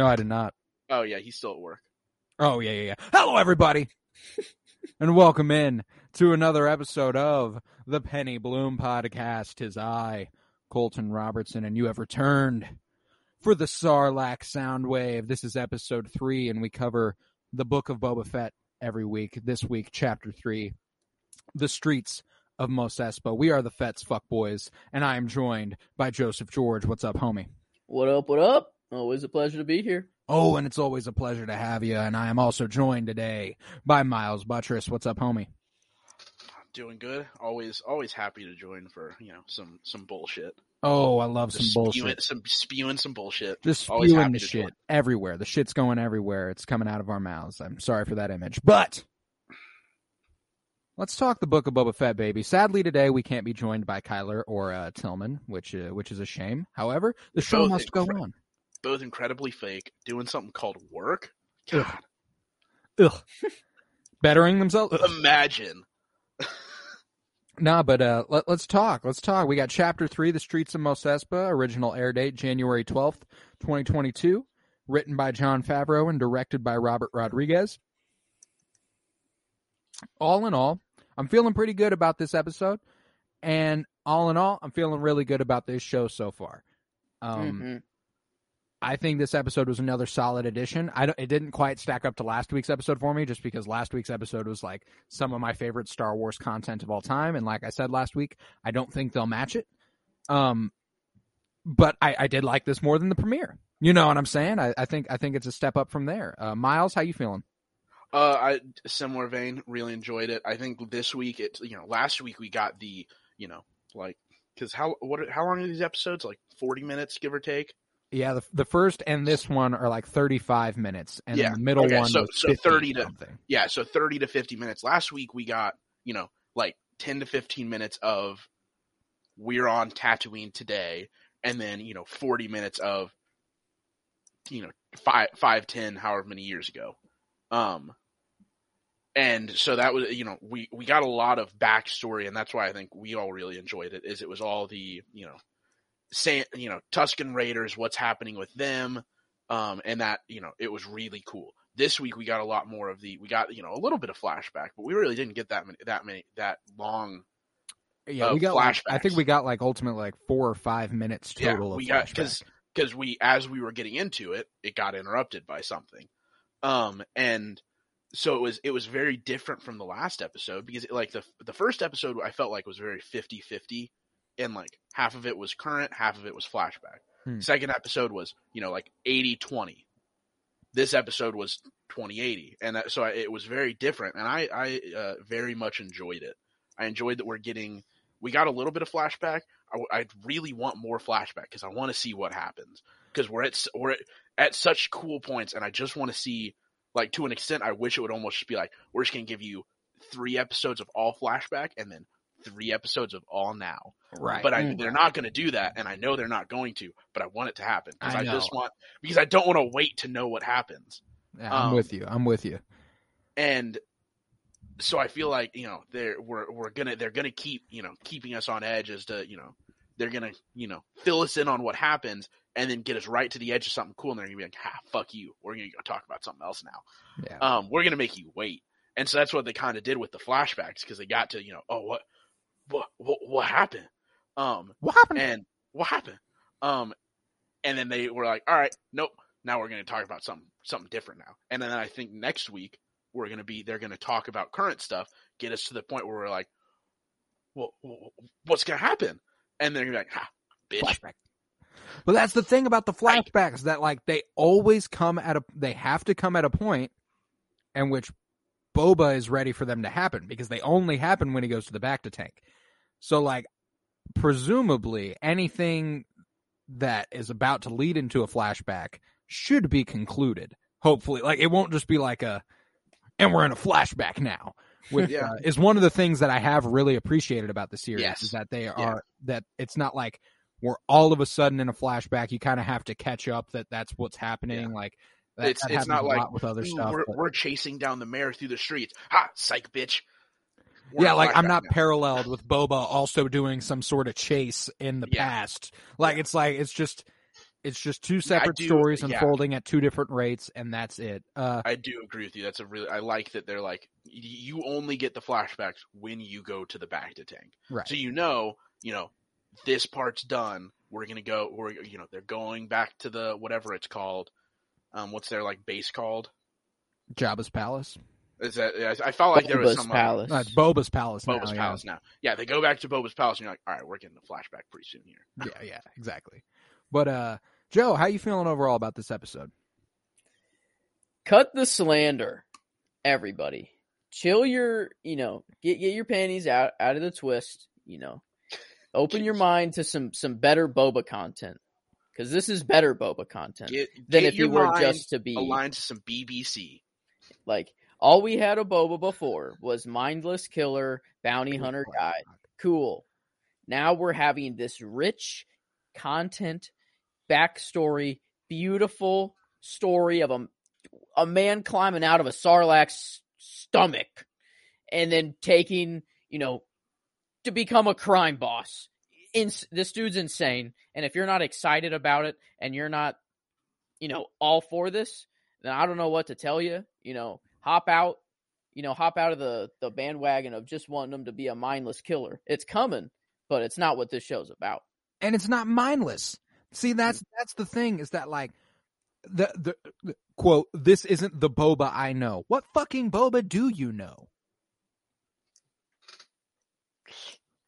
No, I did not. Oh yeah, he's still at work. Oh yeah, yeah, yeah. Hello, everybody, and welcome in to another episode of the Penny Bloom Podcast. His I, Colton Robertson, and you have returned for the Sarlacc Soundwave. This is episode three, and we cover the Book of Boba Fett every week. This week, chapter three, the streets of Mos Espa. We are the Fett's fuckboys, and I am joined by Joseph George. What's up, homie? What up, what up? Always a pleasure to be here. Oh, and it's always a pleasure to have you. And I am also joined today by Miles Buttress. What's up, homie? Doing good. Always, always happy to join for you know some some bullshit. Oh, I love some Just Spewing, bullshit. some spewing some bullshit. Just always spewing happy the to shit join. everywhere. The shit's going everywhere. It's coming out of our mouths. I'm sorry for that image. But let's talk the book of Boba Fett, baby. Sadly, today we can't be joined by Kyler or uh, Tillman, which uh, which is a shame. However, the show Both must go incre- on. Both incredibly fake. Doing something called work. God, Ugh. Bettering themselves. Ugh. imagine. Nah, but uh, let, let's talk. Let's talk. We got Chapter Three, "The Streets of Mos Espa." Original air date January twelfth, twenty twenty two. Written by Jon Favreau and directed by Robert Rodriguez. All in all, I'm feeling pretty good about this episode, and all in all, I'm feeling really good about this show so far. Um, Mhm. I think this episode was another solid addition. I don't, it didn't quite stack up to last week's episode for me, just because last week's episode was like some of my favorite Star Wars content of all time, and like I said last week, I don't think they'll match it. Um, but I, I did like this more than the premiere. You know what I'm saying? I, I think I think it's a step up from there. Uh, Miles, how you feeling? Uh, I similar vein. Really enjoyed it. I think this week it. You know, last week we got the. You know, like because how what how long are these episodes? Like forty minutes, give or take. Yeah, the the first and this one are like 35 minutes, and Yeah, the middle okay, one so- so 50 30 to- something. Yeah, so 30 to 50 minutes. Last week we got, you know, like 10 to 15 minutes of we're on Tatooine today and then, you know, 40 minutes of you know, 5 5 10 however many years ago. Um and so that was you know, we we got a lot of backstory and that's why I think we all really enjoyed it is it was all the, you know, say you know, Tusken Raiders, what's happening with them um, and that you know it was really cool. This week we got a lot more of the we got you know a little bit of flashback, but we really didn't get that many that many that long. Yeah, we got. Like, I think we got like ultimately like four or five minutes total yeah, of we got because because we as we were getting into it, it got interrupted by something, um, and so it was it was very different from the last episode because like the the first episode I felt like was very 50-50 and like half of it was current, half of it was flashback. Hmm. Second episode was you know like 80-20. This episode was 2080 and that, so I, it was very different and I I uh, very much enjoyed it. I enjoyed that we're getting we got a little bit of flashback. I, I really want more flashback because I want to see what happens because we're at we're at, at such cool points and I just want to see like to an extent I wish it would almost just be like we're just gonna give you three episodes of all flashback and then three episodes of all now. right. But I, Mm. they're not going to do that, and I know they're not going to. But I want it to happen because I I, just want because I don't want to wait to know what happens. Yeah, I'm um, with you. I'm with you. And so I feel like you know they're we're we're gonna they're gonna keep you know keeping us on edge as to you know they're gonna you know fill us in on what happens and then get us right to the edge of something cool and they're gonna be like ah fuck you we're gonna go talk about something else now Yeah. um, we're gonna make you wait. And so that's what they kind of did with the flashbacks because they got to you know oh what what what, what happened um what happened? and what happened um and then they were like all right nope now we're gonna talk about something something different now and then I think next week we're gonna be they're gonna talk about current stuff get us to the point where we're like well what's gonna happen and they're gonna be like ha bitch flashback. But that's the thing about the flashbacks that like they always come at a they have to come at a point and which Boba is ready for them to happen because they only happen when he goes to the Bacta tank. So like presumably anything that is about to lead into a flashback should be concluded. Hopefully, like it won't just be like a and we're in a flashback now. Which Yeah. uh, is one of the things that I have really appreciated about the series Yes. is that they are that it's not like we're all of a sudden in a flashback. You kind of have to catch up that that's what's happening. Like that, It's- that it's not like, with other stuff. we're, but- we're chasing down the mayor through the streets. Ha, psych, bitch. Yeah, like I'm not now. paralleled with Boba also doing some sort of chase in the Yeah. past. Like it's like it's just it's just two separate do- stories yeah. unfolding at two different rates, and that's it. Uh, I do agree with you. That's a really. I like that they're like you only get the flashbacks when you go to the Bacta tank. right. So you know, you know, this part's done. We're gonna go. We're you know they're going back to the whatever it's called. Um, what's their like base called? Jabba's palace. Is that? I I felt like there was some palace. No, it's Boba's palace. Uh, Boba's now, palace now. Yeah, they go back to Boba's palace, and you're like, all right, we're getting the flashback pretty soon here. Yeah. yeah, yeah, exactly. But uh, Joe, how are you feeling overall about this episode? Cut the slander, everybody. Chill your, you know, get get your panties out out of the twist. You know, open your mind to some some better boba content because this is better boba content Get, than get if you were mind just to be aligned to some BBC. like all we had a boba before was mindless killer bounty hunter guy. Cool. Now we're having this rich content backstory, beautiful story of a a man climbing out of a sarlacc's stomach and then taking, you know, to become a crime boss. In, this dude's insane, and if you're not excited about it and you're not, you know, all for this, then I don't know what to tell you. You know, hop out, you know, hop out of the the bandwagon of just wanting them to be a mindless killer. It's coming, but it's not what this show's about. and it's not mindless. See, that's mm. that's the thing is that like the, the the quote this isn't the boba I know. What fucking boba do you know?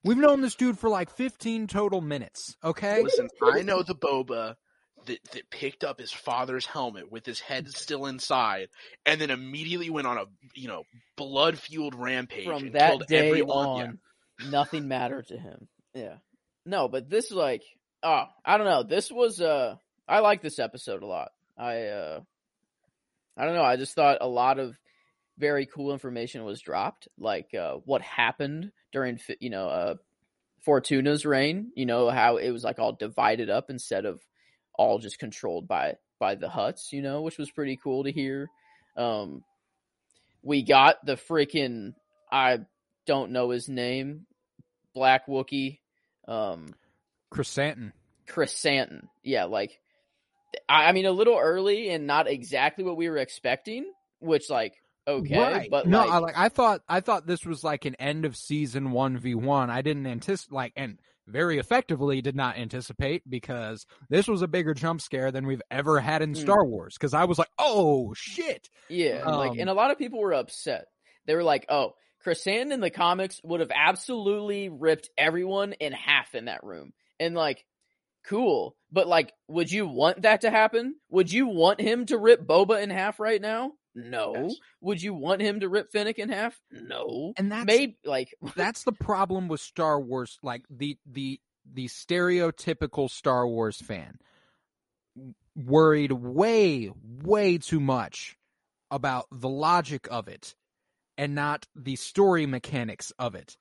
We've known this dude for like 15 total minutes, okay? Listen, I know the boba that, that picked up his father's helmet with his head still inside, and then immediately went on a you know blood fueled rampage From and that killed day everyone. Yeah. on, nothing mattered to him. Yeah. No, but this like oh, I don't know. This was uh I like this episode a lot. I uh I don't know, I just thought a lot of very cool information was dropped, like uh what happened during you know uh Fortuna's reign, you know how it was like all divided up instead of all just controlled by by the Hutts, you know, which was pretty cool to hear. Um we got the freaking I don't know his name, Black Wookiee, um Chrysanthemum. Chrysanthemum. Yeah, like I, I mean a little early and not exactly what we were expecting, which like okay, right. but no, like, I like I thought I thought this was like an end of season 1v1. I didn't anticipate like and very effectively did not anticipate because this was a bigger jump scare than we've ever had in Mm. Star Wars cuz I was like, "Oh shit." Yeah, like, Um, and a lot of people were upset. They were like, "Oh, Chrysanthemum in the comics would have absolutely ripped everyone in half in that room," and like, cool, but like, would you want that to happen? Would you want him to rip Boba in half right now? No. Yes. Would you want him to rip Fennec in half? No. And that's Maybe like, that's the problem with Star Wars, like the the the stereotypical Star Wars fan worried way way too much about the logic of it and not the story mechanics of it.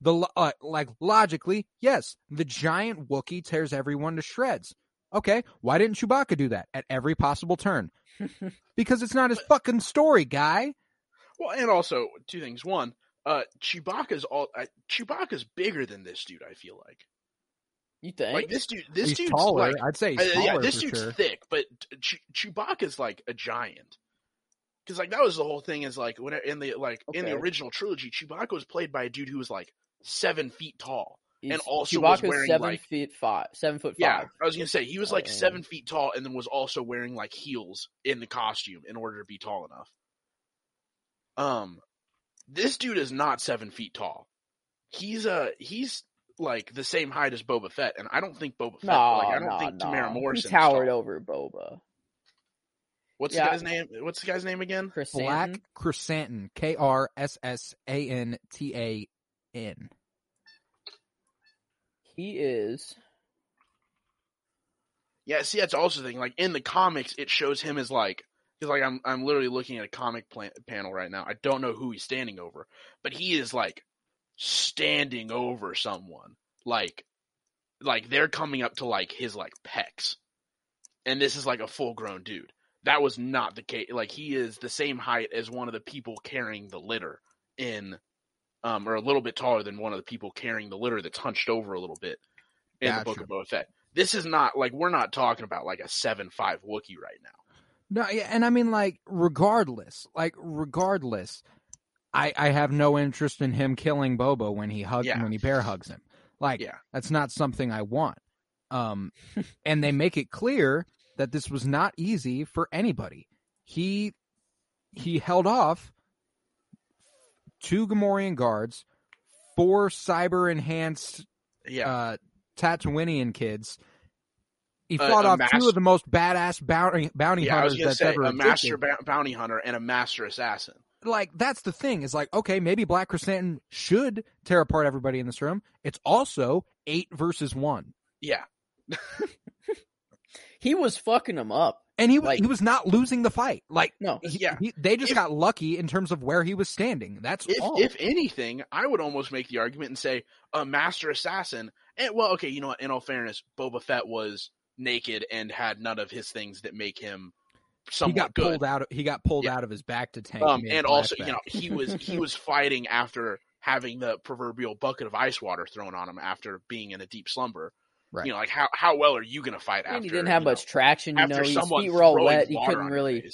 The uh, like logically, yes, the giant Wookiee tears everyone to shreds. Okay, why didn't Chewbacca do that at every possible turn? because it's not his fucking story, guy. Well, and also two things. One, uh, Chewbacca's all uh, Chewbacca's bigger than this dude. I feel like you think? like this dude. This he's dude's taller. like I'd say he's Uh, yeah, this for dude's sure. thick, but Ch- Chewbacca's like a giant. Because like that was the whole thing. Is like when in the like in the original trilogy, Chewbacca was played by a dude who was like seven feet tall. He's- and also was wearing, seven like- feet five, seven foot five. Yeah, five. I was gonna say he was Oh, like yeah. seven feet tall, and then was also wearing like heels in the costume in order to be tall enough. Um, this dude is not seven feet tall. He's uh he's like the same height as Boba Fett, and I don't think Boba Fett. No, like I don't no, think no. Temuera He Morrison towered over Boba. What's Yeah. the guy's name? What's the guy's name again? Chris Black Santon. Chrysanthemum. K R S S A N T A N. He is. Yeah, see, that's also the thing. Like in the comics, it shows him as like because like I'm I'm literally looking at a comic plan- panel right now. I don't know who he's standing over, but he is like standing over someone. Like like they're coming up to like his like pecs, and this is like a full grown dude. That was not the case. Like he is the same height as one of the people carrying the litter in, um, or a little bit taller than one of the people carrying the litter that's hunched over a little bit in the Book of Boba Fett. This is not like we're not talking about like a seven five Wookiee right now. No, yeah, and I mean, like, regardless, like, regardless, I I have no interest in him killing Boba when he hugs Yeah. when he bear hugs him. Like, Yeah. that's not something I want. Um, and they make it clear that this was not easy for anybody. He he held off two Gamorrean guards, four cyber enhanced Yeah, uh, Tatooinean kids. He Uh, fought a off mas- two of the most badass bounty bounty yeah. I was hunters gonna that's say ever a existed. master ba- bounty hunter and a master assassin. like that's the thing is like okay maybe black chrysanthemum should tear apart everybody in this room it's also eight versus one Yeah, He was fucking him up. And he Like- he was not losing the fight like No. he- Yeah. he- they just If- got lucky in terms of where he was standing that's if all if anything, I would almost make the argument and say a master assassin. And well, okay, you know what? In all fairness, Boba Fett was naked and had none of his things that make him he got good. pulled out he got pulled Yeah. out of his Bacta tank Um, and also, flashback. you know, he was he was fighting after having the proverbial bucket of ice water thrown on him after being in a deep slumber. Right. You know, like how how well are you going to fight And after? he didn't have you know, much traction. You know, his someone feet were all wet. He couldn't really.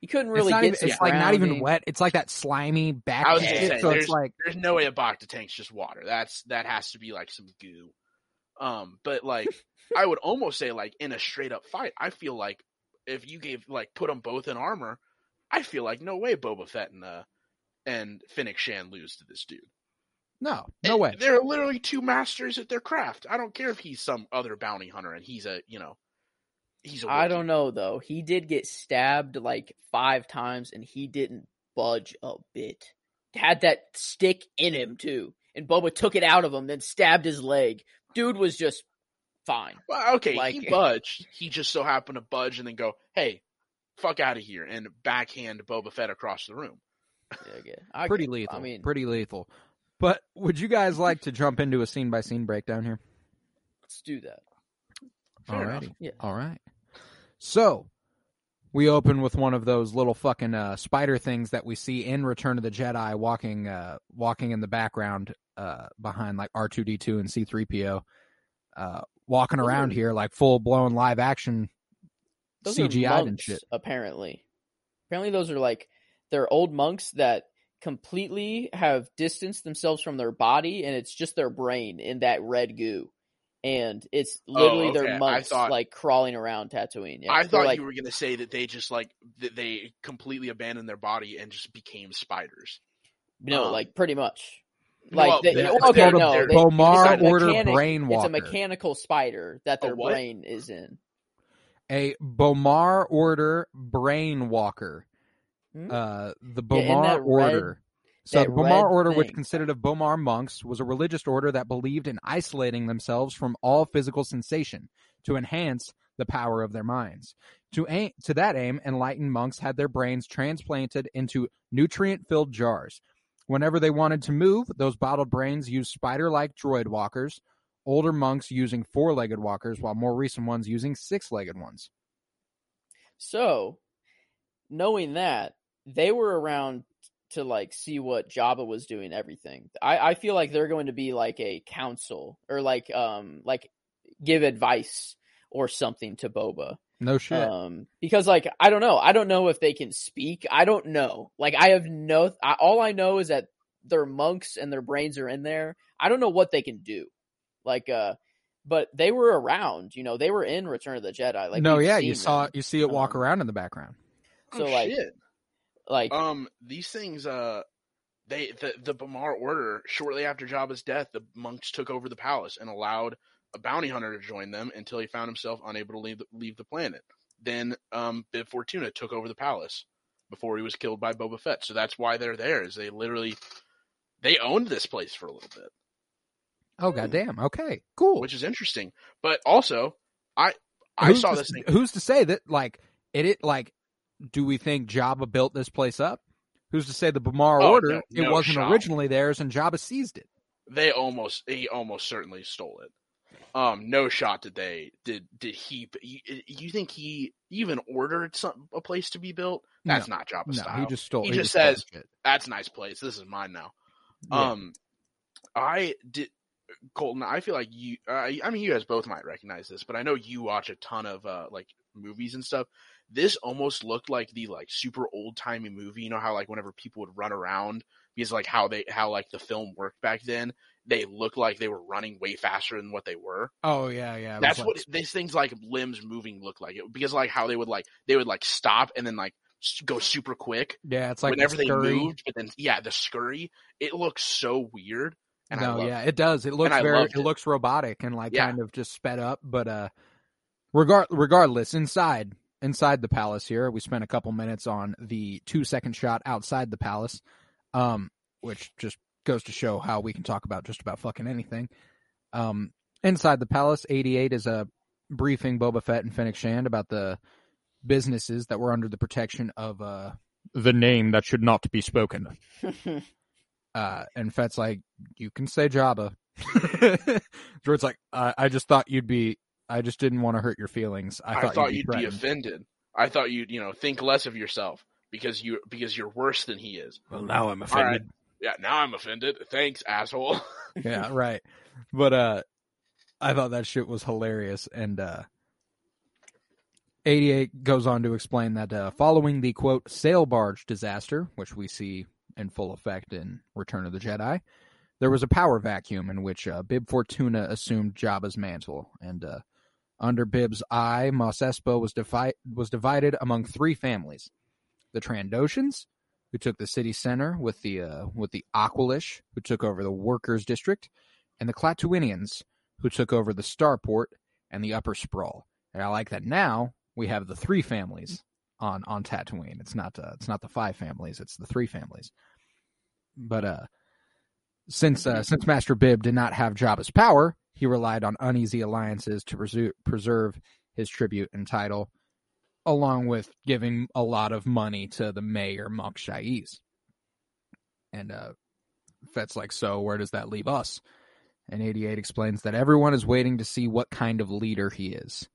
He couldn't really not get even, some it's like not even wet it's like that slimy back I was gonna say, so it's there's- like There's no way a Bacta tank's just water. That's that has to be like some goo. Um, but like I would almost say like in a straight up fight, I feel like if you gave like put them both in armor, I feel like no way Boba Fett and uh and Fennec Shand lose to this dude. No no And way They're literally two masters at their craft. I don't care if he's some other bounty hunter and he's a you know he's a I don't know though. He did get stabbed like five times, and he didn't budge a bit. Had that stick in him too, and Boba took it out of him, then stabbed his leg. Dude was just fine. Well, okay, Like- he budged. He just so happened to budge and then go, "Hey, fuck out of here," and backhand Boba Fett across the room. Yeah, I I pretty get- lethal I mean, pretty lethal but would you guys like to jump into a scene by scene breakdown here let's do that. Enough. Alrighty. Yeah. All right. So we open with one of those little fucking uh, spider things that we see in Return of the Jedi, walking, uh, walking in the background, uh, behind like R two D two and C three PO, uh, walking around here like full blown live action CGI and shit. Apparently, apparently those are like they're old monks that completely have distanced themselves from their body, and it's just their brain in that red goo, and it's literally Oh, okay. their monks thought- like crawling around Tatooine. Yeah, I thought like, you were gonna say that they just like they completely abandoned their body and just became spiders. no, um, like pretty much. Like Well, they, they're- okay, no, B'omarr it's a Order mechanic- Brainwalker. It's a mechanical spider that their brain is in. a B'omarr Order Brain Walker. Hmm? Uh, the Yeah, B'omarr red- Order. so the B'omarr red Order, which thing. consisted of B'omarr monks, was a religious order that believed in isolating themselves from all physical sensation to enhance the power of their minds. To aim, to that aim, enlightened monks had their brains transplanted into nutrient-filled jars. Whenever they wanted to move, those bottled brains used spider-like droid walkers. Older monks using four-legged walkers, while more recent ones using six-legged ones. So, knowing that, they were around to like see what Jabba was doing everything. I, I feel like they're going to be like a council or like um like give advice or something to Boba. No shit. Um because like I don't know. I don't know if they can speak. I don't know. Like I have no I, all I know is that they're monks and their brains are in there. I don't know what they can do. Like uh but they were around, you know, they were in Return of the Jedi. Like no, yeah, you seen saw them. you see it walk Um, around in the background. So, oh, like, shit. Like Um, these things, uh, they the the B'omarr Order shortly after Jabba's death, the monks took over the palace and allowed a bounty hunter to join them until he found himself unable to leave the, leave the planet. then um, Bib Fortuna took over the palace before he was killed by Boba Fett. So that's why they're there. Is they literally they owned this place for a little bit, Oh goddamn. Okay. Cool. which is interesting. But also, I I Who's saw to, this thing. Who's to say that like it, it like do we think Jabba built this place up? Who's to say the B'omarr Oh, order no- it no wasn't shot. originally theirs and Jabba seized it? They almost he almost certainly stole it. Um, no shot did they did did he? You, you think he even ordered some a place to be built? That's not Jabba No, style. he just stole. He he just stole says. That's a nice place. This is mine now. Yeah. Um, I did, Colton. I feel like you. Uh, I mean, you guys both might recognize this, but I know you watch a ton of uh like movies and stuff. This almost looked like the like super old timey movie. You know how like whenever people would run around because like how they how like the film worked back then, they looked like they were running way faster than what they were. oh yeah, yeah. That's was what these things like limbs moving look like. It because like how they would like they would like stop and then like go super quick Yeah, it's like whenever the they moved, but then yeah, the scurry, it looks so weird. And I no, yeah, it does. It looks very. It it. looks robotic and like Yeah. kind of just sped up. But uh, regard regardless, inside inside the palace here, we spent a couple minutes on the two second shot outside the palace, um, which just goes to show how we can talk about just about fucking anything. Um, inside the palace, eighty eight is a briefing Boba Fett and Fennec Shand about the businesses that were under the protection of uh the name that should not be spoken. Uh, and Fett's like, you can say Jabba. Jordan's like, I, I just thought you'd be, I just didn't want to hurt your feelings. I I thought, thought, you'd, you'd be be offended. I thought you'd you know think less of yourself because you because you're worse than he is. Well, now I'm All right. Yeah, now I'm offended. Thanks, asshole. yeah, right. But uh, I thought that shit was hilarious. And uh, 88 goes on to explain that uh, following the quote sail barge disaster, which we see in full effect in Return of the Jedi, there was a power vacuum in which uh, Bib Fortuna assumed Jabba's mantle, and uh, under Bib's eye, Mos Espa was, defi- was divided among three families: the Trandoshans, who took the city center with the uh, with the Aqualish, who took over the Workers District, and the Klatooinians, who took over the Starport and the Upper Sprawl. And I like that now we have the three families on on Tatooine. It's not uh, it's not the five families; it's the three families. But uh, since uh, since Master Bib did not have Jabba's power, he relied on uneasy alliances to preserve his tribute and title, along with giving a lot of money to the mayor Shaiz. And uh, Fett's like, so where does that leave us? And 88 explains that everyone is waiting to see what kind of leader he is.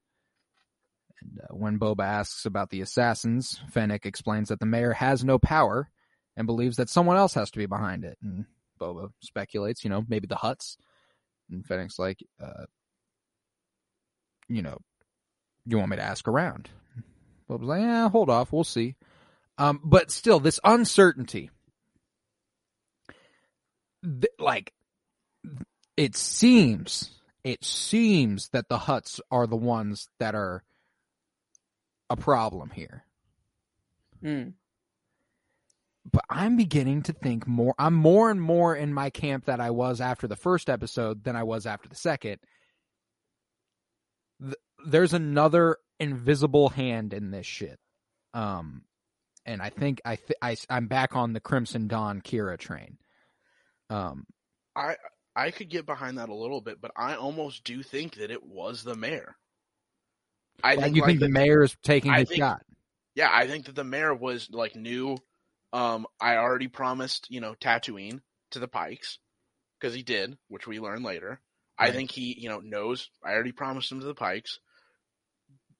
And uh, when Boba asks about the assassins, Fennec explains that the mayor has no power and believes that someone else has to be behind it. And Boba speculates, you know, maybe the Hutts. And Fennec's like, uh, you know, you want me to ask around? Boba's like, yeah, hold off, we'll see. Um, but still, this uncertainty, th- like, it seems, it seems that the Hutts are the ones that are a problem here. Hmm. But I'm beginning to think more. I'm more and more in my camp that I was after the first episode than I was after the second. Th- There's another invisible hand in this shit, um, and I think I, th- I I'm back on the Crimson Dawn Qi'ra train. Um, I I could get behind that a little bit, but I almost do think that it was the mayor. I like, think you like think the that- mayor is taking I his think- shot? Yeah, I think that the mayor was like knew. Um, I already promised you know Tatooine to the Pikes because he did, which we learn later. I think he you know knows. I already promised him to the Pikes.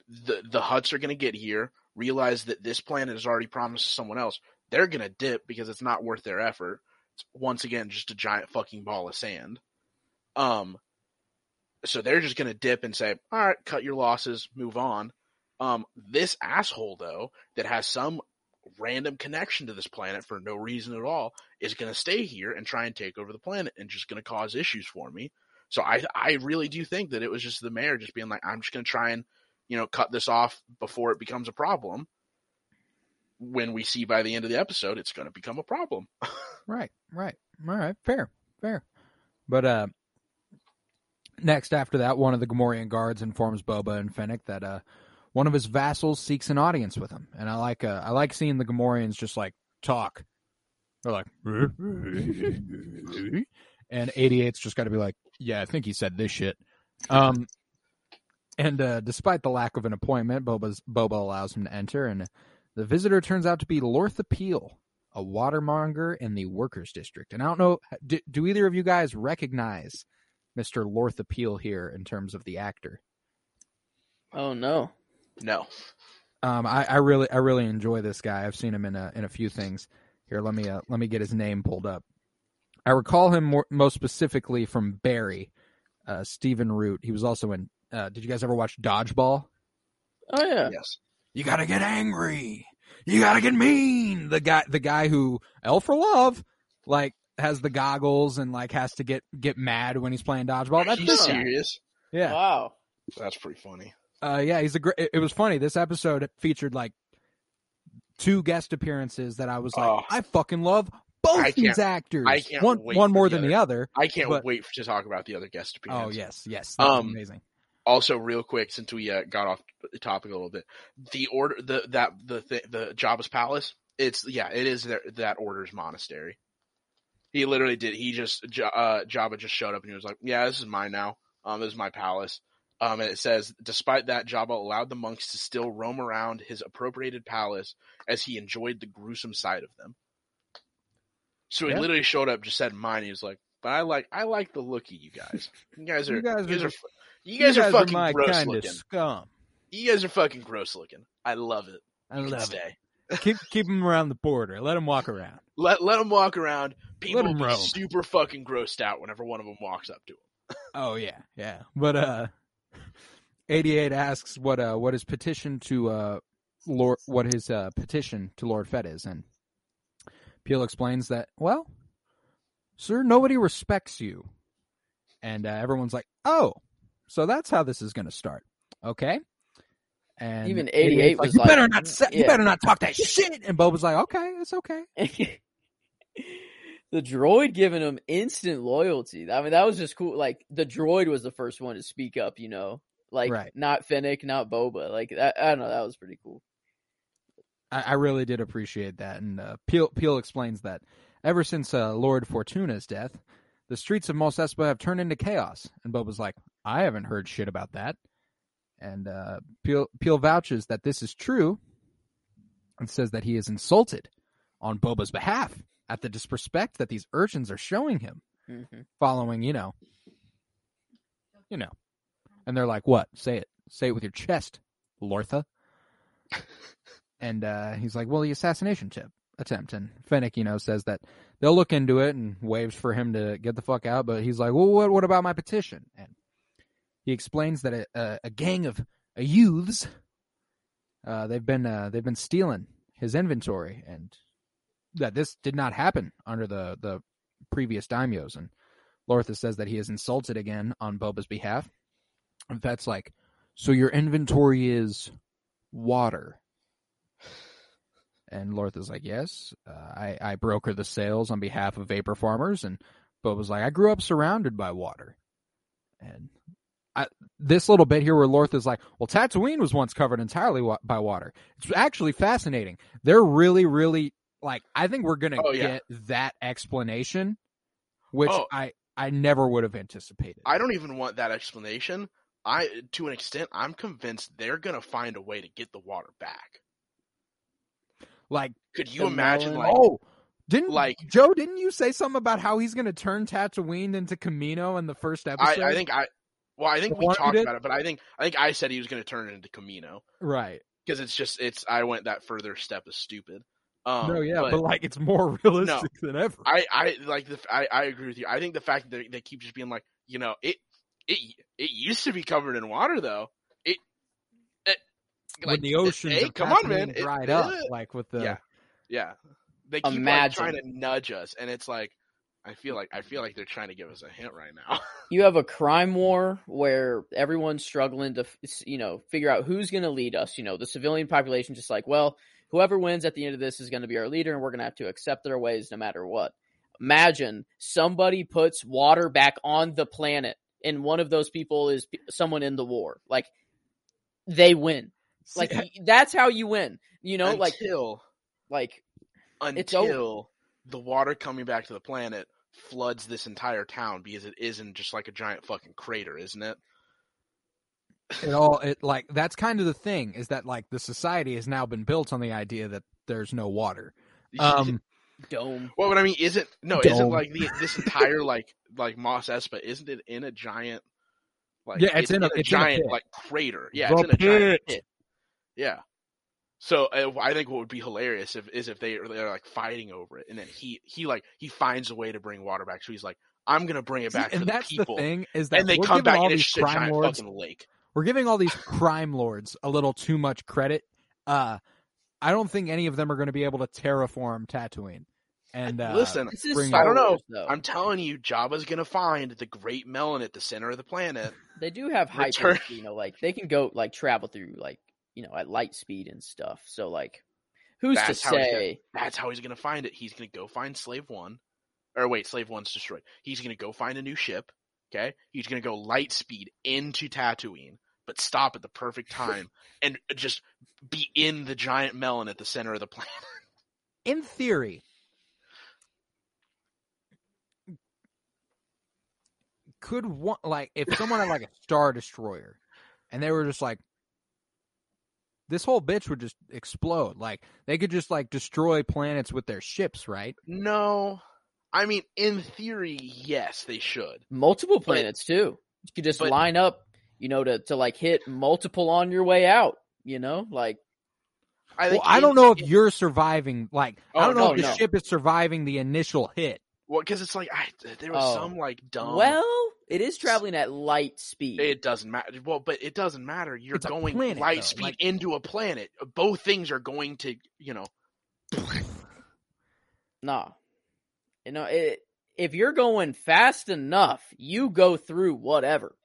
The the Hutts are gonna get here, realize that this planet is already promised to someone else. They're gonna dip because it's not worth their effort. It's once again just a giant fucking ball of sand. Um, so they're just gonna dip and say, "All right, cut your losses, move on." Um, this asshole though that has some random connection to this planet for no reason at all is going to stay here and try and take over the planet and just going to cause issues for me. So I I really do think that it was just the mayor just being like, I'm just going to try and you know cut this off before it becomes a problem. When we see by the end of the episode, it's going to become a problem. Right, right. All right, fair, fair. But uh next after that, one of the Gamorrean guards informs Boba and Fennec that uh one of his vassals seeks an audience with him, and I like uh, I like seeing the Gamorreans just like talk. They're like, and 88's just got to be like, yeah, I think he said this shit. Um, and uh, despite the lack of an appointment, Boba's, Boba allows him to enter, and the visitor turns out to be Lortha Peel, a watermonger in the workers' district. And I don't know, do, do either of you guys recognize Mr. Lortha Peel here in terms of the actor? Oh no. No. Um, I, I really, I really enjoy this guy. I've seen him in a in a few things. Here, let me uh, let me get his name pulled up. I recall him more, most specifically from Barry, uh, Stephen Root. He was also in. Uh, did you guys ever watch Dodgeball? Oh yeah. Yes. You gotta get angry. You gotta get mean. The guy, the guy who L for Love, like has the goggles and like has to get get mad when he's playing dodgeball. That's you this guy. serious? Yeah, Wow. That's pretty funny. Uh, yeah. He's a great. It, it was funny. This episode featured like two guest appearances that I was like, Oh. I fucking love both these actors. I can't one wait one more the than the other. I can't But- wait to talk about the other guest appearances. Oh yes, yes. That's Um, amazing. Also, real quick, since we uh, got off the topic a little bit, the order, the that the th- the Jabba's palace. It's yeah, it is their, that order's monastery. He literally did. He just uh, Jabba just showed up and he was like, "Yeah, this is mine now. Um, this is my palace." Um, and it says, despite that, Jabba allowed the monks to still roam around his appropriated palace as he enjoyed the gruesome sight of them. So he Yeah. literally showed up, just said mine. He was like, "But I like, I like the look of you guys. You guys are, You guys are you guys are, just- fu- you guys are fucking my gross looking. scum. You guys are fucking gross looking. I love it. I You love it. Keep keep him around the border. Let them walk around. Let let them walk around. People Let 'em will be super fucking grossed out whenever one of them walks up to them. Oh yeah, yeah. But uh, eighty eight asks what uh what his petition to uh Lord what his uh petition to Lord Fett is, and Peel explains that well, sir, nobody respects you, and uh, everyone's like, oh, so that's how this is going to start, okay? And Even 88 's 88 like, was you like, better not say, you better not talk that shit, and Bob was like, okay, it's okay. the droid giving him instant loyalty. I mean, that was just cool. Like the droid was the first one to speak up. You know, like Right. not Fennec, not Boba. Like that, I don't know. That was pretty cool. I, I really did appreciate that. And uh, Peel, Peel explains that ever since uh, Lord Fortuna's death, the streets of Mos Espa have turned into chaos. And Boba's like, I haven't heard shit about that. And uh, Peel, Peel vouches that this is true and says that he is insulted on Boba's behalf at the disrespect that these urchins are showing him hmm following, you know, you know. And they're like, "What? Say it. Say it with your chest, Lortha." and uh, he's like, "Well, the assassination tip attempt." And Fennec, you know, says that they'll look into it and waves for him to get the fuck out. But he's like, "Well, what? What about my petition?" And he explains that a, a, a gang of youths, uh, they've been uh, they've been stealing his inventory, and that this did not happen under the the previous daimyos. And Lortha says that he is insulted again on Boba's behalf. Fett's like, so your inventory is water. And Lortha's like, yes, uh, I, I broker the sales on behalf of vapor farmers. And Boba's like, I grew up surrounded by water. And I, this little bit here where Lortha's like, well, Tatooine was once covered entirely wa- by water. It's actually fascinating. They're really, really like, I think we're going to Oh, yeah. get that explanation, which Oh. I, I never would have anticipated. I don't even want that explanation. I, to an extent, I'm convinced they're gonna find a way to get the water back. like, Could you imagine, melon- like, oh, didn't like- Joe? Didn't you say something about how he's going to turn Tatooine into Kamino in the first episode? I think I, well, I think The we talked did? about it, but I think, I think I said he was gonna turn it into Kamino right. because it's just, it's, I went that further step is stupid. Um, no, yeah, but, but like it's more realistic than ever. I, I like the, I, I agree with you. I think the fact that they, they keep just being like, you know, it, it, it used to be covered in water though. It, it when the it- oceans hey, of come on, Tatooine man, It- dried up, uh, like with the yeah. Yeah, they keep like, Imagine. trying to nudge us, and it's like, I feel like I feel like they're trying to give us a hint right now. You have a crime war where everyone's struggling to, you know, figure out who's going to lead us. You know, the civilian population just like, well, whoever wins at the end of this is going to be our leader, and we're going to have to accept their ways no matter what. Imagine somebody puts water back on the planet, and one of those people is someone in the war. Like, they win. Like y- that's how you win. You know, like until like It's until the water coming back to the planet floods this entire town because it isn't just like a giant fucking crater, isn't it? it all it like that's kind of the thing is that like the society has now been built on the idea that there's no water. Um, dome. well, but I mean, isn't no, isn't like the, this entire like like Mos Espa? Isn't it in a giant? Like Yeah, it's in a- it's in a giant pit. like crater. Yeah, The it's in a giant pit. pit. Yeah. So uh, I think what would be hilarious if is if they they're like fighting over it, and then he he like he finds a way to bring water back. So he's like, I'm gonna bring it see, back to and the that's people, the thing is that and they we're come giving back all and it's these just a crime giant lords fucking lake. we're giving all these crime lords a little too much credit. Uh, I don't think any of them are going to be able to terraform Tatooine. And uh, Listen, This is bring- I don't know. Though. I'm telling you, Jabba's gonna find the Great Melon at the center of the planet. They do have hyper, Return- you know, like they can go like travel through like you know at light speed and stuff. So like, who's That's to how he's say? That's how he's gonna find it. He's gonna go find Slave One, or wait, Slave One's destroyed. He's gonna go find a new ship. Okay, he's gonna go light speed into Tatooine, but stop at the perfect time and just be in the giant melon at the center of the planet. in theory, could one like if someone had like a star destroyer, and they were just like, this whole bitch would just explode. Like they could just like destroy planets with their ships, right? No, I mean, in theory, yes, they should. Multiple planets too. You could just but- line up, you know, to to like hit multiple on your way out. You know, like I Well, I don't know if you're surviving. Like I Oh, don't know no, if the no. ship is surviving the initial hit. Well, because it's like I, there was Oh. some like dumb. well, it is traveling at light speed. It doesn't matter. Well, but it doesn't matter. You're It's going planet, light though, speed like- into a planet. Both things are going to, you know, Nah. You know, it, if you're going fast enough, you go through whatever.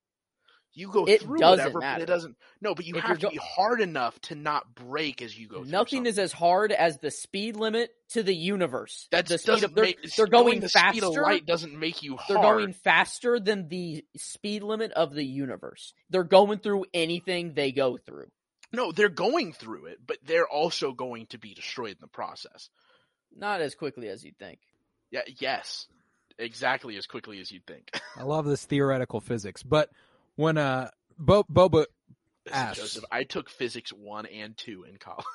You go It through doesn't whatever, but matter. it doesn't. No, but you If have to you're be hard enough to not break as you go. through Nothing is as hard as the speed limit to the universe. That the speed doesn't of, they're, make. they're going the faster. speed of light doesn't make you hard. They're going faster than the speed limit of the universe. They're going through anything they go through. No, they're going through it, but they're also going to be destroyed in the process. Not as quickly as you'd think. Yeah. Yes. Exactly as quickly as you'd think. I love this theoretical physics, but when uh Bo- Boba Ass. Joseph, I took physics one and two in college.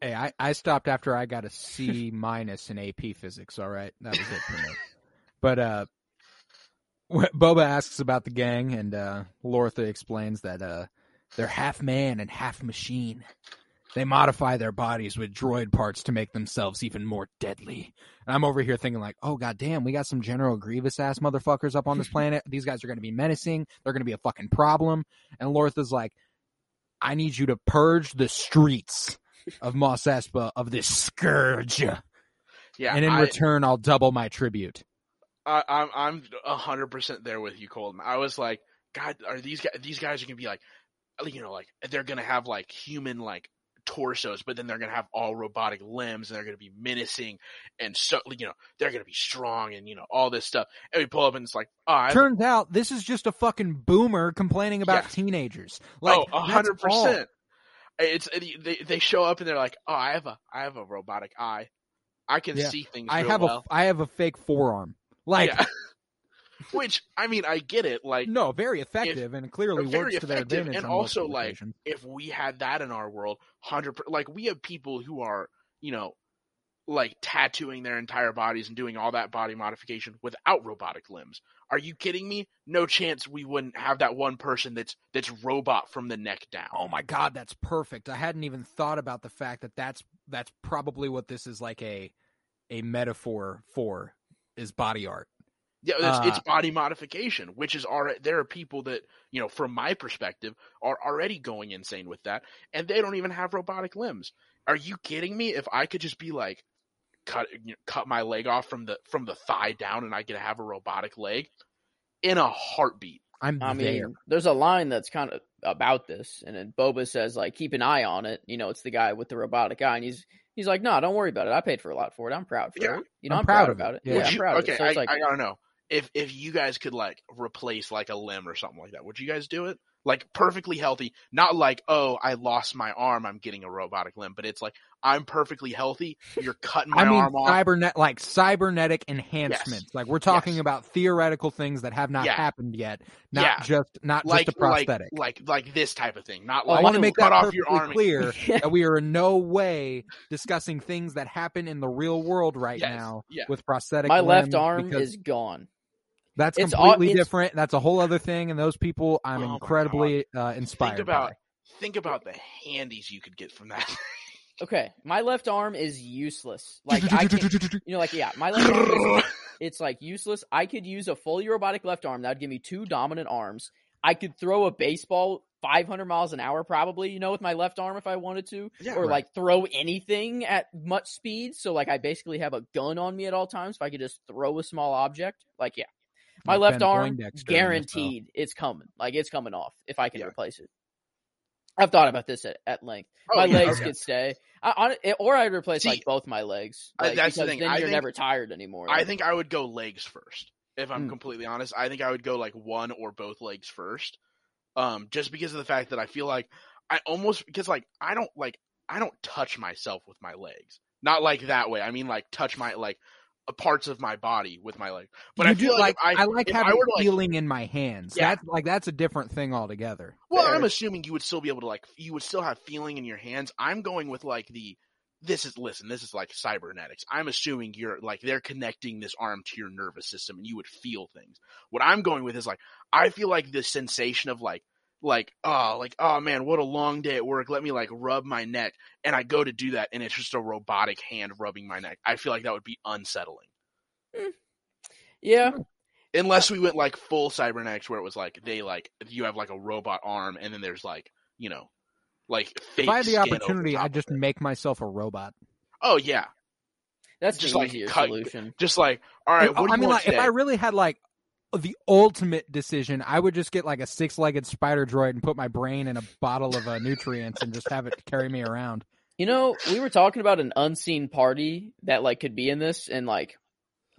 Hey, I, I stopped after I got a C minus in AP physics. All right, that was it for me. But uh, Boba asks about the gang, and uh, Lortha explains that uh, they're half man and half machine. They modify their bodies with droid parts to make themselves even more deadly. And I'm over here thinking like, oh goddamn, we got some General Grievous ass motherfuckers up on this planet. These guys are going to be menacing. They're going to be a fucking problem. And Lortha's like, I need you to purge the streets of Mos Espa of this scourge, Yeah, and in I, return, I'll double my tribute. I, I'm I'm a hundred percent there with you, Colton. I was like, God, are these guys? These guys are gonna be like, you know, like they're gonna have like human like torsos, but then they're gonna have all robotic limbs, and they're gonna be menacing, and so you know they're gonna be strong, and you know all this stuff. And we pull up, and it's like, oh, I, Turns out this is just a fucking boomer complaining about Yeah. teenagers. Like, oh, a 100%. It's they they show up and they're like, oh, I have a I have a robotic eye. I can Yeah. see things. I have well. a I have a fake forearm. Like, Yeah. Which I mean, I get it. Like, no, very effective and clearly works to their advantage. and also, like, if we had that in our world, hundred like we have people who are, you know, like tattooing their entire bodies and doing all that body modification without robotic limbs. Are you kidding me? No chance we wouldn't have that one person that's that's robot from the neck down. Oh my god, that's perfect. I hadn't even thought about the fact that that's that's probably what this is like a a metaphor for is body art. Yeah, it's, it's Uh, body modification, which is already there are people that you know, from my perspective, are already going insane with that, and they don't even have robotic limbs. Are you kidding me? If I could just be like, cut you know, cut my leg off from the from the thigh down, and I could have a robotic leg in a heartbeat. I'm I mean, there. there's a line that's kind of about this, and then Boba says like, "Keep an eye on it." You know, it's the guy with the robotic eye, and he's he's like, "No, don't worry about it. I paid for a lot for it. I'm proud for Yeah. it. You know, I'm I'm, proud proud, of it. about it. Yeah. Yeah, Would I'm proud okay, of it." So I, like, I gotta know if if you guys could like replace like a limb or something like that. Would you guys do it? like perfectly healthy. Not like, oh, I lost my arm, I'm getting a robotic limb, but it's like I'm perfectly healthy. You're cutting my I mean, arm off. cybernet like cybernetic enhancements. Like we're talking Yes. about theoretical things that have not Yeah. happened yet, not Yeah. just not like just a prosthetic. like like this type of thing. Not Well, like I want to make cut that off perfectly your arm. clear that we are in no way discussing things that happen in the real world right Yes, now yeah. with prosthetic. My left arm because is gone. That's it's all- completely it's- different. That's a whole other thing, and those people I'm Oh incredibly uh, inspired Think about by. think about the handies you could get from that. Okay, my left arm is useless. Like I can, you know, like yeah, my left arm is it's like useless. I could use a fully robotic left arm that would give me two dominant arms. I could throw a baseball 500 miles an hour probably, you know, with my left arm if I wanted to, Yeah, or right. like throw anything at much speed. So like I basically have a gun on me at all times if I could just throw a small object. Like yeah, my left Ben arm Poindexter in this, though. guaranteed it's coming. Like it's coming off if I can Yeah. replace it. I've thought about this at, at length. Oh, my yeah, legs okay. could stay, I, on, or I'd replace See, like both my legs. I- Like, that's the thing. Then I you're think- never tired anymore. I think I would go legs first. If I'm Mm. completely honest, I think I would go like one or both legs first. Um, just because of the fact that I feel like I almost because like I don't like I don't touch myself with my legs. Not like that way. I mean like touch my like Uh, parts of my body with my leg. But You I feel do, like, if I, like if I having were to, like, feeling in my hands. Yeah. That's like that's a different thing altogether. Well, Fair. I'm assuming you would still be able to like you would still have feeling in your hands. I'm going with like the this is listen, this is like cybernetics. I'm assuming you're like they're connecting this arm to your nervous system and you would feel things. What I'm going with is like I feel like the sensation of like like oh like oh man what a long day at work. Let me like rub my neck. And i go to do that and it's just a robotic hand rubbing my neck. I feel like that would be unsettling. Mm. Yeah, hmm. unless we went like full cybernetics where it was like they like you have like a robot arm and then there's like you know like fake If I had the opportunity, top I'd just make myself a robot. oh yeah. That's Just like easier cut- solution. just like all right what do I you mean, want like, if? I really had like the ultimate decision, I would just get like a six-legged spider droid and put my brain in a bottle of uh, nutrients and just have it carry me around. You know, we were talking about an unseen party that like could be in this, and like,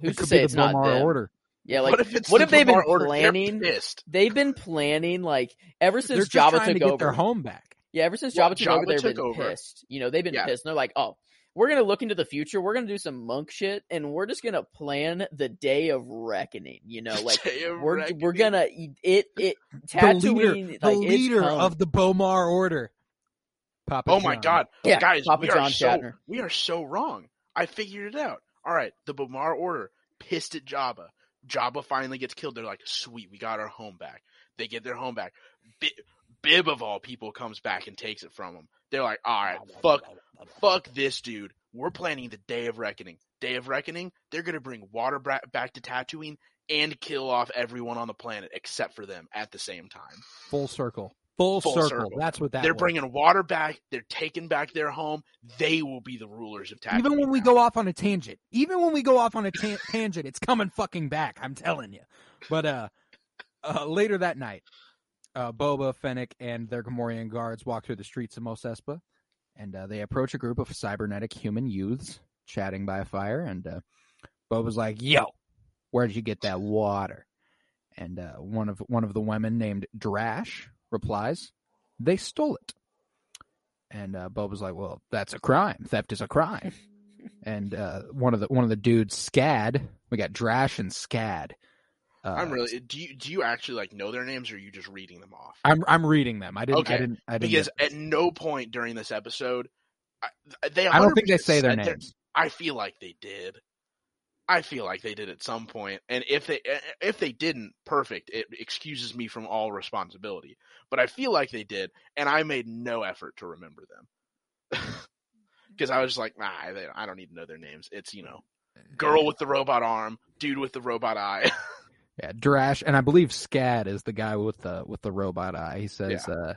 who's to could say be it's the not B'omarr them? order. Yeah, like what if it's what the if they've been order? Planning? They've been planning like ever They're since just Jabba took to get over. their home back. Yeah, ever since Well, Jabba took over, they've been over. pissed. You know, they've been Yeah. pissed. And they're like, oh, we're gonna look into the future. We're gonna do some monk shit, and we're just gonna plan the day of reckoning. You know, like Day of we're reckoning. we're gonna it it The leader, Tatooine the like leader of the B'omarr order. Papa Oh my god, Yeah, guys, Papa we John are so we are so wrong. I figured it out. All right, the B'omarr order pissed at Jabba. Jabba finally gets killed. They're like, sweet, we got our home back. They get their home back. Bi- Bib of all people comes back and takes it from them. They're like, all right, fuck, fuck this dude. We're planning the Day of Reckoning. Day of Reckoning. They're gonna bring water back to Tatooine and kill off everyone on the planet except for them at the same time. Full circle. Full, Full circle. circle. That's what that They're was. bringing water back. They're taking back their home. They will be the rulers of Tatooine. Even when we now. go off on a tangent, even when we go off on a ta- tangent, it's coming fucking back. I'm telling you. But uh, uh later that night, uh, Boba, Fennec, and their Gamorrean guards walk through the streets of Mos Espa, and uh, they approach a group of cybernetic human youths chatting by a fire. And uh, Boba's like, "Yo, where'd you get that water?" And uh, one of one of the women named Drash replies, "They stole it." And uh, Boba's like, "Well, that's a crime. Theft is a crime." and uh, one of the one of the dudes, Skad, we got Drash and Skad. Uh, I'm really. Do you do you actually like know their names, or are you just reading them off? I'm I'm reading them. I didn't. I Okay, didn't. I didn't. Because at no point during this episode, I, they. I don't think they say their names. I feel like they did. I feel like they did at some point, and if they if they didn't, perfect. It excuses me from all responsibility. But I feel like they did, and I made no effort to remember them because I was just like, nah, they, I don't need to know their names. It's you know, girl with the robot arm, dude with the robot eye. Yeah, Drash, and I believe Skad is the guy with the with the robot eye. He says, uh,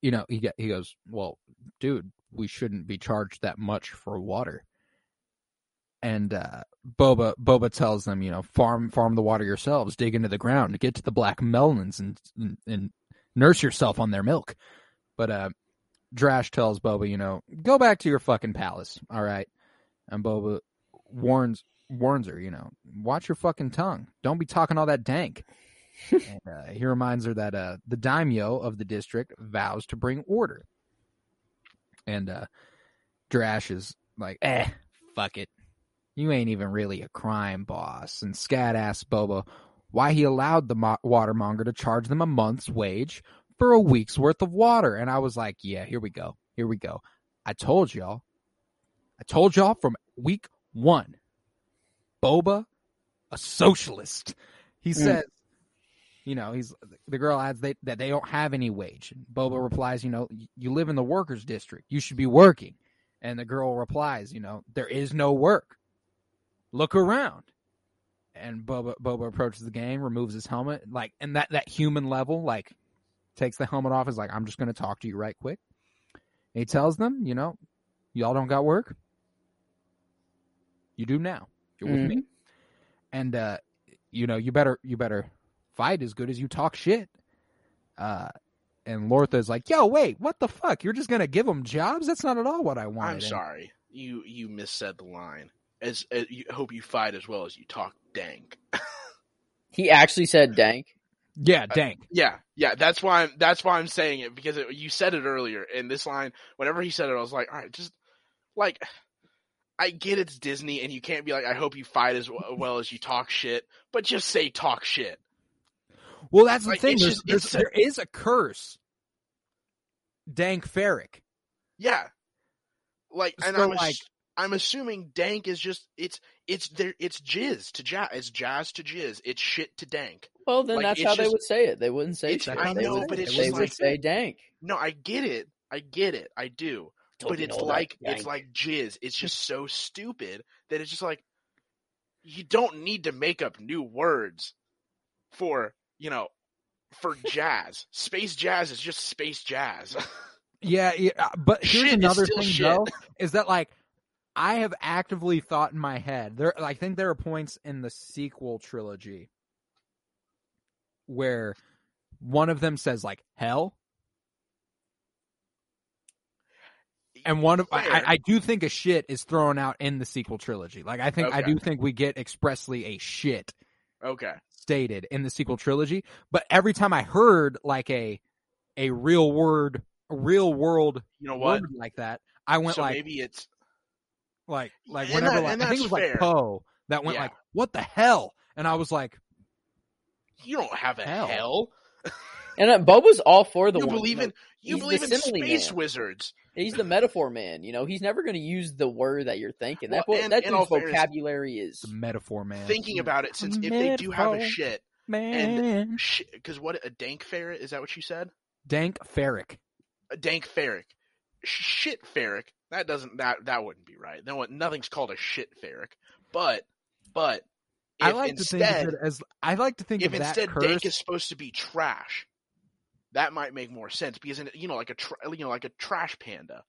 you know, he he goes, well, dude, we shouldn't be charged that much for water. And uh, Boba Boba tells them, you know, farm farm the water yourselves, dig into the ground, get to the black melons, and and, and nurse yourself on their milk. But uh, Drash tells Boba, you know, go back to your fucking palace, all right. And Boba warns warns her, you know, watch your fucking tongue. Don't be talking all that dank. and uh, he reminds her that uh, the daimyo of the district vows to bring order. And uh, Drash is like, eh, fuck it. You ain't even really a crime boss. And Skad asks Boba why he allowed the mo- watermonger to charge them a month's wage for a week's worth of water. And I was like, yeah, here we go. Here we go. I told y'all. I told y'all from week one. Boba, a socialist. He Mm. says, you know, he's the girl adds they, that they don't have any wage. And Boba replies, you know, you live in the workers' district. You should be working. And the girl replies, you know, there is no work. Look around. And Boba Boba approaches the game, removes his helmet, like and that that human level, like takes the helmet off, is like, I'm just gonna talk to you right quick. And he tells them, you know, y'all don't got work. You do now. You're with me. And uh, you know, you better you better fight as good as you talk shit. Uh and Lortha's like, "Yo, wait, what the fuck? You're just gonna give them jobs? That's not at all what I wanted." I'm And- sorry. You you missaid the line. As, as you hope you fight as well as you talk dank. He actually said dank. Yeah, dank. Yeah, yeah. That's why I'm that's why I'm saying it because it, you said it earlier in this line. Whenever he said it, I was like, all right, just like I get it's Disney and you can't be like, I hope you fight as well as you talk shit, but just say talk shit. Well, that's the thing. There's, just- there's, a- there is a curse. Dank Farrik. Yeah. Like, and I'm, like- ass- I'm assuming dank is just it's it's there it's jizz to jazz it's jazz to jizz it's shit to dank. Well, then Like, that's it's how they would say it. They wouldn't say It's- shit. I know, would- but it's they just would like- say dank. No, I get it. I get it. I do. But it's like it's like jizz. It's just so stupid that it's just like you don't need to make up new words for you know for jazz. space jazz is just space jazz. Yeah, yeah uh, but here's Shit another thing shit. though, is that like I have actively thought in my head there. I think there are points in the sequel trilogy where one of them says like hell, and one of I, I- I do think a shit is thrown out in the sequel trilogy. Like I think I do think we get expressly a shit okay. stated in the sequel trilogy. But every time I heard like a a real word, real world You know what? word like that, I went so like maybe it's like like And whenever that- like I think it that's was like. Poe that went Yeah. like what the hell, and I was like you don't have a Hell. hell. And uh, Boba's all for the You one. believe in you he's the believe in simile space man. wizards. He's the metaphor man. You know, he's never going to use the word that you're thinking. That Well, boy- and- that in all fairness, vocabulary is. the metaphor man. Thinking about it, since if they do have a shit, man, because what a dank ferret is that what you said? dank farrik. a dank farrik. Shit farrik. That doesn't that that wouldn't be right. No nothing's called a shit farrik. But but if I like instead to think of it as I like to think if of that instead curse. dank is supposed to be trash, that might make more sense because you know like a tra- you know like a trash panda.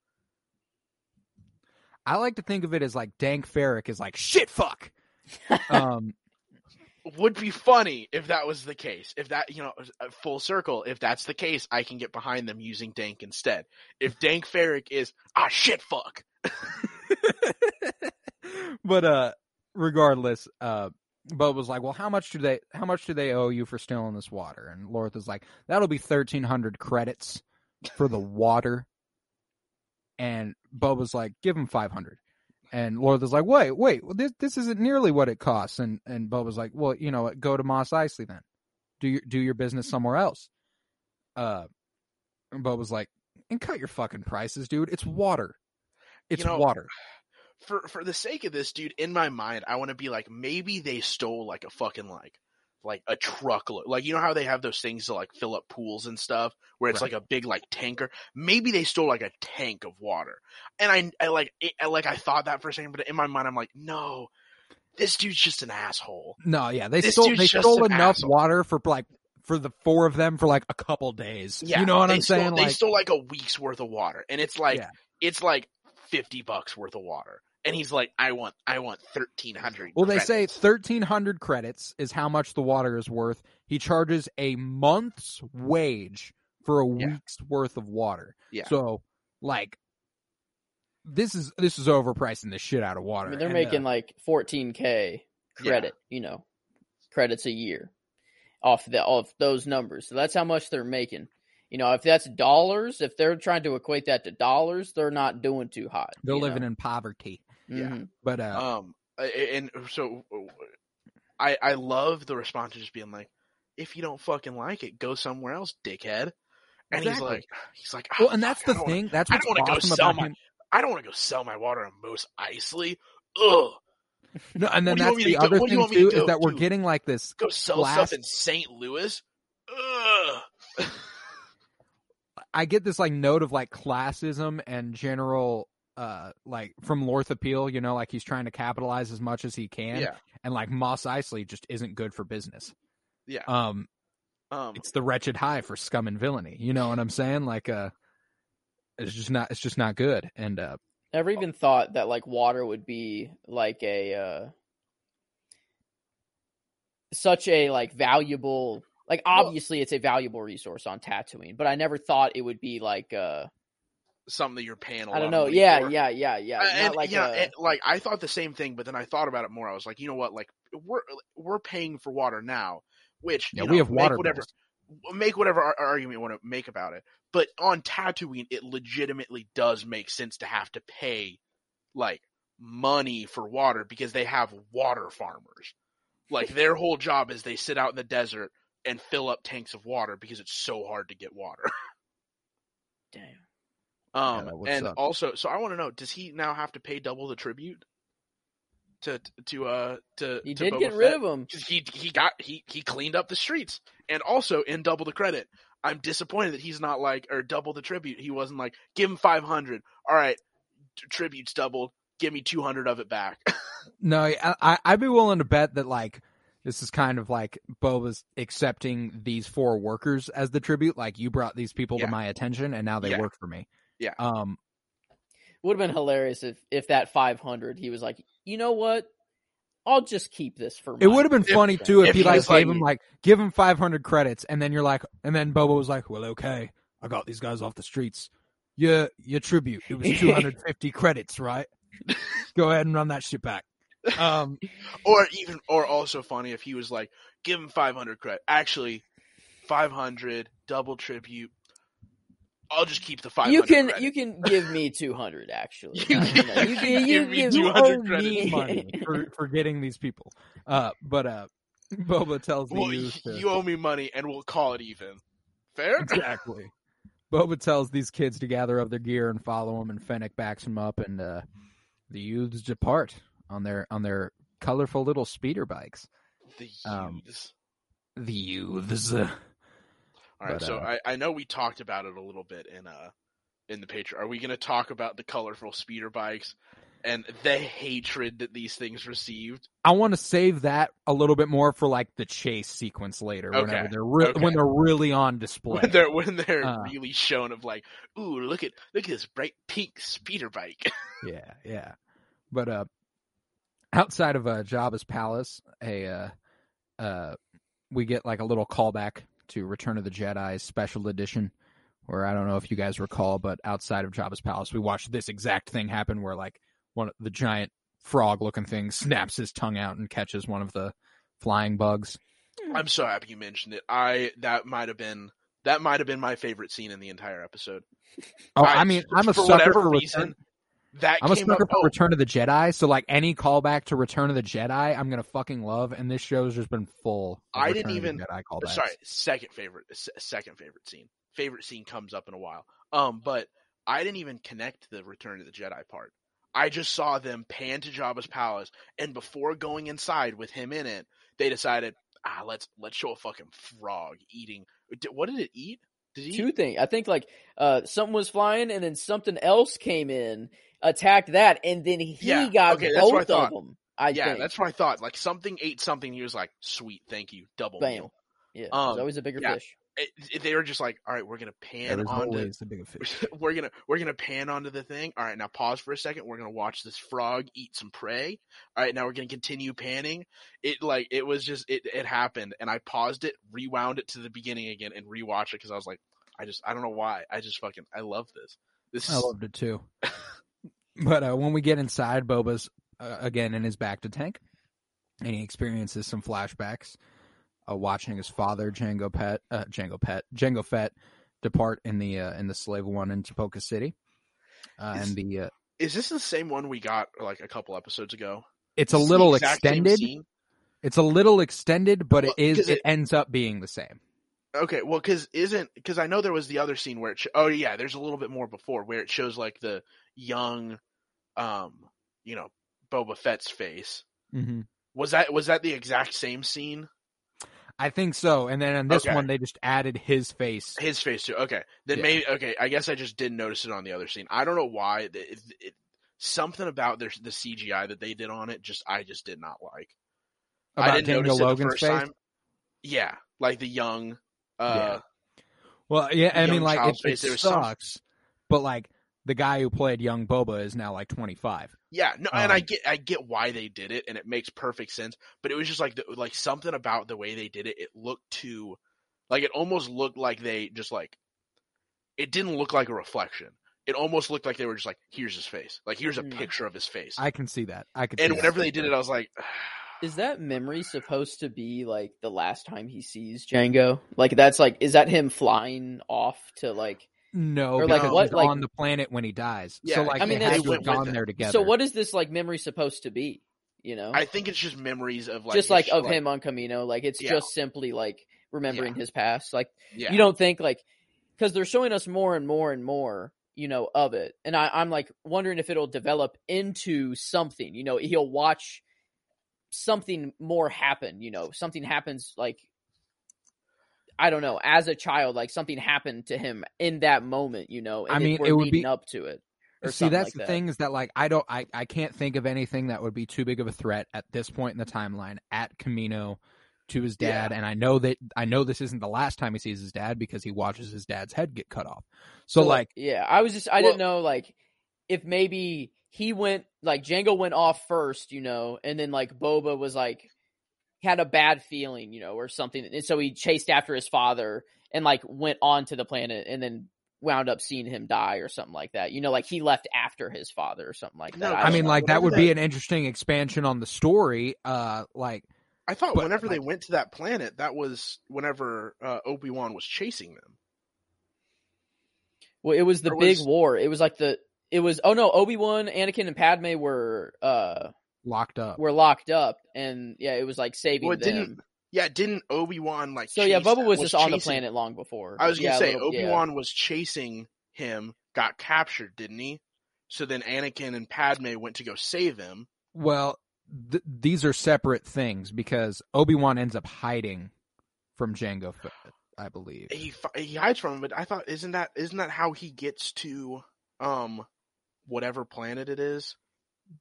I like to think of it as like dank farrik is like shit fuck. um, Would be funny if that was the case. If that you know uh, full circle. If that's the case, I can get behind them using dank instead. If dank farrik is ah shit fuck. but uh regardless uh Bub was like, "Well, how much do they how much do they owe you for stealing this water?" And Lorth Lortha's like, "That'll be 1300 credits for the water." And Bub was like, "Give him 500." And Lorth Lortha's like, "Wait, wait. Well, this this isn't nearly what it costs." And and Bub was like, "Well, you know, what, go to Mos Eisley then. Do your do your business somewhere else." Uh and Bub was like, "And cut your fucking prices, dude. It's water. It's know, water." For for the sake of this dude in my mind i want to be like maybe they stole like a fucking like like a truckload like you know how they have those things to like fill up pools and stuff where it's Right. like a big like tanker maybe they stole like a tank of water and i, I like it, I, like i thought that for a second but in my mind i'm like no this dude's just an asshole No, yeah, they This stole they stole enough asshole. water for like for the four of them for like a couple days. yeah you know what I'm stole, saying? they Like, stole like a week's worth of water and it's like Yeah. it's like 50 bucks worth of water and he's like i want i want 1300 well, they say 1,300 credits is how much the water is worth. He charges a month's wage for a Yeah. week's worth of water. Yeah. So, like, this is this is overpricing the shit out of water. I mean, they're And, uh, making like 14k Yeah. credit. You know, credits a year. off the off those numbers. So that's how much they're making. You know, if that's dollars, if they're trying to equate that to dollars, they're not doing too hot. They're living know? in poverty. Yeah. Mhm. But uh, Um, and so I I love the response to just being like, if you don't fucking like it, go somewhere else, dickhead. And he's like, he's like, well, "Ah, and that's fuck, the I don't wanna- thing. That's I what's don't wanna go sell my- him. I don't want to go sell my water on Mos Eisley. Ugh. No, and then What do you that's the other what do you thing too is that we're do? getting like this. Go sell Blast. stuff in St. Louis. Ugh. I get this like note of like classism and general uh like from Lortha Peel, you know, like he's trying to capitalize as much as he can. yeah. And like Mos Eisley just isn't good for business. Yeah. Um Um. it's the wretched high for scum and villainy. You know what I'm saying? Like uh it's just not it's just not good. And uh Never even thought that like water would be like a uh such a like valuable like Well- obviously it's a valuable resource on Tatooine, but I never thought it would be like uh something that you're paying. a I don't lot of know. money Yeah, for. yeah, yeah, yeah. Uh, Not and, like yeah, a, and, like I thought the same thing, but then I thought about it more. I was like, you know what? Like we're we're paying for water now, which yeah, you we know, have water make whatever bills. make whatever argument you want to make about it. But on Tatooine, it legitimately does make sense to have to pay like money for water because they have water farmers. Like their whole job is they sit out in the desert and fill up tanks of water because it's so hard to get water. damn. Um, that would and suck. also, so I want to know, does he now have to pay double the tribute to to uh to He to did Boba get rid of him. he he got he he cleaned up the streets, and also in double the credit. I'm disappointed that he's not like or double the tribute. He wasn't like give him 500. All right, t- tribute's doubled. Give me 200 of it back. No, I, I I'd be willing to bet that like this is kind of like Boba's accepting these four workers as the tribute. Like you brought these people Yeah. to my attention, and now they Yeah. work for me. Yeah. Um. Would have been hilarious if if that 500 he was like, "You know what? I'll just keep this for It would have been If- funny too if, if he he like was gave like- him like give him 500 credits, and then you're like, and then Bobo was like, well, okay, I got these guys off the streets. Yeah, your tribute. It was 250 credits, right? Go ahead and run that shit back. Um. or even or also funny if he was like give him 500 credit. Actually, 500 double tribute. I'll just keep the 500. You can credit. you can give me 200 actually. You can- you can give you me give you 200 owe credits. me money for, for getting these people. Uh, but uh, Boba tells the well, youth to- you owe me money, and we'll call it even. Fair. exactly. Boba tells these kids to gather up their gear and follow him, and Fennec backs him up, and uh, the youths depart on their on their colorful little speeder bikes. The Um, youths. The youths. All right, but, so uh, I, I know we talked about it a little bit in uh in the Patreon. Are we going to talk about the colorful speeder bikes and the hatred that these things received? I want to save that a little bit more for like the chase sequence later, whenever Okay, they're re- okay. when they're really on display. When they're when they're Uh. really shown of like, ooh, look at look at this bright pink speeder bike. Yeah, yeah. But uh outside of uh Jabba's palace, a uh uh we get like a little callback to Return of the Jedi special edition where I don't know if you guys recall, but outside of Jabba's palace, we watched this exact thing happen where like one of the giant frog looking thing snaps his tongue out and catches one of the flying bugs. Hmm. I'm so happy you mentioned it. I that might have been that might have been my favorite scene in the entire episode. Oh, I, mean, I'm a for sucker whatever for reason. Return. That I'm a came sucker up, for Return of the Jedi, so like any callback to Return of the Jedi, I'm gonna fucking love. And this show's just been full. Of I didn't Return of the even- Jedi callbacks. Sorry, second favorite, second favorite scene. Favorite scene comes up in a while. Um, but I didn't even connect the Return of the Jedi part. I just saw them pan to Jabba's palace, and before going inside with him in it, they decided, ah, let's let's show a fucking frog eating. What did it eat? Did he? Two things. I think like uh something was flying and then something else came in, attacked that, and then he Yeah, got okay, that's what I both of them. I yeah, think. that's what I thought. Like something ate something. He was like, "Sweet, thank you, double Bam. meal." Yeah, Um, there's always a bigger yeah. fish. It, it- they were just like, "All right, we're gonna pan there's onto the bigger fish. we're gonna we're gonna pan onto the thing. All right, now pause for a second. We're gonna watch this frog eat some prey. All right, now we're gonna continue panning. It like it was just it it happened, and I paused it, rewound it to the beginning again, and rewatched it because I was like, I just I don't know why. I just fucking I love this. This I loved it too. but uh, when we get inside, Boba's uh, again in his Bacta tank, and he experiences some flashbacks uh, watching his father Django Pet, uh, Django Pet, Django Fett depart in the uh, in the slave one in Tipoca City, uh, Is- and the uh, Is this the same one we got like a couple episodes ago? it's a little extended. It's a little extended, but Well, it is it, it- ends up being the same. Okay, well, because isn't because I know there was the other scene where it. Sh- oh yeah, there's a little bit more before where it shows like the young, um, you know, Boba Fett's face. Mm-hmm. Was that was that the exact same scene? I think so. And then in this Okay. one, they just added his face. His face too. Okay, then Yeah. maybe okay. I guess I just didn't notice it on the other scene. I don't know why. It, it, it- something about their the CGI that they did on it just I just did not like. About I didn't Django notice it the Logan's first face. time. Yeah, like the young. Uh, Well, yeah, I mean, like it, face, some- sucks, but like the guy who played young Boba is now like 25. Yeah, no, and I Um, get I get why they did it, and it makes perfect sense. But it was just like the, like something about the way they did it. It looked too, like it almost looked like they just like, it didn't look like a reflection. It almost looked like they were just like, here's his face, like here's a Hmm. picture of his face. I can see that. I can. and see that. whenever they did it, I was like, Is that memory supposed to be like the last time he sees Django? Like that's like is that him flying off to like no, or, like, because what, like- on the planet when he dies. Yeah, so like I mean, they that's- had to have went with gone it. there together. So what is this like memory supposed to be? You know? I think it's just memories of like just his- like of him on Kamino, like it's Yeah. just simply like remembering his past. Like Yeah, you don't think like because they're showing us more and more and more you know of it and I, i'm like wondering if it'll develop into something you know he'll watch something more happen you know something happens like i don't know as a child like something happened to him in that moment you know and I mean, it would be- up to it See, that's like the that. thing is that like I don't, I, I can't think of anything that would be too big of a threat at this point in the timeline at Kamino to his dad, and I know that I know this isn't the last time he sees his dad because he watches his dad's head get cut off. So, like, yeah i was just i Well- didn't know like if maybe he went like django went off first you know and then like boba was like had a bad feeling you know or something and so he chased after his father and like went on to the planet and then wound up seeing him die or something like that you know like he left after his father or something like that. No, that I mean, know. like that would be an interesting expansion on the story. Uh, like I thought but, whenever they went to that planet, that was whenever uh, Obi Wan was chasing them. well it was the or big was- war it was like the it was oh no obi-wan anakin and padme were uh locked up. were locked up and yeah it was like saving Well, it them didn't- Yeah, didn't Obi Wan like? So yeah, chase- Bubba was, just on the planet long before. I was gonna Yeah, say little- Obi yeah. Wan was chasing him, got captured, didn't he? So then Anakin and Padme went to go save him. Well, th- these are separate things because Obi Wan ends up hiding from Django Fett, I believe. He fi- he hides from him, but I thought isn't that isn't that how he gets to um whatever planet it is?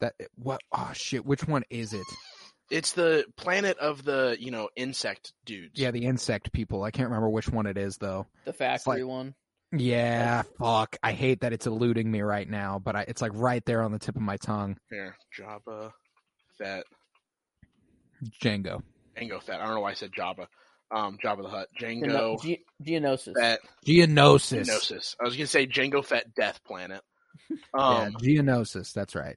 That what? Oh shit! Which one is it? It's the planet of the you know insect dudes. Yeah, the insect people. I can't remember which one it is though. the factory like- one. Yeah, fuck. I hate that it's eluding me right now, but I, it's like right there on the tip of my tongue. Yeah, Java, Fett, Django. Django Fett. I don't know why I said Java. Um, Jabba the Hutt, Geno- Django Ge- Geonosis. Fett, Geonosis. Gnosis. I was gonna say Django Fett, Death Planet. Yeah, Um, Geonosis. That's right.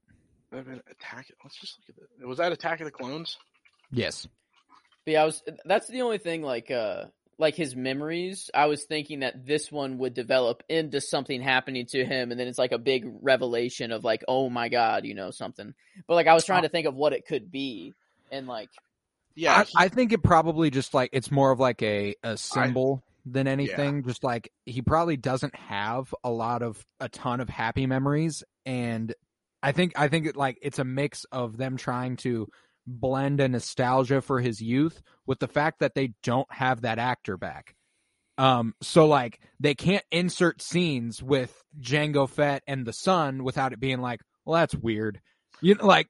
I've been attack. Let's just look at it. Was that Attack of the Clones? Yes. But yeah, I was. That's the only thing. Like, uh, like his memories. I was thinking that this one would develop into something happening to him, and then it's like a big revelation of like, oh my god, you know something. But like, I was trying to think of what it could be, and like, Yeah, I, he- I think it probably just like it's more of like a a symbol than anything. Just like he probably doesn't have a lot of a ton of happy memories, and I think I think it, like it's a mix of them trying to blend a nostalgia for his youth with the fact that they don't have that actor back. Um, so like they can't insert scenes with Django Fett and the son without it being like, well, that's weird. You know, like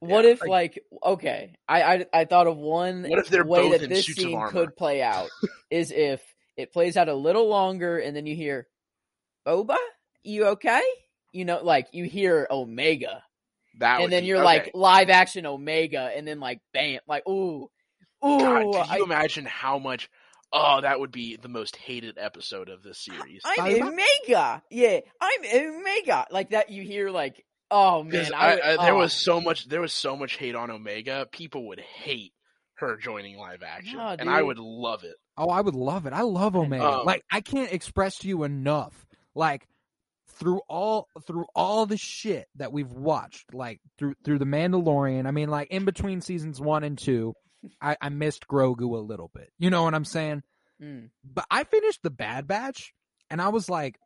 what Yeah, if like, okay, I, I I thought of one. What if they're way both that this scene armor? could play out is if it plays out a little longer, and then you hear, Boba, you okay? You know, like you hear Omega, that and then be- you're okay. like live action Omega, and then like bam, like ooh, ooh. God, can I, you imagine how much? Oh, that would be the most hated episode of this series. I'm Boba? Omega. Yeah, I'm Omega. Like that, you hear like, oh man, Because I, I, I, there oh. was so much, there was so much hate on Omega. People would hate her joining live action, Nah, and I would love it. Oh, I would love it. I love Omega. Um, like I can't express to you enough. Like through all through all the shit that we've watched, like through through the Mandalorian. I mean, like in between seasons one and two, I, I missed Grogu a little bit. You know what I'm saying? Mm. But I finished the Bad Batch, and I was like,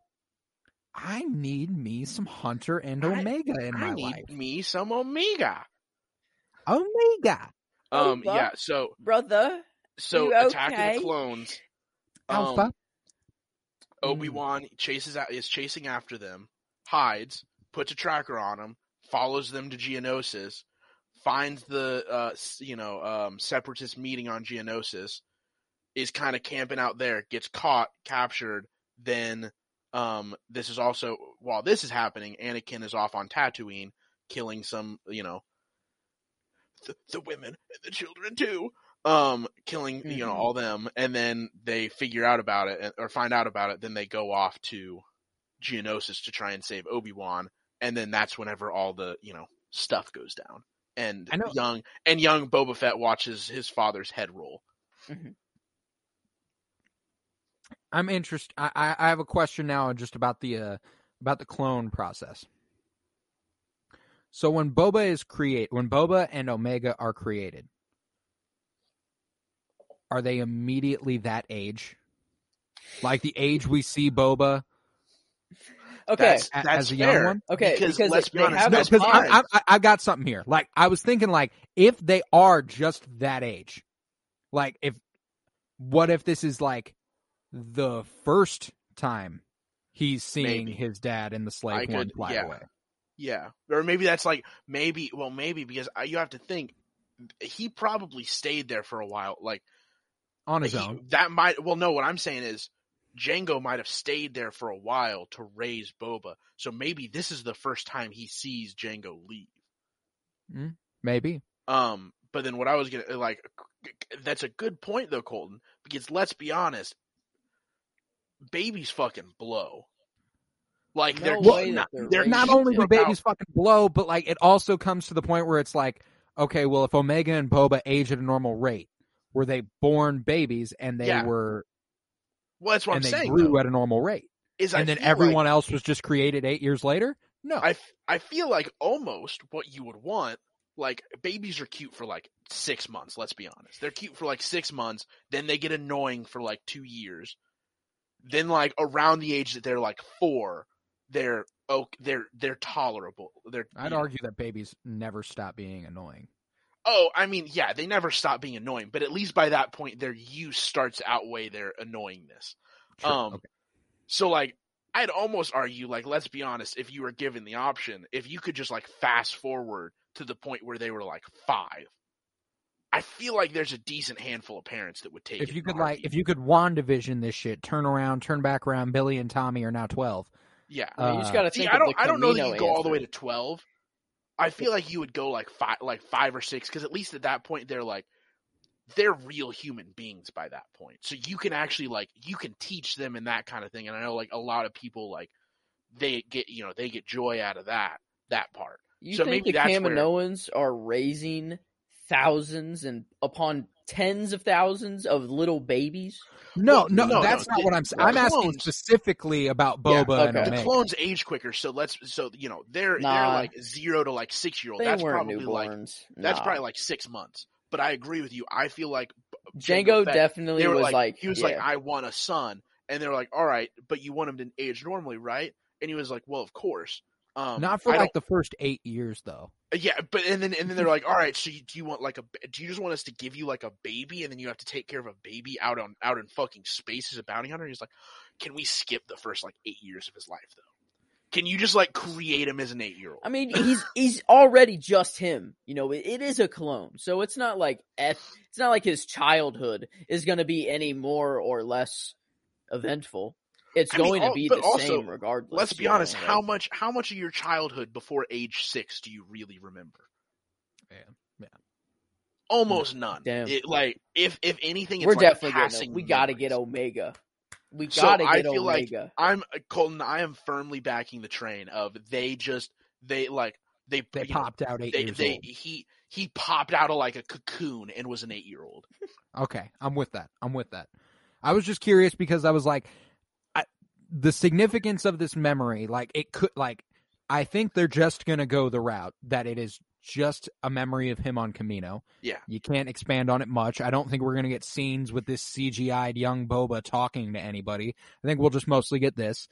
I need me some Hunter and I- Omega in my I need life. me some Omega. Omega. Um, Oba. yeah. So Brother, so You Attack of okay? the Clones. Alpha. Obi Wan chases out is chasing after them, hides, puts a tracker on them, follows them to Geonosis, finds the uh you know um separatist meeting on Geonosis, is kind of camping out there, gets caught, captured. Then um this is also while this is happening, Anakin is off on Tatooine, killing some you know the, the women and the children too um killing you know Mhm. all them and then they figure out about it or find out about it then they go off to geonosis to try and save obi-wan and then that's whenever all the you know stuff goes down and young and young boba fett watches his father's head roll I'm interested. I, I I have a question now, just about the uh, about the clone process. So when Boba is create, when Boba and Omega are created, are they immediately that age? Like the age we see Boba okay, That's- a- that's as a young one? okay, because because, let's be honest, No, that's a because. I, I I got something here. Like I was thinking, like if they are just that age, like if what if this is like the first time he's seeing Maybe. his dad in the slave I one fly yeah. away? Yeah, or maybe that's like maybe. Well, maybe because I, you have to think he probably stayed there for a while. Like on his he- own. that might. Well, no. What I'm saying is Django might have stayed there for a while to raise Boba. So maybe this is the first time he sees Django leave. Mm, Maybe. Um, but then what I was gonna like, that's a good point though, Colton. Because let's be honest, babies fucking blow. Like they're No not, they're they're Not Not only do about- babies fucking blow, but like it also comes to the point where it's like, okay, well, if Omega and Boba age at a normal rate, were they born babies and they Yeah. were Well, that's what and I'm they saying. grew though, at a normal rate, is I and then feel like- everyone else was just created eight years later? No. I, I feel like almost what you would want. Like babies are cute for like six months. Let's be honest, they're cute for like six months. Then they get annoying for like two years. Then like around the age that they're like four, they're oh they're they're tolerable. They're I'd you know- argue that babies never stop being annoying. Oh, I mean, yeah, they never stop being annoying, but at least by that point, their use starts to outweigh their annoyingness. True. Um, okay. So like I'd almost argue like let's be honest, if you were given the option, if you could just like fast forward to the point where they were like 5. I feel like there's a decent handful of parents that would take it If you could like, heartbeat. if you could Wandavision this shit, turn around, turn back around. Billy and Tommy are now twelve. yeah. I mean, you just Uh, got to See, think. I don't the I don't know that you go all the way to 12. I feel like you would go like 5 like 5 or 6 cuz at least at that point they're like they're real human beings by that point. So you can actually like you can teach them and that kind of thing. And I know like a lot of people like they get you know they get joy out of that that part. You So think maybe the that's where- are raising thousands and upon tens of thousands of little babies? No, no, no, that's no, not the- what I'm saying. I'm asking clones- specifically about Yeah, Boba and okay. The clones age quicker, so let's so you know they're they're like zero to like six year old. They That's weren't probably like newborns. that's Nah. probably like six months. But I agree with you. I feel like Django Fett, definitely was like, like, he was yeah. like I want a son, and they're like, all right, but you want him to age normally, right? And he was like, well, of course. Um, Not for I like the first eight years, though. Yeah, but and then and then they're like, all right, so you, do you want like a do you just want us to give you like a baby, and then you have to take care of a baby out on out in fucking space as a bounty hunter? And he's like, can we skip the first like eight years of his life though? Can you just like create him as an eight year old? I mean, he's he's already just him. You know, it, it is a clone, so it's not like it's not like his childhood is going to be any more or less eventful. It's I mean, going to be the also, same regardless. Let's be you know, honest. like- How much? How much of your childhood before age six do you really remember? Yeah, yeah. Almost none. Damn. It, like if if anything, it's We're like definitely passing. getting. We got to get Omega. We got to I get feel like Omega. I'm uh, Colton. I am firmly backing the train of they just they like they They you know, popped out eight they years they old. he he popped out of like a cocoon and was an eight year old. Okay, I'm with that. I'm with that. I was just curious because I was like, I, the significance of this memory, like it could, like, I think they're just gonna go the route that it is just a memory of him on Kamino. Yeah. You can't expand on it much. I don't think we're gonna get scenes with this CGI'd young Boba talking to anybody. I think we'll just mostly get this.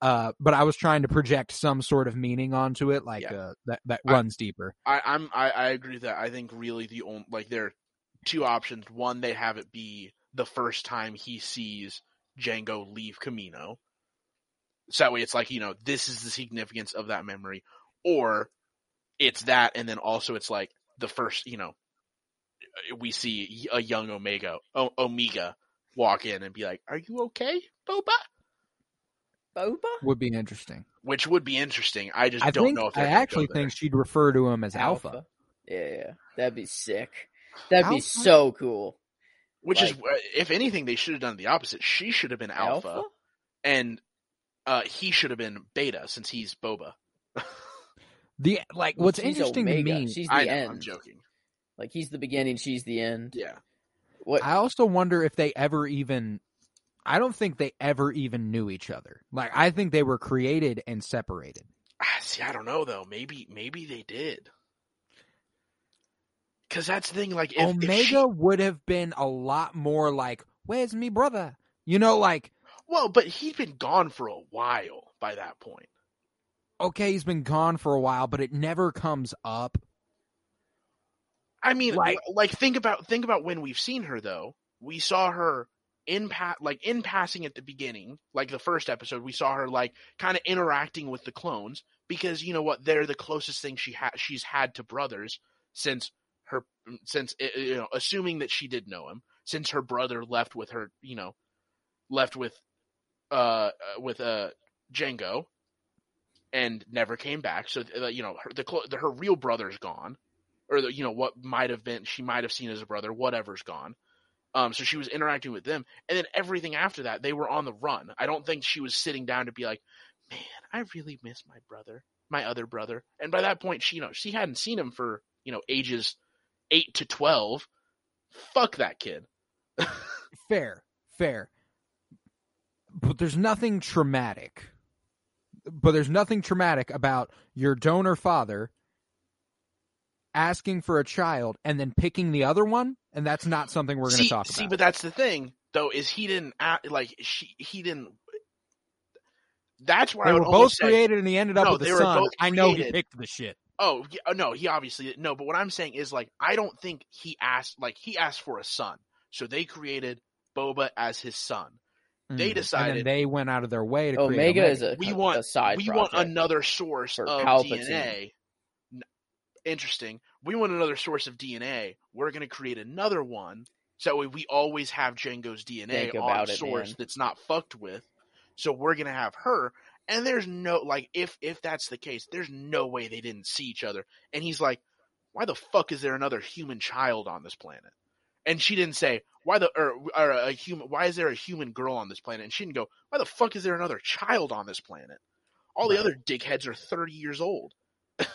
Uh, but I was trying to project some sort of meaning onto it, like Yeah. uh, that that I- runs deeper. I, I'm I, I agree with that. I think really the only like there are two options. One, they have it be the first time he sees Django leave Kamino. So that way it's like, you know, this is the significance of that memory. Or it's that and then also it's like the first, you know, we see a young Omega o- Omega walk in and be like, Are you okay, Boba? Boba? Would be interesting. Which would be interesting. I just I don't think know if I actually think she'd refer to him as Alpha. Yeah, yeah. That'd be sick. That'd be so cool. Which is, like- uh, if anything, they should have done the opposite. She should have been Alpha, and uh, he should have been Beta since he's Boba. The like, what's She's interesting Omega. to me, She's the I know, end. I'm joking. Like he's the beginning, she's the end. Yeah, What? I also wonder if they ever even. I don't think they ever even knew each other. Like, I think they were created and separated. Ah, see, I don't know though. Maybe, maybe they did. Because that's the thing. Like, if, Omega if she, would have been a lot more like, "Where's me brother?" You know, like, well, but he'd been gone for a while by that point. okay, he's been gone for a while, but it never comes up. I mean, Like- like, think about think about when we've seen her though. We saw her in pa- like in passing at the beginning, like the first episode. We saw her like kind of interacting with the clones because you know what? They're the closest thing she ha- she's had to brothers since her since eh, eh, you know assuming that she did know him since her brother left with her you know left with uh uh, with uh Django and never came back. So uh, you know her the, the her real brother's gone or the, you know what might have been she might have seen as a brother whatever's gone. Um so she was interacting with them. And then everything after that they were on the run. I don't think she was sitting down to be like man i really miss my brother my other brother. And by that point she you know she hadn't seen him for you know ages 8 to 12 fuck that kid. Fair, fair. But there's nothing traumatic. But there's nothing traumatic about your donor father asking for a child and then picking the other one, and that's not something we're going to see, talk see about. but that's the thing though is he didn't act like she he didn't that's why they I were both say, created, and he ended up No, with a son. I know he picked the shit. Oh yeah, oh, no, he obviously no. But what I'm saying is like I don't think he asked like he asked for a son, so they created Boba as his son. They Mm. and decided- then they went out of their way to create Omega Omega. is a, We want a want- side we want another source of Palpatine. DNA. Interesting. We want another source of DNA. We're going to create another one, so that way we always have Django's DNA Think on about a it, source man. that's not fucked with. So we're going to have her. And there's no like if if that's the case, there's no way they didn't see each other. And he's like, "Why the fuck is there another human child on this planet?" And she didn't say, "Why the or, or a human? Why is there a human girl on this planet?" And she didn't go, "Why the fuck is there another child on this planet?" All the other dickheads are 30 years old.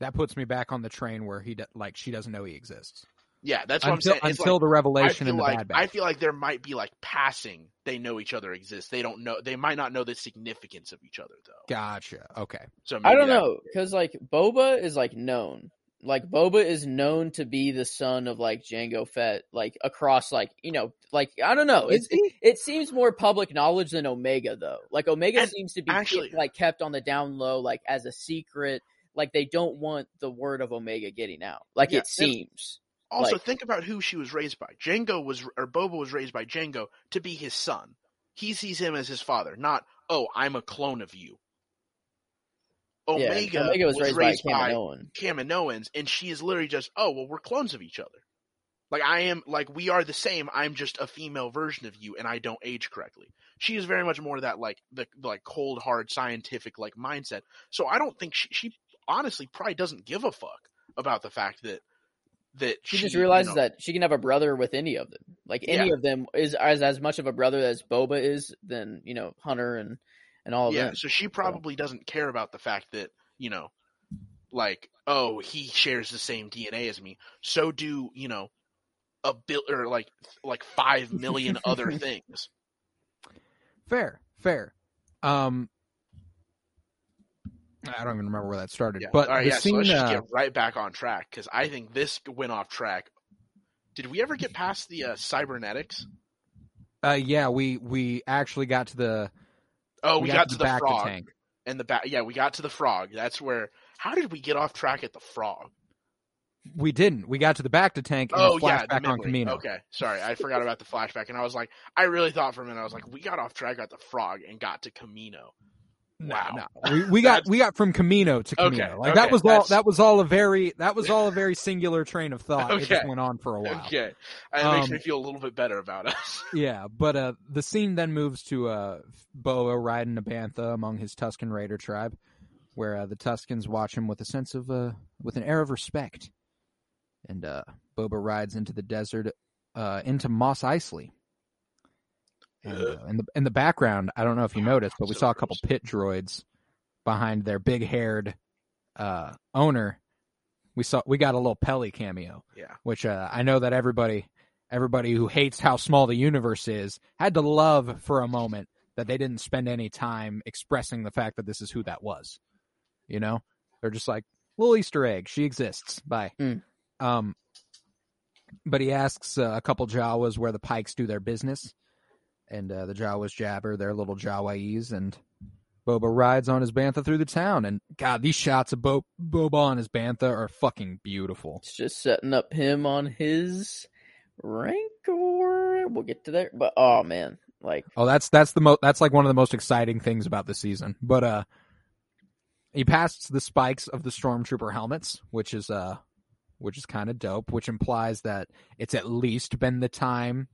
That puts me back on the train where he do, like she doesn't know he exists Yeah, that's what until I'm saying. It's until like, the I revelation feel in the like Bad I feel like there might be like passing. They know each other exists. They don't know. They might not know the significance of each other though. Gotcha. Okay. So I don't that- know because like Boba is like known. Like Boba is known to be the son of like Django Fett, like across like you know, like I don't know. It's, it, it seems more public knowledge than Omega though. Like Omega And seems to be actually- like kept on the down low, like as a secret. Like they don't want the word of Omega getting out. Like Yeah, it seems. Also, Like- think about who she was raised by. Django was, or Boba was raised by Django to be his son. He sees him as his father, not oh, I'm a clone of you. Yeah, Omega, Omega was, raised, by by Kaminoan. Kaminoans, and she is literally just, oh, well, we're clones of each other. Like I am, like we are the same. I'm just a female version of you, and I don't age correctly. She is very much more that like the like cold, hard, scientific like mindset. So I don't think she, she honestly probably doesn't give a fuck about the fact that that She just you realizes know- that she can have a brother with any of them. Like any of them is as as much of a brother as Boba is than you know Hunter and and all of yeah. them. So she probably doesn't care about the fact that you know, like, oh, he shares the same DNA as me. So do you know a bill or like like five million other things. Fair, fair. Um, I don't even remember where that started, Yeah. but all right, yeah. scene, so let's just uh, get right back on track because I think this went off track. Did we ever get past the uh, cybernetics? uh, yeah, we we actually got to the Oh, we, got, to the, frog and the back. Yeah, we got to the frog. That's where. How did we get off track at the frog? We didn't. We got to the Bacta tank and Oh the yeah, flashback the on. Kamino. Okay, sorry, I forgot about the flashback, and I was like, I really thought for a minute, I was like, we got off track at the frog and got to Kamino. No, Wow. no. We, we got we got from Kamino to Okay, Kamino. Like that okay, was all that was all a very that was all a very singular train of thought. It just Okay. went on for a while. Okay, and it makes Um, me feel a little bit better about us. Yeah, but uh, the scene then moves to uh, Boa riding a bantha among his Tusken raider tribe, where uh, the Tuskens watch him with a sense of uh, with an air of respect, and uh, Boba rides into the desert, uh, into Mos Eisley. And, uh, in the in the background, I don't know if you noticed, but we saw a couple pit droids behind their big haired uh, owner. We saw we got a little Peli cameo Yeah, which uh, I know that everybody everybody who hates how small the universe is had to love for a moment that they didn't spend any time expressing the fact that this is who that was. You know, they're just like little Easter egg. She exists. Bye. Mm. Um, but he asks uh, a couple Jawas where the Pikes do their business, and uh, the Jawas jabber their little Jawaese, and Boba rides on his bantha through the town. And God, these shots of Bo- Boba on his bantha are fucking beautiful. It's just setting up him on his Rancor. We'll get to there, but oh man, like Oh, that's that's the most that's like one of the most exciting things about the season. But uh he passed the spikes of the stormtrooper helmets, which is uh which is kind of dope, which implies that it's at least been the time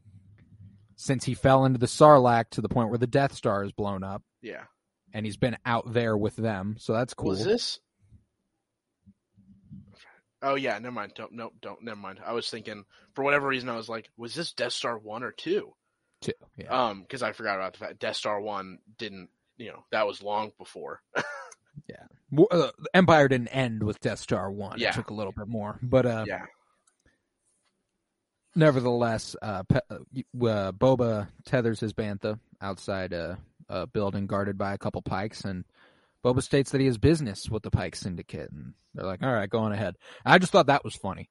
since he fell into the Sarlacc to the point where the Death Star is blown up yeah. and he's been out there with them. So that's cool. Was this? Oh yeah, never mind. Don't no, don't never mind. I was thinking for whatever reason I was like, was this Death Star one or two? Too. Yeah. Um, because I forgot about the fact Death Star one didn't. You know that was long before. yeah. uh, Empire didn't end with Death Star 1. Yeah. It took a little bit more. But uh yeah. Nevertheless, uh, Pe- uh, uh, Boba tethers his bantha outside a, a building guarded by a couple pikes, and Boba states that he has business with the Pike Syndicate, and they're like, "All right, go on ahead." I just thought that was funny.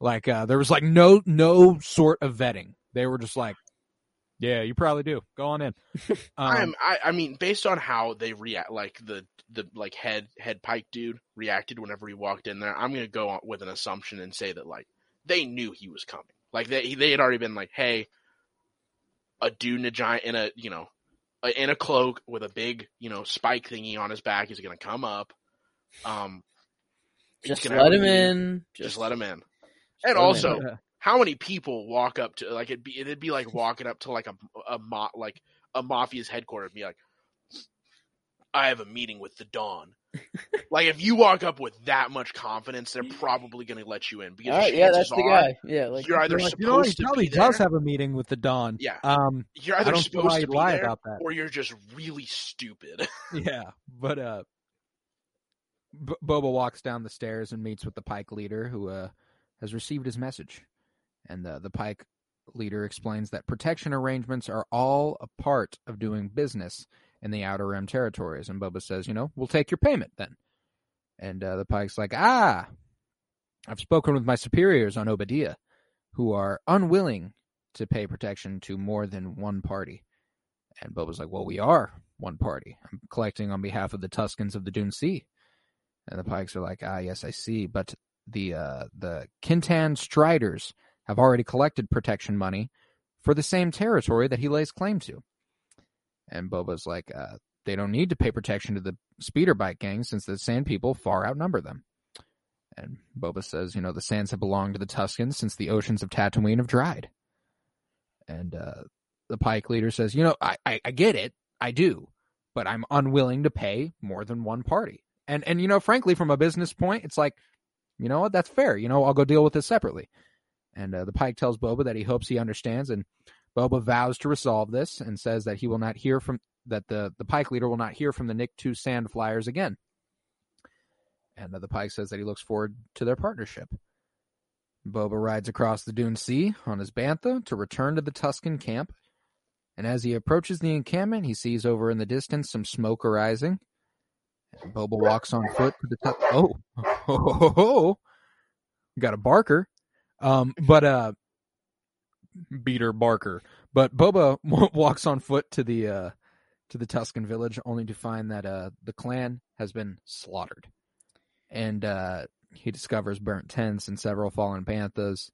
Like uh, there was like no no sort of vetting. They were just like, "Yeah, you probably do. Go on in." Um, I'm. I, I mean, based on how they react, like the the like head head Pike dude reacted whenever he walked in there, I'm gonna go on with an assumption and say that like they knew he was coming. Like they they had already been like, hey, a dude in a giant in a you know in a cloak with a big you know spike thingy on his back is gonna come up. Um, just let him in. Just, let him in. And also, in. how many people walk up to like it'd be it'd be like walking up to like a a mo- like a mafia's headquarters and be like I have a meeting with the Don. Like if you walk up with that much confidence, they're probably going to let you in because All right, yeah, chances that's the are guy. Yeah, like you're either They're like, supposed you know, he to probably be there, does have a meeting with the Don. Yeah. Um. you're I either don't see supposed to you'd be lie there, about that. or you're just really stupid. Yeah, but uh, B- Boba walks down the stairs and meets with the Pike leader, who uh has received his message, and uh, the Pike leader explains that protection arrangements are all a part of doing business in the Outer Rim territories. And Boba says, "You know, we'll take your payment then." And uh, the Pike's like, "Ah, I've spoken with my superiors on Oba Diah, who are unwilling to pay protection to more than one party." And Boba's like, "Well, we are one party. I'm collecting on behalf of the Tuskens of the Dune Sea." And the Pikes are like, "Ah, yes, I see, but the uh, the Kintan Striders have already collected protection money for the same territory that he lays claim to." And Boba's like, uh, "They don't need to pay protection to the speeder bike gang since the Sand people far outnumber them." And Boba says, "You know, the Sands have belonged to the Tuskens since the oceans of Tatooine have dried." And uh, the Pike leader says, "You know, I, I, I get it, I do, but I'm unwilling to pay more than one party." And and you know, frankly, from a business point, it's like, you know what, that's fair. You know, I'll go deal with this separately. And uh, the Pike tells Boba that he hopes he understands, and Boba vows to resolve this and says that he will not hear from that the the Pike leader will not hear from the Nikto Sand Flyers again. and the Pike says that he looks forward to their partnership. Boba rides across the Dune Sea on his bantha to return to the Tusken camp, and as he approaches the encampment, he sees over in the distance some smoke arising. And Boba walks on foot to the tu- oh, ho, ho, ho, ho. got a barker, um, but uh, beater barker. But Boba walks on foot to the uh, to the Tusken village, only to find that uh, the clan has been slaughtered, and uh, he discovers burnt tents and several fallen banthas,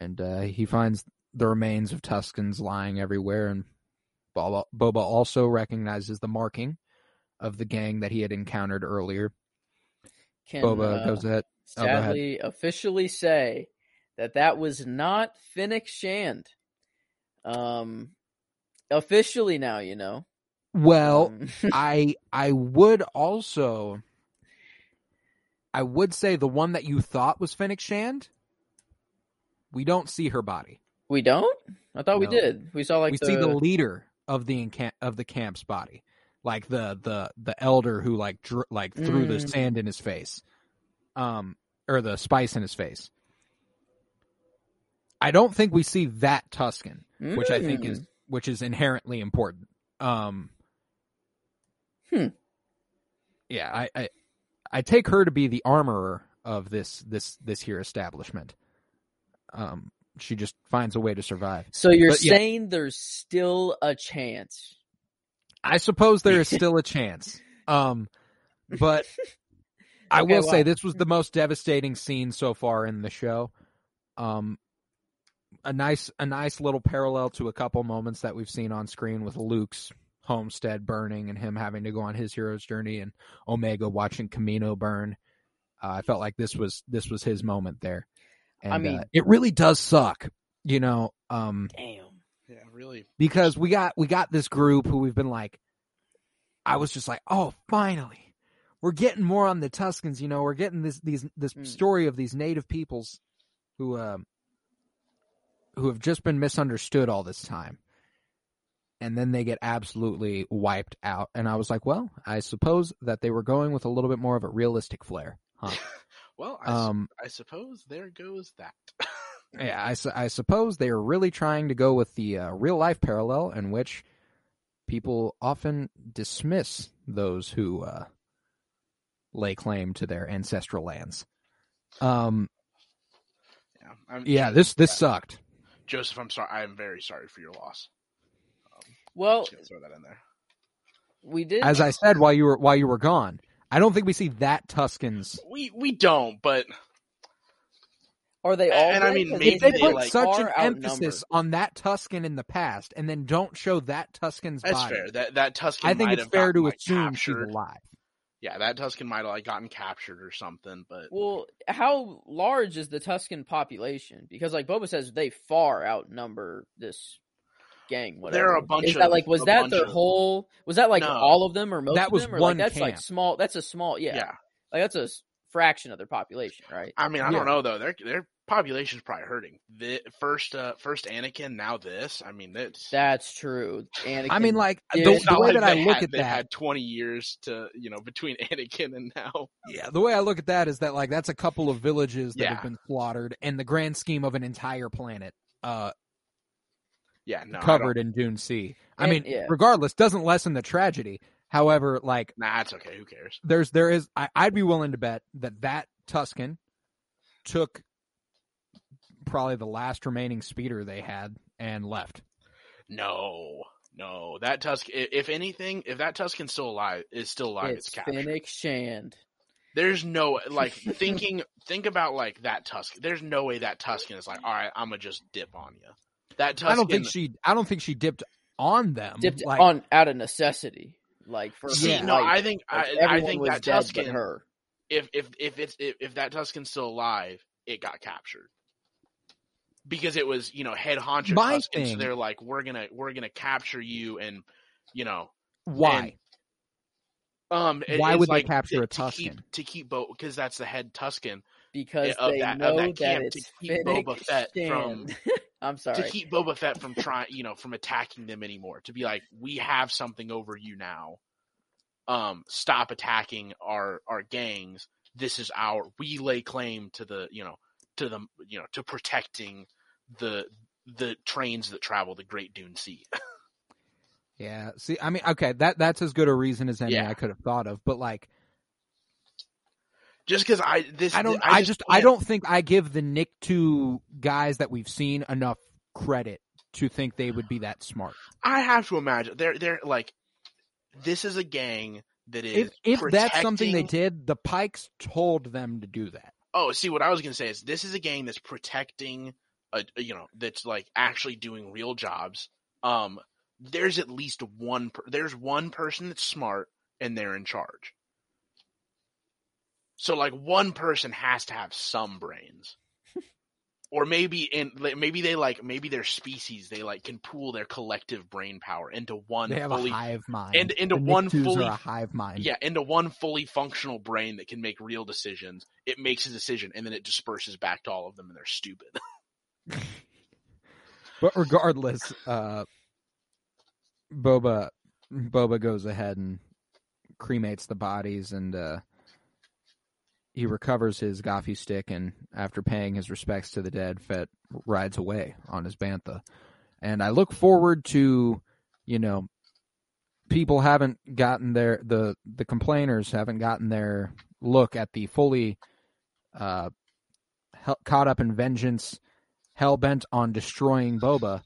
and uh, he finds the remains of Tuskens lying everywhere. And Boba, Boba also recognizes the marking of the gang that he had encountered earlier. Can Boba uh, goes ahead. Oh, go ahead. sadly officially say that that was not Fennec Shand. Um, officially now, you know. Well, Um, I I would also I would say the one that you thought was Fennec Shand. We don't see her body. we don't. I thought we did. We saw like we the, see the leader of the encamp of the camp's body, like the the the elder who like dr- like threw the Mm. sand in his face, um, or the spice in his face. I don't think we see that Tusken, which I think is Mm. which is inherently important. Um, Hmm. Yeah, I, I I take her to be the armorer of this this this here establishment. Um, she just finds a way to survive. So you're But, yeah. saying there's still a chance. I suppose there is still a chance. Um, but I Okay, will say this was the most devastating scene so far in the show. Um, a nice, a nice little parallel to a couple moments that we've seen on screen with Luke's homestead burning and him having to go on his hero's journey and Omega watching Kamino burn. Uh, I felt like this was this was his moment there. And, I mean- uh, it really does suck, you know. Um, Damn. Yeah, really. because we got we got this group who we've been like I was just like, "Oh, finally. We're getting more on the Tuskens, you know. We're getting this these this Hmm. story of these native peoples who um who have just been misunderstood all this time." And then they get absolutely wiped out. And I was like, "Well, I suppose that they were going with a little bit more of a realistic flair." Huh. Well, I, Um I suppose there goes that. Yeah, I, su- I suppose they are really trying to go with the uh, real life parallel in which people often dismiss those who uh, lay claim to their ancestral lands. Um, yeah, I'm, yeah, this this sucked. Joseph, I'm sorry. I am very sorry for your loss. Um, well, throw that in there. we did. As I said while you were while you were gone, I don't think we see that Tuskens. We we don't, but Are they all? And I mean, maybe If they they, put like, such an emphasis on that Tusken in the past and then don't show that Tusken's that's body, fair. That that Tusken. I think might it's have fair to like, assume she's captured. alive. Yeah, that Tusken might have like gotten captured or something. But Well, how large is the Tusken population? Because, like Boba says, they far outnumber this gang. Whatever. There are a bunch Is of- that like was that bunch their whole? Was that like No. all of them or most That of was them? Or one like that's like small. That's a small. Yeah, yeah. like that's a fraction of their population, right? I mean, I Yeah. don't know though. Their their population's probably hurting. The first uh first Anakin, now this. I mean, it's That's true. Anakin, I mean, like the, the way like that I look had, at they that, had 20 years to you know between Anakin and now. Yeah, the way I look at that is that like that's a couple of villages that Yeah. have been slaughtered and the grand scheme of an entire planet uh Yeah, no, covered in Dune Sea. I And- mean, yeah. regardless, doesn't lessen the tragedy. However, like Nah, it's okay. Who cares? there's there is I, I'd be willing to bet that that Tusken took probably the last remaining speeder they had and left. No, no. That Tusk. If anything, if that Tusken's still alive, is still alive, it's, it's captured. Fennec Shand. There's no like thinking. think about like that Tusk. There's no way that Tusken is like, all right, I'm gonna just dip on you. That Tusken. I don't think she I don't think she dipped on them. dipped like, on out of necessity, like for See, Yeah. no, life. I think Like, I, I think was that dead but Tusken. her. If if if it's if, if that Tusken's still alive, it got captured. Because it was, you know, head honcho My Tusken, so they're like, we're gonna we're gonna capture you, and you know, why? um, it- Why it's would they capture to, a to keep Tusken? to keep Bo because that's the head Tusken because of they that- of know that that, camp to it's keep Fennec Boba Fett from- I'm sorry. to keep Boba Fett from trying, you know, from attacking them anymore. To be like, we have something over you now. Um, stop attacking our our gangs. this is our we lay claim to the you know to the you know to protecting the the trains that travel the Great Dune Sea. Yeah. See, I mean, okay, that that's as good a reason as any Yeah. I could have thought of, but like, just because I this I don't, I, just, I can't- don't think I give the Nick two guys that we've seen enough credit to think they would be that smart. I have to imagine they're they're like this is a gang that is If if that's something they did, the Pikes told them to do that. Oh, see what I was gonna say is this is a gang that's protecting a, you know that's like actually doing real jobs. Um, there's at least one per- there's one person that's smart and they're in charge. So like one person has to have some brains. Or maybe in maybe they like maybe their species they like can pool their collective brain power into one They have fully a hive mind. and into The one Niktos fully- a hive mind. yeah, into one fully functional brain that can make real decisions. It makes a decision and then it disperses back to all of them and they're stupid. But regardless, uh, Boba Boba goes ahead and cremates the bodies, and uh, he recovers his Gothy stick, and after paying his respects to the dead, Fett rides away on his bantha. And I look forward to, you know, people haven't gotten their the the complainers haven't gotten their look at the fully uh, caught up in vengeance hell bent on destroying Boba,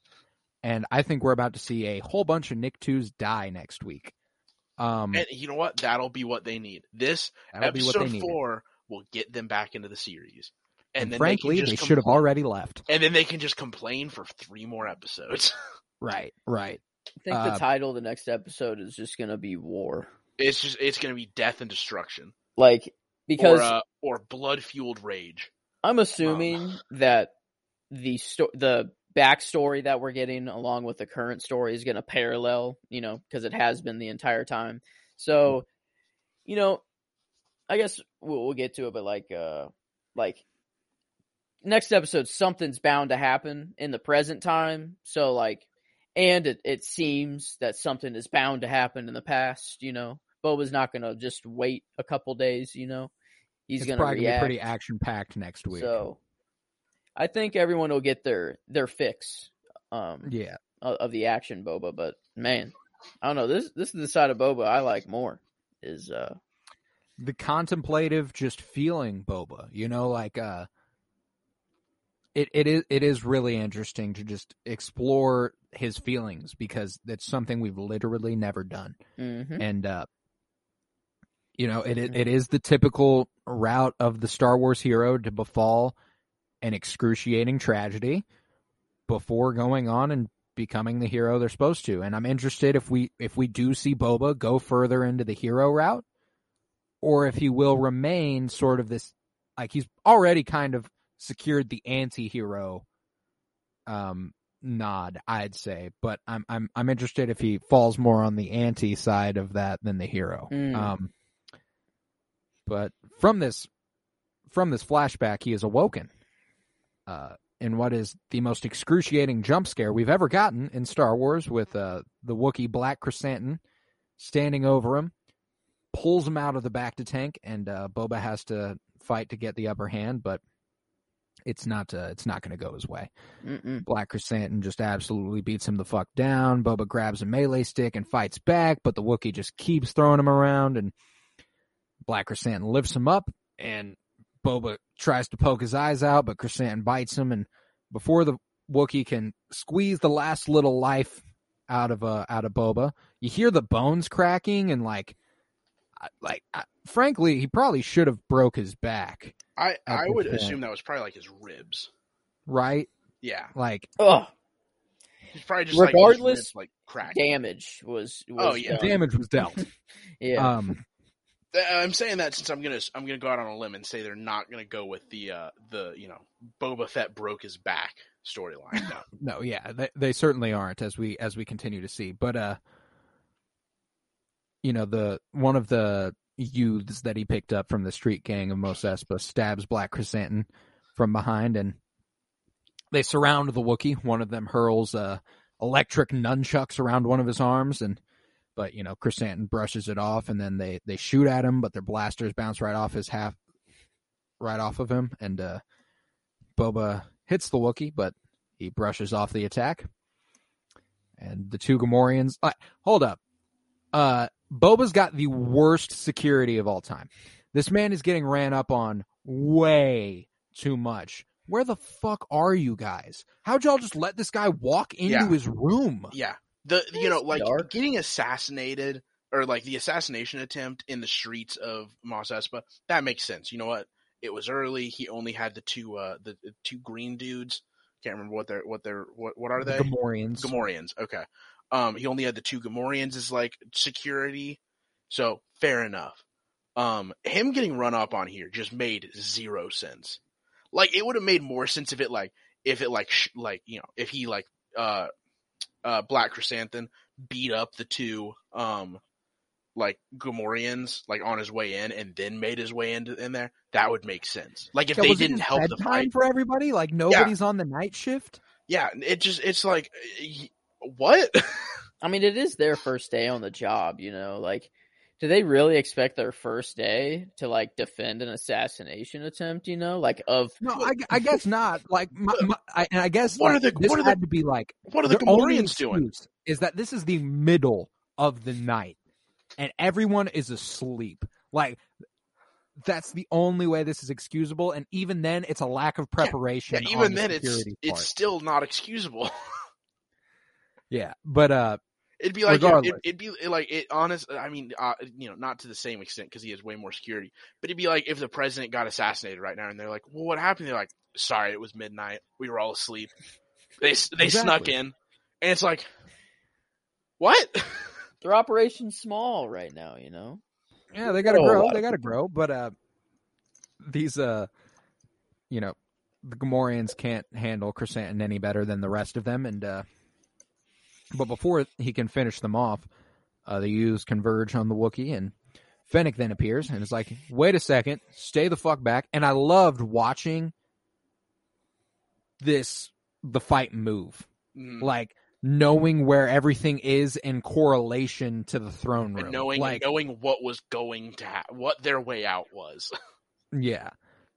and I think we're about to see a whole bunch of Nicktoons die next week. Um, and you know what? That'll be what they need. This that'll be what episode they need. four will get them back into the series. And, And then frankly, they, they, can should have already left. And then they can just complain for three more episodes. Right, right. I think Uh, the title of the next episode is just gonna be War. it's just it's gonna be death and destruction, Like because or uh, or blood fueled rage. I'm assuming that the sto- the backstory that we're getting along with the current story is going to parallel, you know, because it has been the entire time. So, you know, I guess we'll, we'll get to it, but like, uh, like next episode, something's bound to happen in the present time. So, like, and it, it seems that something is bound to happen in the past. You know, Boba's not going to just wait a couple days. You know, he's going to probably be pretty action packed next week. So I think everyone will get their their fix um yeah, of, of the action boba, but man, I don't know. This this is the side of boba I like more is uh the contemplative, just feeling Boba. You know, like uh, it it is it is really interesting to just explore his feelings because that's something we've literally never done. mhm. and uh you know it it is the typical route of the Star Wars hero to befall an excruciating tragedy before going on and becoming the hero they're supposed to. And I'm interested if we if we do see Boba go further into the hero route or if he will remain sort of this like he's already kind of secured the anti-hero um nod I'd say. But I'm I'm I'm interested if he falls more on the anti side of that than the hero. Mm. um but from this from this flashback he is awoken uh in what is the most excruciating jump scare we've ever gotten in Star Wars with uh the Wookiee Black Chrysanthemum standing over him pulls him out of the Bacta tank and uh Boba has to fight to get the upper hand but it's not uh, it's not going to go his way Mm-mm. Black Chrysanthemum just absolutely beats him the fuck down. Boba grabs a melee stick and fights back, but the Wookiee just keeps throwing him around, and Black Chrysanthemum lifts him up, and Boba tries to poke his eyes out, but Chrysanthemum bites him, and before the Wookiee can squeeze the last little life out of uh, out of Boba, you hear the bones cracking, and like, like I, frankly, he probably should have broke his back, I I would point. assume that was probably like his ribs. right? Yeah, Like, Ugh, he's probably just like Regardless, ribs, like cracked. damage was, was Oh, yeah. done. damage was dealt. yeah. Um, I'm saying that since I'm gonna I'm gonna go out on a limb and say they're not gonna go with the uh the you know Boba Fett broke his back storyline. No. No, yeah, they they certainly aren't as we as we continue to see. But uh you know, the one of the youths that he picked up from the street gang of Mos Espa stabs Black Chrysanthemum from behind and they surround the Wookiee. One of them hurls uh electric nunchucks around one of his arms and but you know, Chrysanthemum brushes it off and then they they shoot at him, but their blasters bounce right off his half right off of him, and uh, Boba hits the Wookiee, but he brushes off the attack. And the two Gamorreans. Uh, hold up. Uh, Boba's got the worst security of all time. This man is getting ran up on way too much. Where the fuck are you guys? How'd y'all just let this guy walk into Yeah. his room? Yeah. The you know, like dark. getting assassinated or like the assassination attempt in the streets of Mos Espa, that makes sense. You know what? It was early. He only had the two uh the, the two green dudes. Can't remember what they're what they're what what are The they? Gamorreans. Gamorreans. Okay. Um he only had the two Gamorreans as like security. So fair enough. Um him getting run up on here just made zero sense. Like it would have made more sense if it like if it like sh- like you know if he like uh uh Black Chrysanthemum beat up the two um like Gamorreans like on his way in and then made his way into in there. That would make sense. Like if Yeah, they was didn't just help the bedtime fight. for everybody. Like nobody's on the night shift. Yeah, it just it's like what? I mean, it is their first day on the job, you know. Like, do they really expect their first day to like defend an assassination attempt? You know, like of No, I, I guess not. Like, my, my, I, and I guess What are the- this what are the- had to be like what are the their Gamorreans doing? Is that this is the middle of the night, and everyone is asleep. Like, that's the only way this is excusable, and even then, it's a lack of preparation. Yeah, on even the then it's security it's still not excusable. yeah, but uh, It'd be like it, Regardless. it'd be like it honest. I mean, uh, you know, not to the same extent because he has way more security. But it'd be like if the president got assassinated right now, and they're like, "Well, what happened?" They're like, "Sorry, it was midnight. We were all asleep. They s- they snuck in," and it's like, "What?" their operation's small right now. You know, Yeah, they gotta Oh, grow. They gotta grow. But uh, these uh, you know, the Gamorreans can't handle Chrysanthemum any better than the rest of them. And uh, but before he can finish them off, uh, the youths converge on the Wookiee, and Fennec then appears and is like, "Wait a second, stay the fuck back." And I loved watching this the fight move, Mm. like knowing where everything is in correlation to the throne room, And knowing like knowing what was going to ha- what their way out was. Yeah.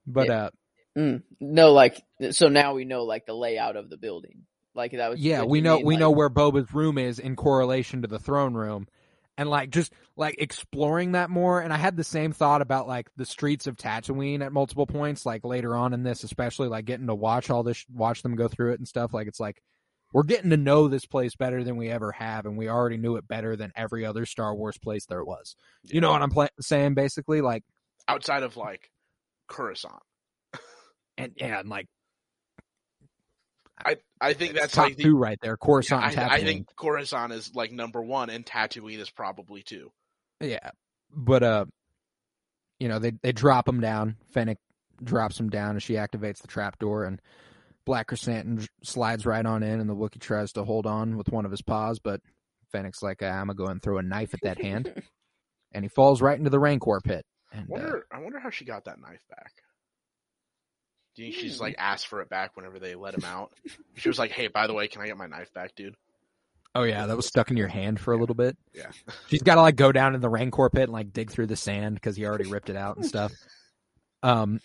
But uh mm. no, like so now we know like the layout of the building. Like that was yeah, we know mean, we like- know where Boba's room is in correlation to the throne room. And like just like exploring that more. And I had the same thought about like the streets of Tatooine at multiple points like later on in this especially like getting to watch all this watch them go through it and stuff. Like it's like we're getting to know this place better than we ever have. And we already knew it better than every other Star Wars place there was. You know what I'm pla- saying basically? Like Outside of like Coruscant, and yeah, and like I I think that's top like the, two right there, Coruscant I, and I think Coruscant is like number one, and Tatooine is probably two. Yeah, but uh, you know they they drop him down. Fennec drops him down, and she activates the trap door, and Black Chrysanthemum slides right on in, and the Wookiee tries to hold on with one of his paws, but Fennec's like, "I'm gonna go and throw a knife at that hand," and he falls right into the Rancor pit. And uh, Wonder I wonder how she got that knife back. Do you think she's Hmm. like asked for it back whenever they let him out? She was like, "Hey, by the way, can I get my knife back, dude?" oh yeah, that was stuck in your hand for a little bit. Yeah. She's got to like go down in the Rancor pit and like dig through the sand because he already ripped it out and stuff. Um,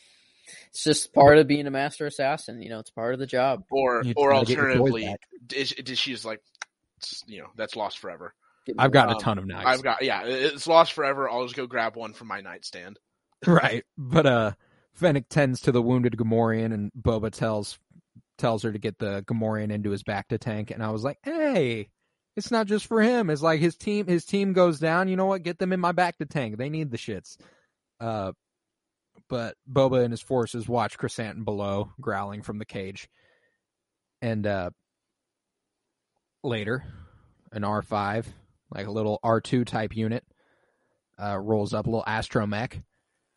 It's just part of being a master assassin. You know, it's part of the job. Or or try to get your toys alternatively, back. is, is she's like, you know, that's lost forever. I've got a Um, ton of knives. I've got yeah, it's lost forever. I'll just go grab one from my nightstand. right. But uh Fennec tends to the wounded Gamorrean and Boba tells tells her to get the Gamorrean into his Bacta tank and I was like, "Hey, it's not just for him. It's like his team his team goes down, you know what? Get them in my Bacta tank. They need the shits." Uh but Boba and his forces watch Chrysanthemum below growling from the cage. And uh later, an R5, like a little R2 type unit, uh rolls up a little astromech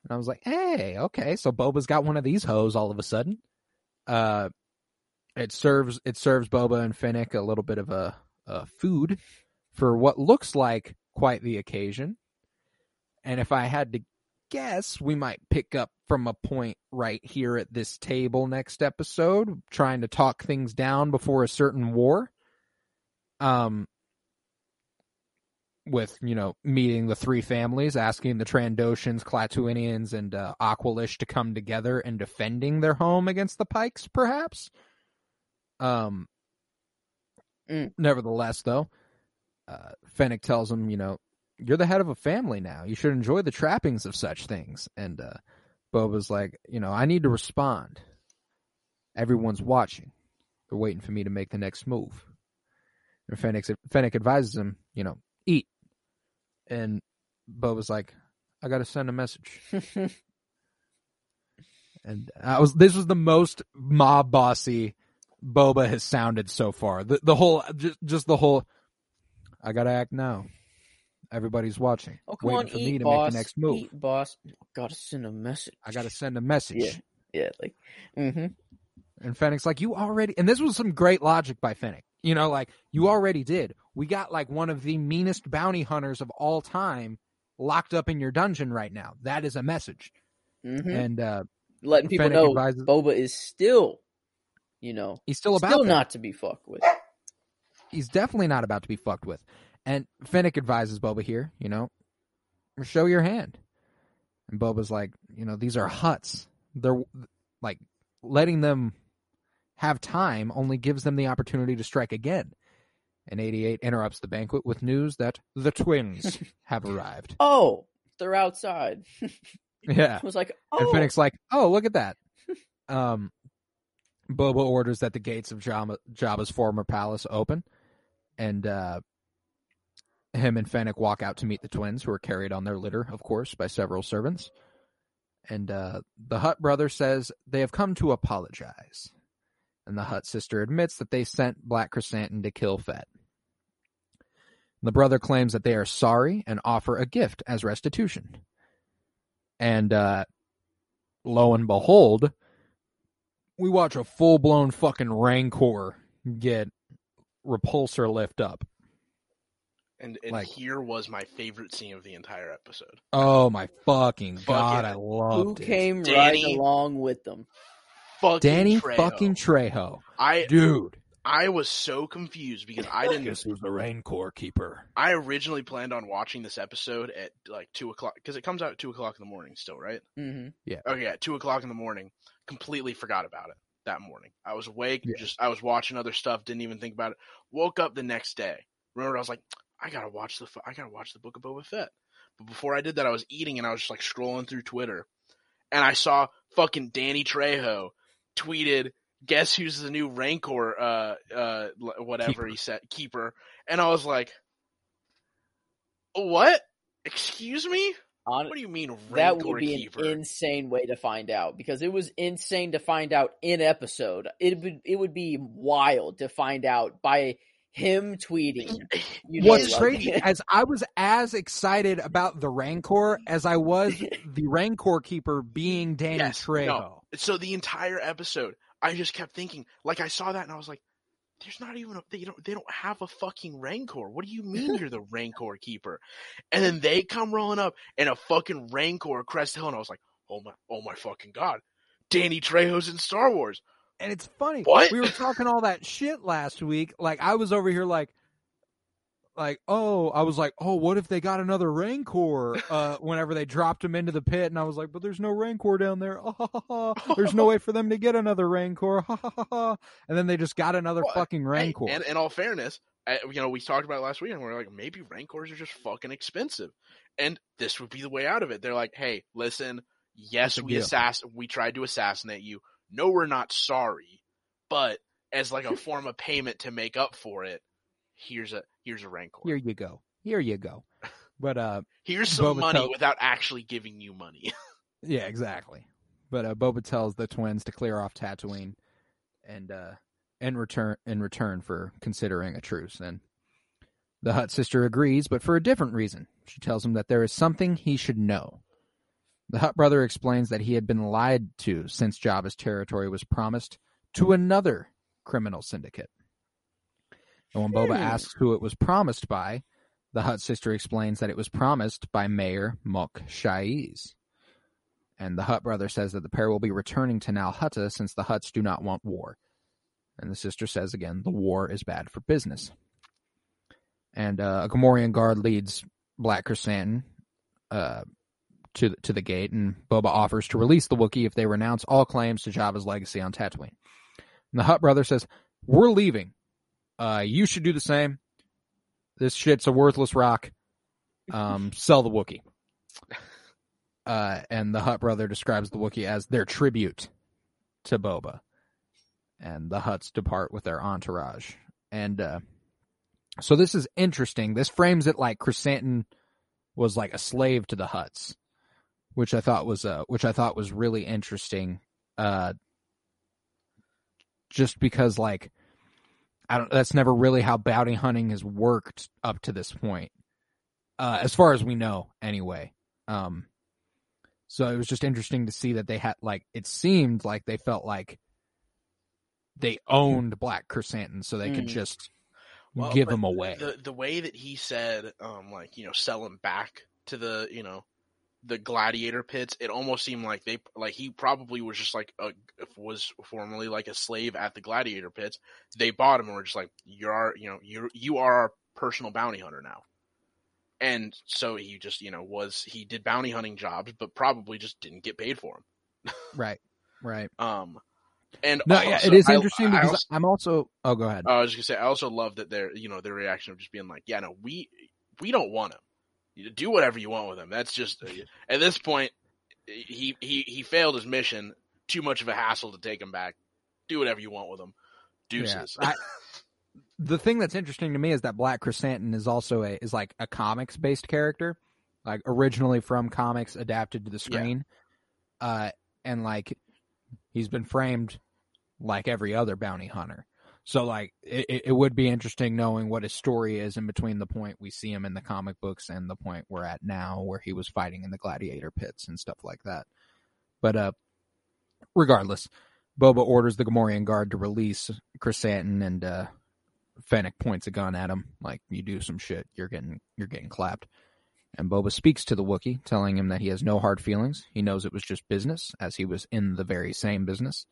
and I was like, hey, okay, so Boba's got one of these hoes all of a sudden. Uh, it serves it serves Boba and Fennec a little bit of a, a food for what looks like quite the occasion. And if I had to guess, we might pick up from a point right here at this table next episode, trying to talk things down before a certain war. Um, with you know meeting the three families, asking the Trandoshans, Klatooinians, and uh, Aqualish to come together and defending their home against the Pikes, perhaps. Um. Mm. Nevertheless, though, uh, Fennec tells him, you know, you're the head of a family now. You should enjoy the trappings of such things. And uh, Boba's like, you know, I need to respond. Everyone's watching. They're waiting for me to make the next move. And Fennec, Fennec advises him, you know, eat. And Boba's like, I got to send a message. and I was this was the most mob bossy Boba has sounded so far. The the whole just just the whole I gotta act now. Everybody's watching. Oh, come waiting on, for eat, me to boss. make the next move. Eat, boss. Gotta send a message. I gotta send a message. Yeah. Yeah, like, mm-hmm. And Fennec's like, you already and this was some great logic by Fennec. You know, like you already did. We got like one of the meanest bounty hunters of all time locked up in your dungeon right now. That is a message. Mm-hmm. And uh Letting people Fennec know advises- Boba is still, you know, he's still about still not to be fucked with. he's definitely not about to be fucked with. And Fennec advises Boba here, you know, show your hand. And Boba's like, you know, these are Hutts. They're like letting them have time only gives them the opportunity to strike again. And 88 interrupts the banquet with news that the twins have arrived. Oh, they're outside. Yeah. I was like, And oh, like, oh, look at that. Um, Boba orders that the gates of Jabba, Jabba's former palace open, and uh, him and Fennec walk out to meet the twins, who are carried on their litter, of course, by several servants. And uh, the Hutt brother says they have come to apologize. And the Hutt sister admits that they sent Black Chrysanthemum to kill Fett. The brother claims that they are sorry and offer a gift as restitution. And uh, lo and behold, we watch a full blown fucking Rancor get repulsor lift up. And, and Like- here was my favorite scene of the entire episode. Oh my fucking god, Fucking- I who loved it. Who came Danny- right along with them? Fucking Danny Trejo. fucking Trejo. I Dude. I was so confused because I didn't. Guess who's the Rancor keeper? I originally planned on watching this episode at like two o'clock because it comes out at two o'clock in the morning still, right? Mm-hmm. Yeah. Okay, at two o'clock in the morning. Completely forgot about it that morning. I was awake, Yeah. just I was watching other stuff, didn't even think about it. Woke up the next day. Remember, I was like, I gotta watch the I gotta watch the Book of Boba Fett. But before I did that, I was eating and I was just like scrolling through Twitter, and I saw fucking Danny Trejo tweeted, "Guess who's the new Rancor? Uh, uh, whatever Keeper. he said, keeper." And I was like, "What? Excuse me? On, What do you mean Rancor that would be keeper?" an insane way to find out because it was insane to find out in episode. It would it would be wild to find out by him tweeting. You What's crazy as I was as excited about the Rancor as I was the Rancor keeper being Danny Yes, Trejo. no. So the entire episode, I just kept thinking, like I saw that and I was like, "There's not even a they don't they don't have a fucking Rancor. What do you mean you're the Rancor keeper?" And then they come rolling up in a fucking Rancor crest hill, and I was like, "Oh my, oh my fucking god, Danny Trejo's in Star Wars." And it's funny. What? We were talking all that shit last week. Like I was over here like like, oh, I was like, oh, what if they got another Rancor? Uh, whenever they dropped him into the pit, and I was like, but there's no Rancor down there. Ah, ha, ha, ha. There's no way for them to get another Rancor. Ha, ha, ha. And then they just got another Well, fucking Hey, Rancor. and in all fairness, uh, you know, we talked about it last week, and we are like, maybe Rancors are just fucking expensive, and this would be the way out of it. They're like, hey, listen, yes, we assass, we tried to assassinate you. No, we're not sorry, but as like a form of payment to make up for it, here's a here's a Rancor. Here you go. Here you go. But uh, Here's some Boba money without actually giving you money. Yeah, exactly. But uh, Boba tells the twins to clear off Tatooine, and uh, in return in return for considering a truce. And the Hutt sister agrees, but for a different reason. She tells him that there is something he should know. The Hutt brother explains that he had been lied to since Jabba's territory was promised to another criminal syndicate. And when Boba Hmm. asks who it was promised by, the Hutt sister explains that it was promised by Mayor Mok Shaiz. And the Hutt brother says that the pair will be returning to Nal Hutta since the Hutts do not want war. And the sister says again, the war is bad for business. and uh, a Gamorrean guard leads Black Chrysanthemum uh, to the, to the gate, and Boba offers to release the Wookiee if they renounce all claims to Jabba's legacy on Tatooine. And the Hutt brother says, "We're leaving. Uh, you should do the same. This shit's a worthless rock. Um, sell the Wookiee. Uh, and the Hutt brother describes the Wookiee as their tribute to Boba. And the Hutts depart with their entourage. And uh, so this is interesting. This frames it like Chrysanthemum was like a slave to the Hutts, which I thought was uh, which I thought was really interesting. Uh, just because like I don't that's never really how bounty hunting has worked up to this point. Uh, as far as we know anyway. Um, so it was just interesting to see that they had like it seemed like they felt like they owned Black Chrysanthemum, so they could Mm. just Well, give him away. The the way that he said, um, like you know, sell him back to the you know, the gladiator pits. It almost seemed like they like he probably was just like a was formerly like a slave at the gladiator pits. They bought him and were just like, you're our, you know you you are our personal bounty hunter now. And so he just you know was he did bounty hunting jobs, but probably just didn't get paid for them. right, right. Um, and No, yeah, also- it is interesting I because also- I'm also. Oh, go ahead. I was just gonna say, I also love that their, you know, their reaction of just being like, "Yeah, no, we, we don't want him. You do whatever you want with him. That's just at this point, he he he failed his mission. Too much of a hassle to take him back. Do whatever you want with him. Deuces. I- the thing that's interesting to me is that Black Chrysanthemum is also a is like a comics based character, like originally from comics adapted to the screen, uh, and like he's been framed like every other bounty hunter. So like it, it- would be interesting knowing what his story is in between the point we see him in the comic books and the point we're at now where he was fighting in the gladiator pits and stuff like that. But uh regardless, Boba orders the Gamorrean guard to release Chrysanthemum and uh Fennec points a gun at him, like you do some shit, you're getting you're getting clapped. And Boba speaks to the Wookiee, telling him that he has no hard feelings. He knows it was just business, as he was in the very same business.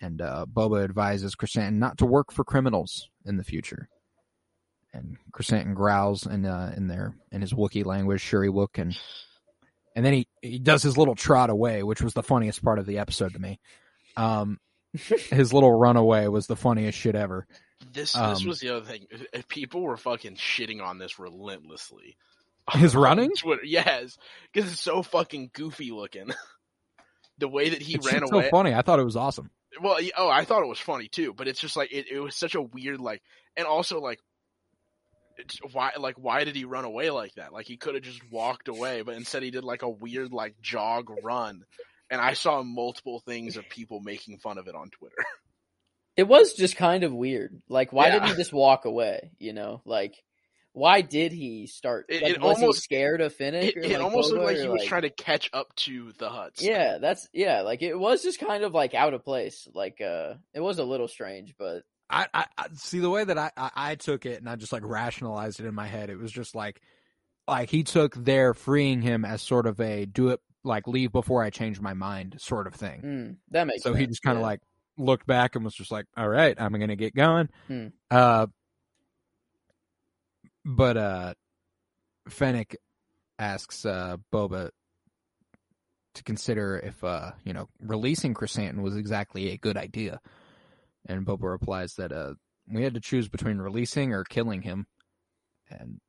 And uh, Boba advises Chrysanthemum not to work for criminals in the future. And Chrysanthemum growls in uh, in their in his Wookiee language, Shyriiwook, and and then he, he does his little trot away, which was the funniest part of the episode to me. Um, his little runaway was the funniest shit ever. this this um, was the other thing. People were fucking shitting on this relentlessly. His running? Twitter, yes, because it's so fucking goofy looking. the way that he It's ran away. so funny. I thought it was awesome. Well, oh, I thought it was funny too, but it's just like it, it was such a weird like, and also like, it's, why like why did he run away like that? Like he could have just walked away, but instead he did like a weird like jog run, and I saw multiple things of people making fun of it on Twitter. It was just kind of weird. Like, why Yeah. didn't he just walk away? You know, like, why did he start? It- like, it was almost- he scared of Fennec? It, or, it like, almost looked like or, he was trying to catch up to the Hutts. Yeah, that's yeah. Like, it was just kind of like out of place. Like, uh, it was a little strange, but I, I, I see the way that I, I, I took it and I just like rationalized it in my head. It was just like, like he took their freeing him as sort of a do it like leave before I change my mind sort of thing. mm, that makes. so sense. he just kind of yeah. like looked back and was just like, all right, I'm going to get going. Hmm. Uh, but, uh, Fennec asks, uh, Boba to consider if, uh, you know, releasing Chrysanthemum was exactly a good idea. And Boba replies that, uh, we had to choose between releasing or killing him. And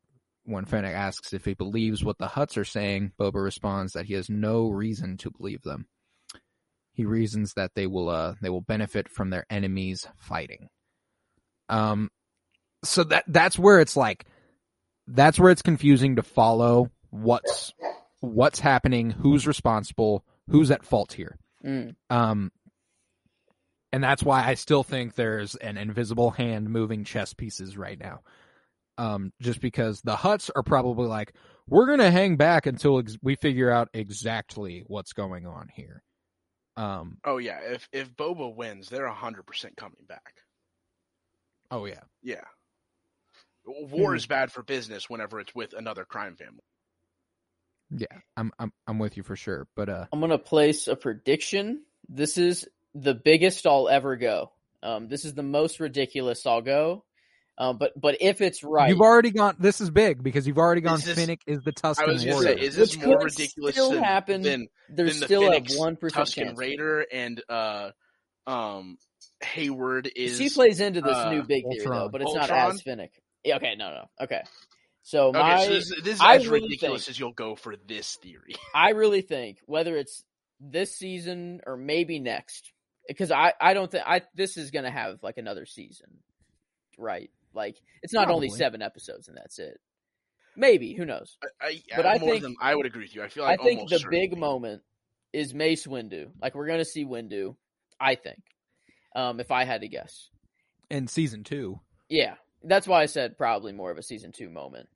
when Fennec asks if he believes what the Hutts are saying, Boba responds that he has no reason to believe them. He reasons that they will uh they will benefit from their enemies fighting. Um so that that's where it's like that's where it's confusing to follow what's what's happening, who's responsible, who's at fault here. Mm, Um, and that's why I still think there's an invisible hand moving chess pieces right now. Um, just because the Hutts are probably like, we're gonna hang back until ex- we figure out exactly what's going on here. Um, Oh yeah. If if Boba wins, they're hundred percent coming back. oh yeah, Yeah. War Hmm. is bad for business whenever it's with another crime family. yeah, I'm I'm I'm with you for sure. But uh, I'm gonna place a prediction. This is the biggest I'll ever go. Um, this is the most ridiculous I'll go. Um, but but if it's right, You've already gone. This is big because you've already gone. Is this- Fennec is the Tuscan I was warrior. say, is this Which more could ridiculous still than, happen. than there's than the still a Phoenix one percent Tuscan chance. Raider and uh, um, Hayward is She plays into this uh, new big theory though, but it's not as Fennec. Yeah, okay, no, no, okay. So Okay, my, so this, this is I as really ridiculous think- as you'll go for this theory. I really think whether it's this season or maybe next, because I I don't think I this is gonna have like another season, right? Like it's not only seven episodes and that's it. Maybe who knows? I, I, But I more think- than I would agree with you. I feel like I think almost the big moment is Mace Windu. Like we're gonna see Windu. I think, um, if I had to guess, in season two. yeah, that's why I said probably more of a season two moment.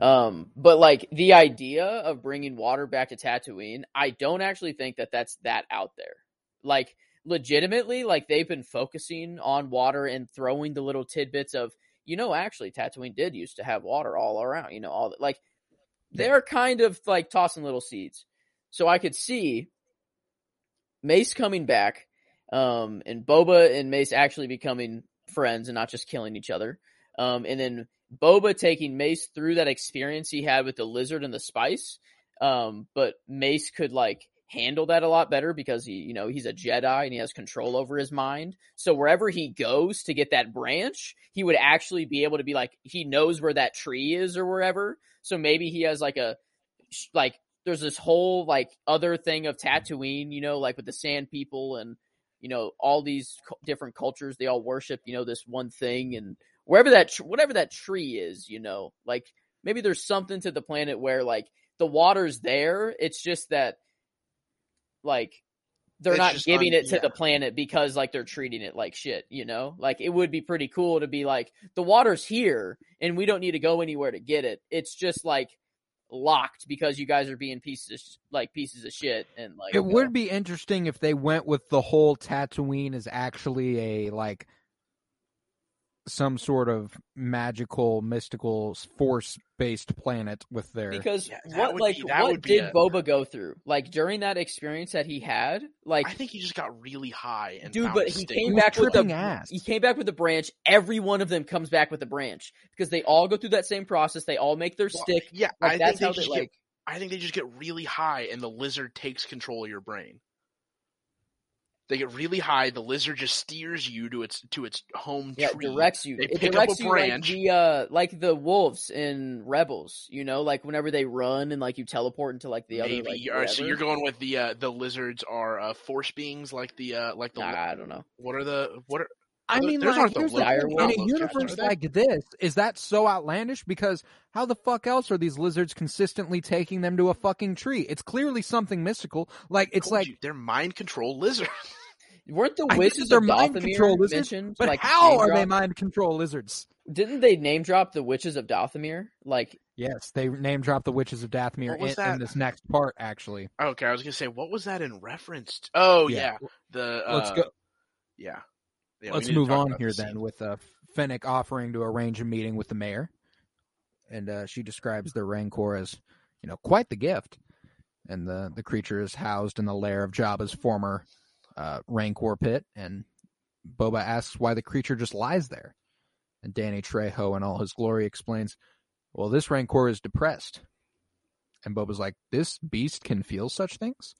Um, but like the idea of bringing water back to Tatooine, I don't actually think that that's that out there. Like legitimately, like they've been focusing on water and throwing the little tidbits of, you know, actually Tatooine did used to have water all around. You know, all the, like they're kind of like tossing little seeds. So I could see Mace coming back, um, and Boba and Mace actually becoming friends and not just killing each other. Um, and then Boba taking Mace through that experience he had with the lizard and the spice. Um, but Mace could like handle that a lot better because he, you know, he's a Jedi and he has control over his mind. So wherever he goes to get that branch, he would actually be able to be like, he knows where that tree is or wherever. So maybe he has like a, like, there's this whole like other thing of Tatooine, you know, like with the sand people and, you know, all these different cultures, they all worship, you know, this one thing and wherever that, tr- whatever that tree is, you know, like maybe there's something to the planet where like the water's there. It's just that like they're It's not giving un- it to yeah. the planet because like they're treating it like shit, you know? Like it would be pretty cool to be like the water's here and we don't need to go anywhere to get it. It's just like locked because you guys are being pieces of, sh- like pieces of shit and like It you know. would be interesting if they went with the whole Tatooine is actually a like some sort of magical, mystical, force-based planet with their. because Yeah, what like be- what did a- Boba go through? Like during that experience that he had, like I think he just got really high and Dude, but he stick. came was back with the tripping ass. he came back with the branch. Every one of them comes back with the branch because they all go through that same process. They all make their Well, stick. Yeah, Like I that's think they how just they get. I think they just get really high and the lizard takes control of your brain. They get really high, the lizard just steers you to its to its home Yeah, it tree. directs you. They It pick up a you like the uh like the wolves in Rebels. You know, like whenever they run and like you teleport into like the Maybe other. Like, or, so you're going with the uh, the lizards are uh, force beings like the uh, like the Nah, I don't know. what are the what are I mean, those like, aren't the here's the thing, in a universe are like this, is that so outlandish? Because how the fuck else are these lizards consistently taking them to a fucking tree? It's clearly something mystical. Like it's like, you, they're mind control lizards. Weren't the witches their they're of mind Dathomir control lizards, but like, how name are they mind control lizards? Didn't they name drop the witches of Dathomir? Like, Yes, they name drop the witches of Dathomir in, in this next part. Actually, okay, I was gonna say what was that in reference? To? Oh Yeah. yeah, the uh, let's go. Yeah, Yeah, let's move on here then scene. with uh, Fennec offering to arrange a meeting with the mayor, and uh, she describes the Rancor as, you know, quite the gift, and the the creature is housed in the lair of Jabba's former uh, Rancor pit, and Boba asks why the creature just lies there, and Danny Trejo in all his glory explains, well, this Rancor is depressed, and Boba's like, this beast can feel such things,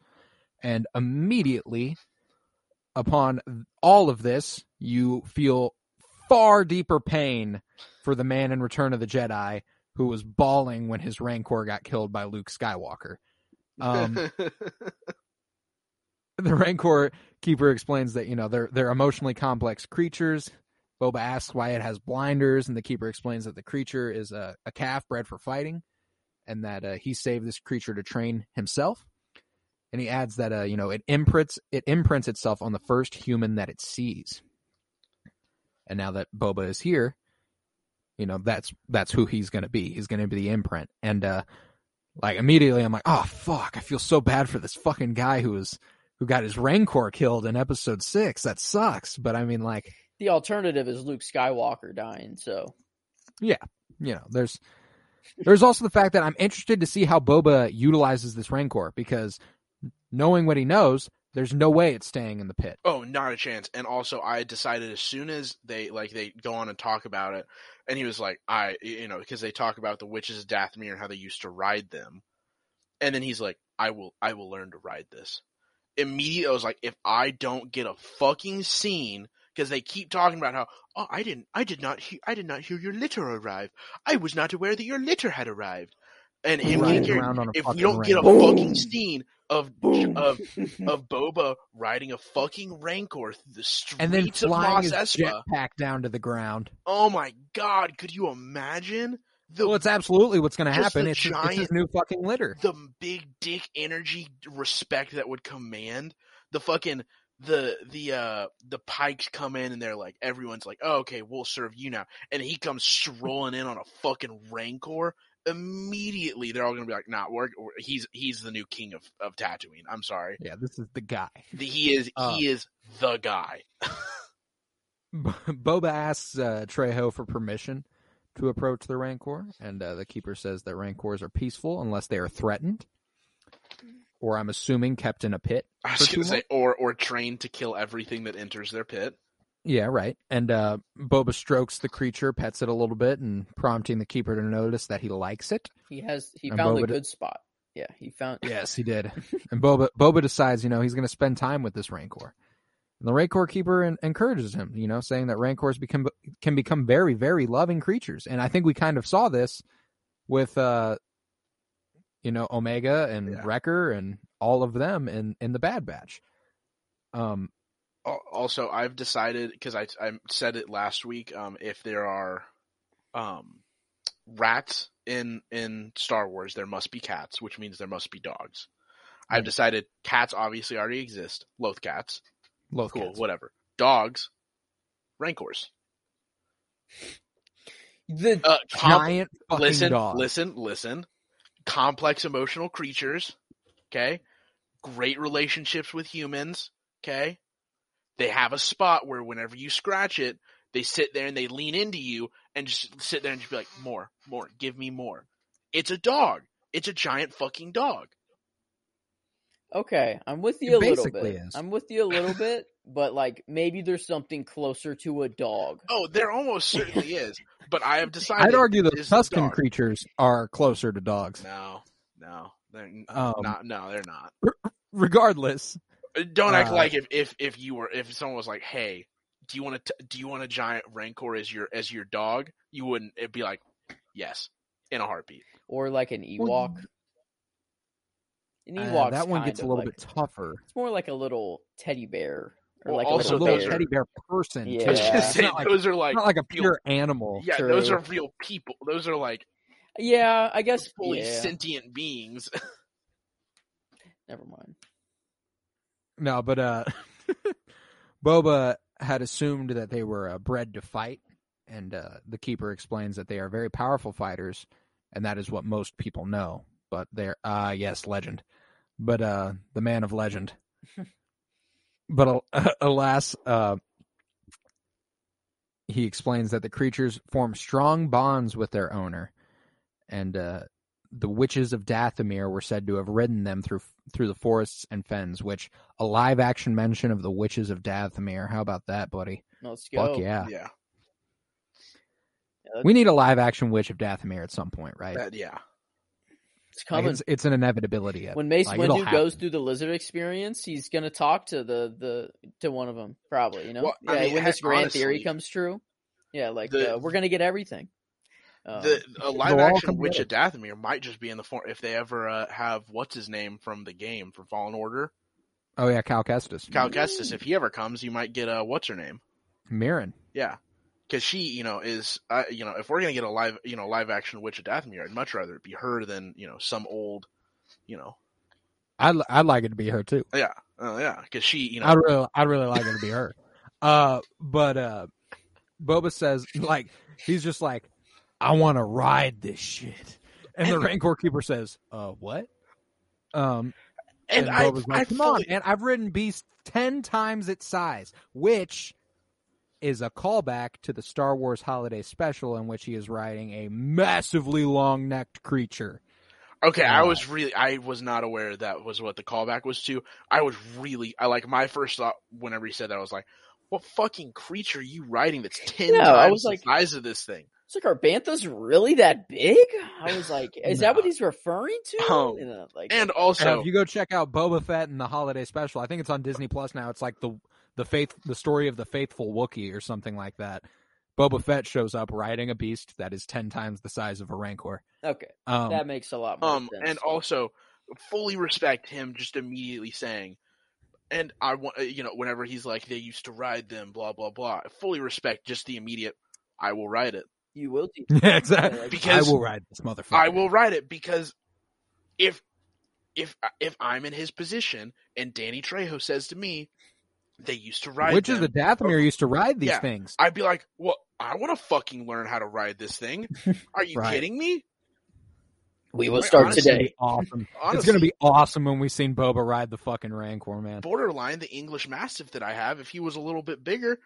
and immediately upon all of this, you feel far deeper pain for the man in Return of the Jedi who was bawling when his Rancor got killed by Luke Skywalker. Um, the Rancor keeper explains that you know they're they're emotionally complex creatures. Boba asks why it has blinders, and the keeper explains that the creature is a, a calf bred for fighting, and that uh, he saved this creature to train himself. And he adds that uh, you know it imprints it imprints itself on the first human that it sees. And now that Boba is here, you know that's that's who he's going to be. He's going to be the imprint. And uh, like immediately, I'm like, oh fuck! I feel so bad for this fucking guy who was who got his Rancor killed in Episode Six. That sucks. But I mean, like, the alternative is Luke Skywalker dying. So yeah, you know, there's there's also the fact that I'm interested to see how Boba utilizes this Rancor because knowing what he knows, There's no way it's staying in the pit. Oh, not a chance. And also, I decided as soon as they like they go on and talk about it, and he was like, I, you know, because they talk about the witches of Dathomir and how they used to ride them, and then he's like, I will, I will learn to ride this. Immediately, I was like, if I don't get a fucking scene, because they keep talking about how, oh, I didn't, I did not, he- I did not hear your litter arrive. I was not aware that your litter had arrived. And if, Riding we, around on a if we don't get a rainbow. fucking scene of of of Boba riding a fucking Rancor through the streets And then of Mos his Espa. jetpack down to the ground. Oh my god, could you imagine the Well, it's absolutely what's going to Just happen. the It's, it's giant- his new fucking litter. the big dick energy respect that would command the fucking the the uh the pikes come in and they're like everyone's like oh okay we'll serve you now and he comes strolling in on a fucking rancor immediately they're all gonna be like nah we're, we're- he's he's the new king of of Tatooine I'm sorry Yeah, this is the guy. The- he is Uh. he is the guy Boba asks uh, Trejo for permission to approach the Rancor, and uh, the keeper says that Rancors are peaceful unless they are threatened, or I'm assuming kept in a pit. I was gonna say or or trained to kill everything that enters their pit Yeah, right. And uh, Boba strokes the creature, pets it a little bit, and prompting the keeper to notice that he likes it. he has he And found Boba a d- good spot. Yeah, he found. Yes, he did. and Boba Boba decides, you know, he's going to spend time with this Rancor. And the Rancor keeper en- encourages him, you know, saying that Rancors become can become very, very loving creatures. And I think we kind of saw this with, uh, you know, Omega and Yeah. Wrecker and all of them in in the Bad Batch. Um, Al- Also, I've decided because I I said it last week. Um, if there are um rats in in Star Wars, there must be cats, which means there must be dogs. I've decided cats obviously already exist. Loth cats, Loth cool, cats. whatever. Dogs, rancors. The Uh, giant fucking listen, dog. listen, listen. Complex emotional creatures. Okay. Great relationships with humans. Okay. They have a spot where whenever you scratch it, they sit there and they lean into you and just sit there and just be like, more, more, give me more. It's a dog. It's a giant fucking dog. okay, I'm with It you a little bit. is. I'm with you a little bit, but like maybe there's something closer to a dog. Oh, there almost certainly is. But I have decided. I'd argue the it is Tusken creatures are closer to dogs. No, no, they're Um, not. No, they're not. Regardless, Don't act Uh, like if, if if you were if someone was like, "Hey, do you want to do you want a giant rancor as your as your dog?" You wouldn't. It'd be like, "Yes," in a heartbeat. Or like an Well, Ewok. An uh, that one gets a little like- bit tougher. It's more like a little teddy bear or Well, like also a a those little little are- bear. teddy bear person. Yeah. too. I was say like, those are like not like a real- pure animal. yeah, those are real people. Those are like Yeah, I guess. fully yeah. sentient beings. Never mind. No, but uh, Boba had assumed that they were uh, bred to fight, and uh, the keeper explains that they are very powerful fighters, and that is what most people know. But they're ah yes, legend, but uh, the man of legend. but al- alas, uh, he explains that the creatures form strong bonds with their owner, and uh, the witches of Dathomir were said to have ridden them through through the forests and fens. Which a live action mention of the witches of Dathomir. How about that, buddy? Let's go. Fuck yeah. yeah, Yeah, We need a live action witch of Dathomir at some point, right? that, yeah. It's Like, coming. it's, it's an inevitability. when Mace like, Windu goes happen. through the lizard experience, he's gonna talk to the the to one of them probably. You know, Well, I mean, when this grand honestly, theory comes true, yeah, like the- uh, we're gonna get everything. Um, the a live action Witch of Dathomir might just be in the form if they ever uh, have what's his name from the game from Fallen Order, Oh yeah, Cal Kestis, Cal Kestis. If he ever comes, you might get a what's her name? Merrin. Yeah, because she, you know, is uh, you know, if we're gonna get a live, you know, live action Witch of Dathomir, I'd much rather it be her than you know some old, you know, I'd I'd like it to be her too. yeah, uh, yeah, because she, you know, I'd really I'd really like it to be her. Uh, but uh, Boba says like he's just like I want to ride this shit, and the Rancor keeper says, "Uh, what?" Um, and, and I, Boba's like, I "Come fully, on, man! I've ridden beasts ten times its size," which is a callback to the Star Wars Holiday Special in which he is riding a massively long-necked creature. Okay, I Uh, was really I was not aware that was what the callback was to. I was really I like my first thought whenever he said that I was like, what fucking creature are you riding that's ten Yeah, times I was the like- size of this thing? It's like, are banthas really that big? I was like, is that what he's referring to? Um, And, uh, like, And So also if you go check out Boba Fett and the holiday special, I think it's on Disney Plus now. It's like the the faith the story of the faithful Wookiee or something like that. Boba Fett shows up riding a beast that is ten times the size of a Rancor. okay, Um, that makes a lot more um sense. and also fully respect him just immediately saying and I want you know whenever he's like they used to ride them blah blah blah. Fully respect just the immediate I will ride it. You will teach. yeah, exactly. Like, Because I will ride this motherfucker. I will ride it because if if if I'm in his position and Danny Trejo says to me they used to ride Which is them, the Dathomir used to ride these Yeah. things. I'd be like, "Well, I want to fucking learn how to ride this thing." Are you Right. kidding me? we will Wait, start honestly- today. Awesome. Honestly, it's gonna be awesome when we seen Boba ride the fucking Rancor, man. borderline the English Mastiff that I have. If he was a little bit bigger,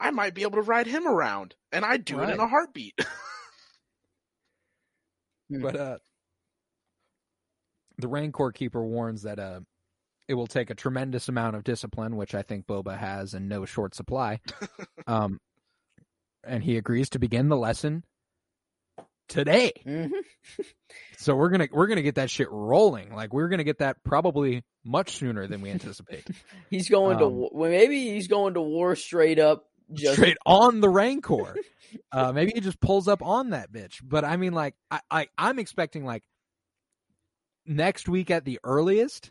I might be able to ride him around, and I'd do it in a heartbeat. But uh the Rancor Keeper warns that uh it will take a tremendous amount of discipline, which I think Boba has in no short supply. um and he agrees to begin the lesson today. Mhm. So we're gonna we're gonna get that shit rolling. Like we're gonna get that probably much sooner than we anticipate. He's going to Um, war. Well, maybe he's going to war straight up. Just Straight on the Rancor. uh maybe he just pulls up on that bitch. But I mean like I, I I'm expecting like next week at the earliest,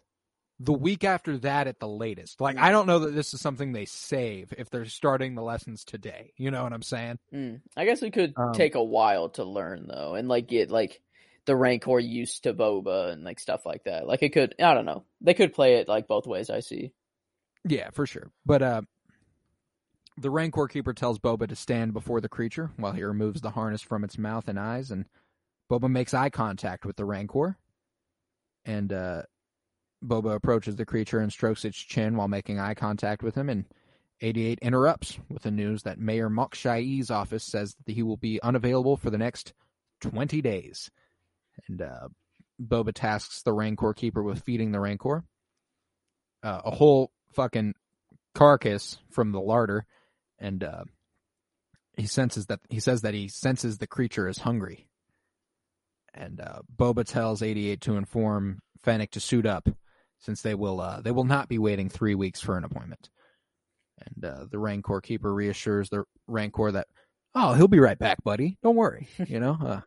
the week after that at the latest. Like I don't know that this is something they save if they're starting the lessons today. You know what I'm saying? Mm. I guess it could Um, take a while to learn though, and like get like the Rancor used to Boba and like stuff like that. Like it could. I don't know. They could play it like both ways. I see. Yeah, for sure. But uh the Rancor Keeper tells Boba to stand before the creature while he removes the harness from its mouth and eyes, and Boba makes eye contact with the Rancor. And uh Boba approaches the creature and strokes its chin while making eye contact with him, and 88 interrupts with the news that Mayor Mok Shaiz's office says that he will be unavailable for the next 20 days. And uh, Boba tasks the Rancor Keeper with feeding the Rancor. Uh, a whole fucking carcass from the larder, and uh, he senses that he says that he senses the creature is hungry. And uh, Boba tells 88 to inform Fennec to suit up, since they will uh, they will not be waiting three weeks for an appointment. And uh, the Rancor keeper reassures the Rancor that, oh, he'll be right back, buddy. Don't worry. You know, uh,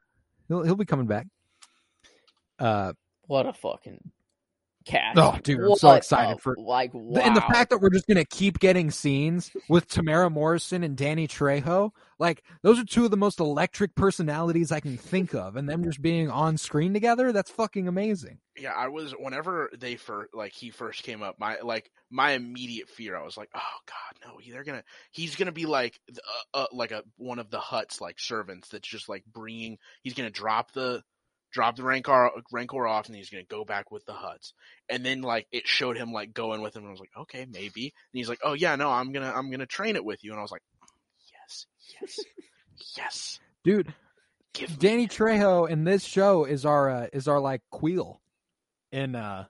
he'll he'll be coming back. Uh, What a fucking cast! Oh, dude, I'm so excited a- for- like wow. and the fact that we're just gonna keep getting scenes with Temuera Morrison and Danny Trejo, like those are two of the most electric personalities I can think of, and them just being on screen together, that's fucking amazing. yeah, I was whenever they first like he first came up, my like my immediate fear, I was like, oh god, no, they're gonna he's gonna be like uh, uh, like a one of the Hutts like servants that's just like bringing. He's gonna drop the drop the rancor rancor off, and he's gonna go back with the Hutts. And then like it showed him like going with him, and I was like, okay, maybe. And he's like, oh yeah, no, I'm gonna I'm gonna train it with you, and I was like, yes, yes, yes. Dude, Give me Danny Trejo in this show is our uh, is our like Kuiil in uh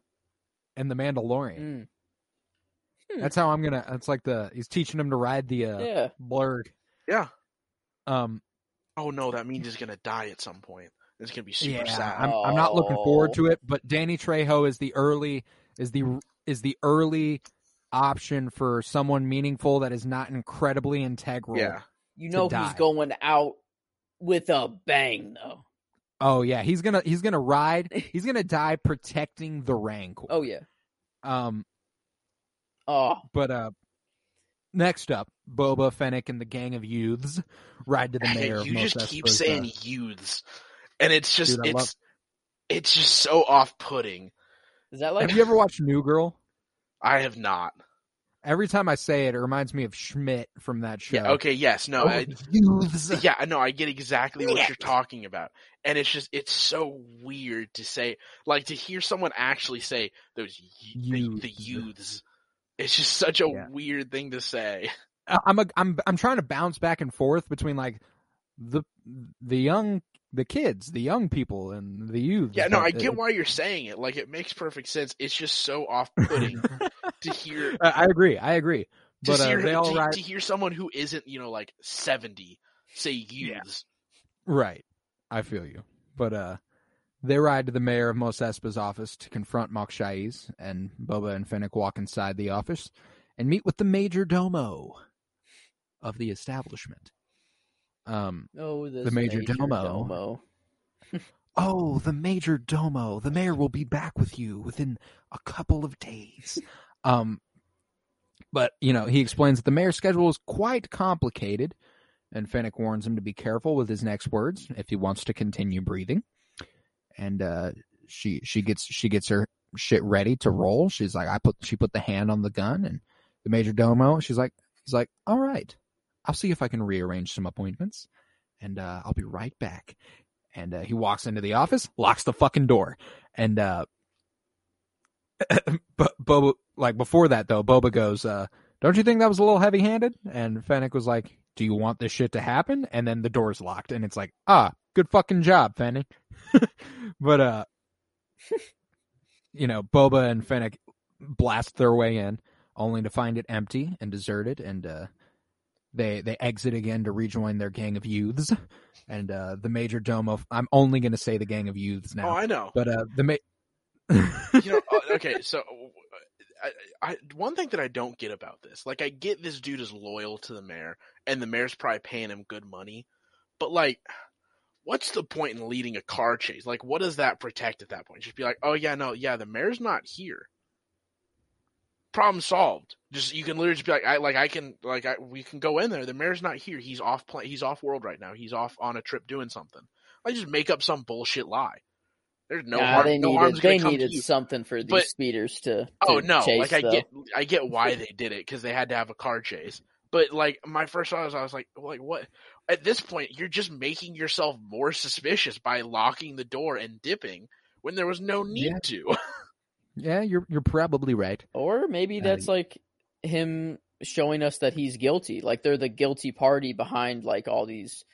in the Mandalorian. Mm, That's how I'm gonna. It's like the he's teaching him to ride the uh, yeah, blurrg. yeah. Um, Oh no, that means he's gonna die at some point. It's gonna be super yeah, sad. I'm I'm not looking forward to it. But Danny Trejo is the early is the is the early option for someone meaningful that is not incredibly integral. yeah. you know he's die. going out with a bang though. Oh yeah, he's gonna he's gonna ride. He's gonna die protecting the Rancor. Oh yeah. Um, Oh, but uh, next up, Boba Fennec and the gang of youths ride to the mayor. of you Mos just keep Espa's, uh, saying youths, and it's just Dude, it's love- it's just so off-putting. is that like Have you ever watched New Girl? I have not. Every time I say it, it reminds me of Schmidt from that show. Yeah. Okay. Yes. No. Oh, I, youths. yeah. No. I get exactly what Yeah. you're talking about, and it's just it's so weird to say, like to hear someone actually say those y- the, the Youths. youths. It's just such a Yeah. weird thing to say. I- I'm a, I'm I'm trying to bounce back and forth between like the the young the kids, the young people, and the youth. Yeah, no, I it- get why you're saying it. Like, it makes perfect sense. It's just so off-putting to hear I agree. I agree. to But uh, hear they all to, ride to hear someone who isn't, you know, like seventy say Yeah. right. I feel you. But uh, they ride to the mayor of Mos Espa's office to confront Mok Shaiz, and Boba and Fennec walk inside the office and meet with the major domo of the establishment. Um, Oh, The Major major Domo. Domo. Oh, the major domo. The mayor will be back with you within a couple of days. um, but you know, he explains that the mayor's schedule is quite complicated, and Fennec warns him to be careful with his next words if he wants to continue breathing. And uh, she she gets she gets her shit ready to roll. She's like, I put she put the hand on the gun, and the major domo. She's like, he's like, all right, I'll see if I can rearrange some appointments, and uh, I'll be right back and uh, he walks into the office, locks the fucking door, and uh, but Boba like before that though, Boba goes, uh, "Don't you think that was a little heavy-handed?" And Fennec was like, "Do you want this shit to happen?" And then the door's locked, and it's like, "Ah, good fucking job, Fennec." but uh, you know, Boba and Fennec blast their way in, only to find it empty and deserted, and uh, they they exit again to rejoin their gang of youths and uh, the major domo. I'm only going to say the gang of youths now Oh, I know. but uh, the ma- you know, uh, okay, so I, I, one thing that I don't get about this, like, I get this dude is loyal to the mayor, and the mayor's probably paying him good money, but like, what's the point in leading a car chase? Like, what does that protect at that point? Just be like, oh yeah, no, yeah, the mayor's not here. Problem solved. Just you can literally just be like, I like I can like I we can go in there. The mayor's not here. He's off play. He's off world right now. He's off on a trip doing something. I just make up some bullshit lie. There's no Nah, harm. they no needed harm's they come to needed something for these But- speeders to. Oh no! chase, like I though. get, I get why they did it because they had to have a car chase. But like my first thought was, I was like, like what? At this point, you're just making yourself more suspicious by locking the door and dipping when there was no need Yeah. to. yeah, you're you're probably right. Or maybe Uh, that's like him showing us that he's guilty. Like they're the guilty party behind like all these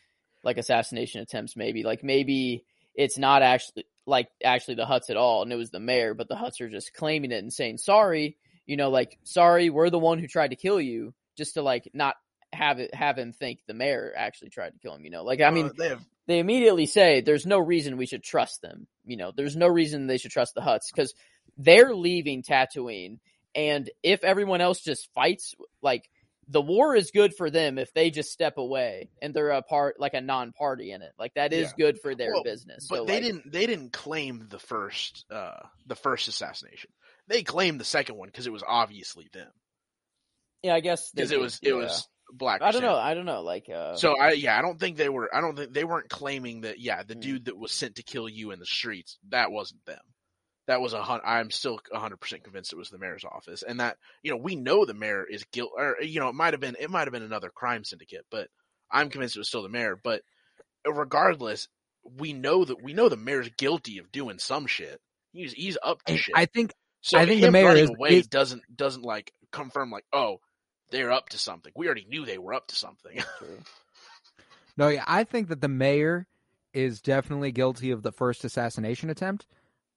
like assassination attempts maybe. Like maybe it's not actually like actually the Hutts at all and it was the mayor, but the Hutts are just claiming it and saying sorry, you know, like sorry, we're the one who tried to kill you just to like not have it have him think the mayor actually tried to kill him, you know. Like I mean Uh, they have they immediately say there's no reason we should trust them. You know, there's no reason they should trust the Hutts because they're leaving Tatooine, and if everyone else just fights, like the war is good for them if they just step away and they're a part, like a non-party in it. Like that is Yeah. good for their Well, business. but So, they like, didn't. They didn't claim the first, uh, the first assassination. They claimed the second one because it was obviously them. Yeah, I guess Because it was, it yeah. was Black. I don't know. I don't know. Like, uh, So I yeah, I don't think they were I don't think they weren't claiming that yeah, the Hmm. dude that was sent to kill you in the streets, that wasn't them. That was a hun- I'm still 100% convinced it was the mayor's office and that you know, we know the mayor is guilt or you know, it might have been it might have been another crime syndicate, but I'm convinced it was still the mayor, but regardless, we know that we know the mayor's guilty of doing some shit. He's he's up to And shit. I think so I think the mayor running is- away is- doesn't doesn't like confirm like, "Oh, they're up to something." We already knew they were up to something. no, yeah, I think that the mayor is definitely guilty of the first assassination attempt,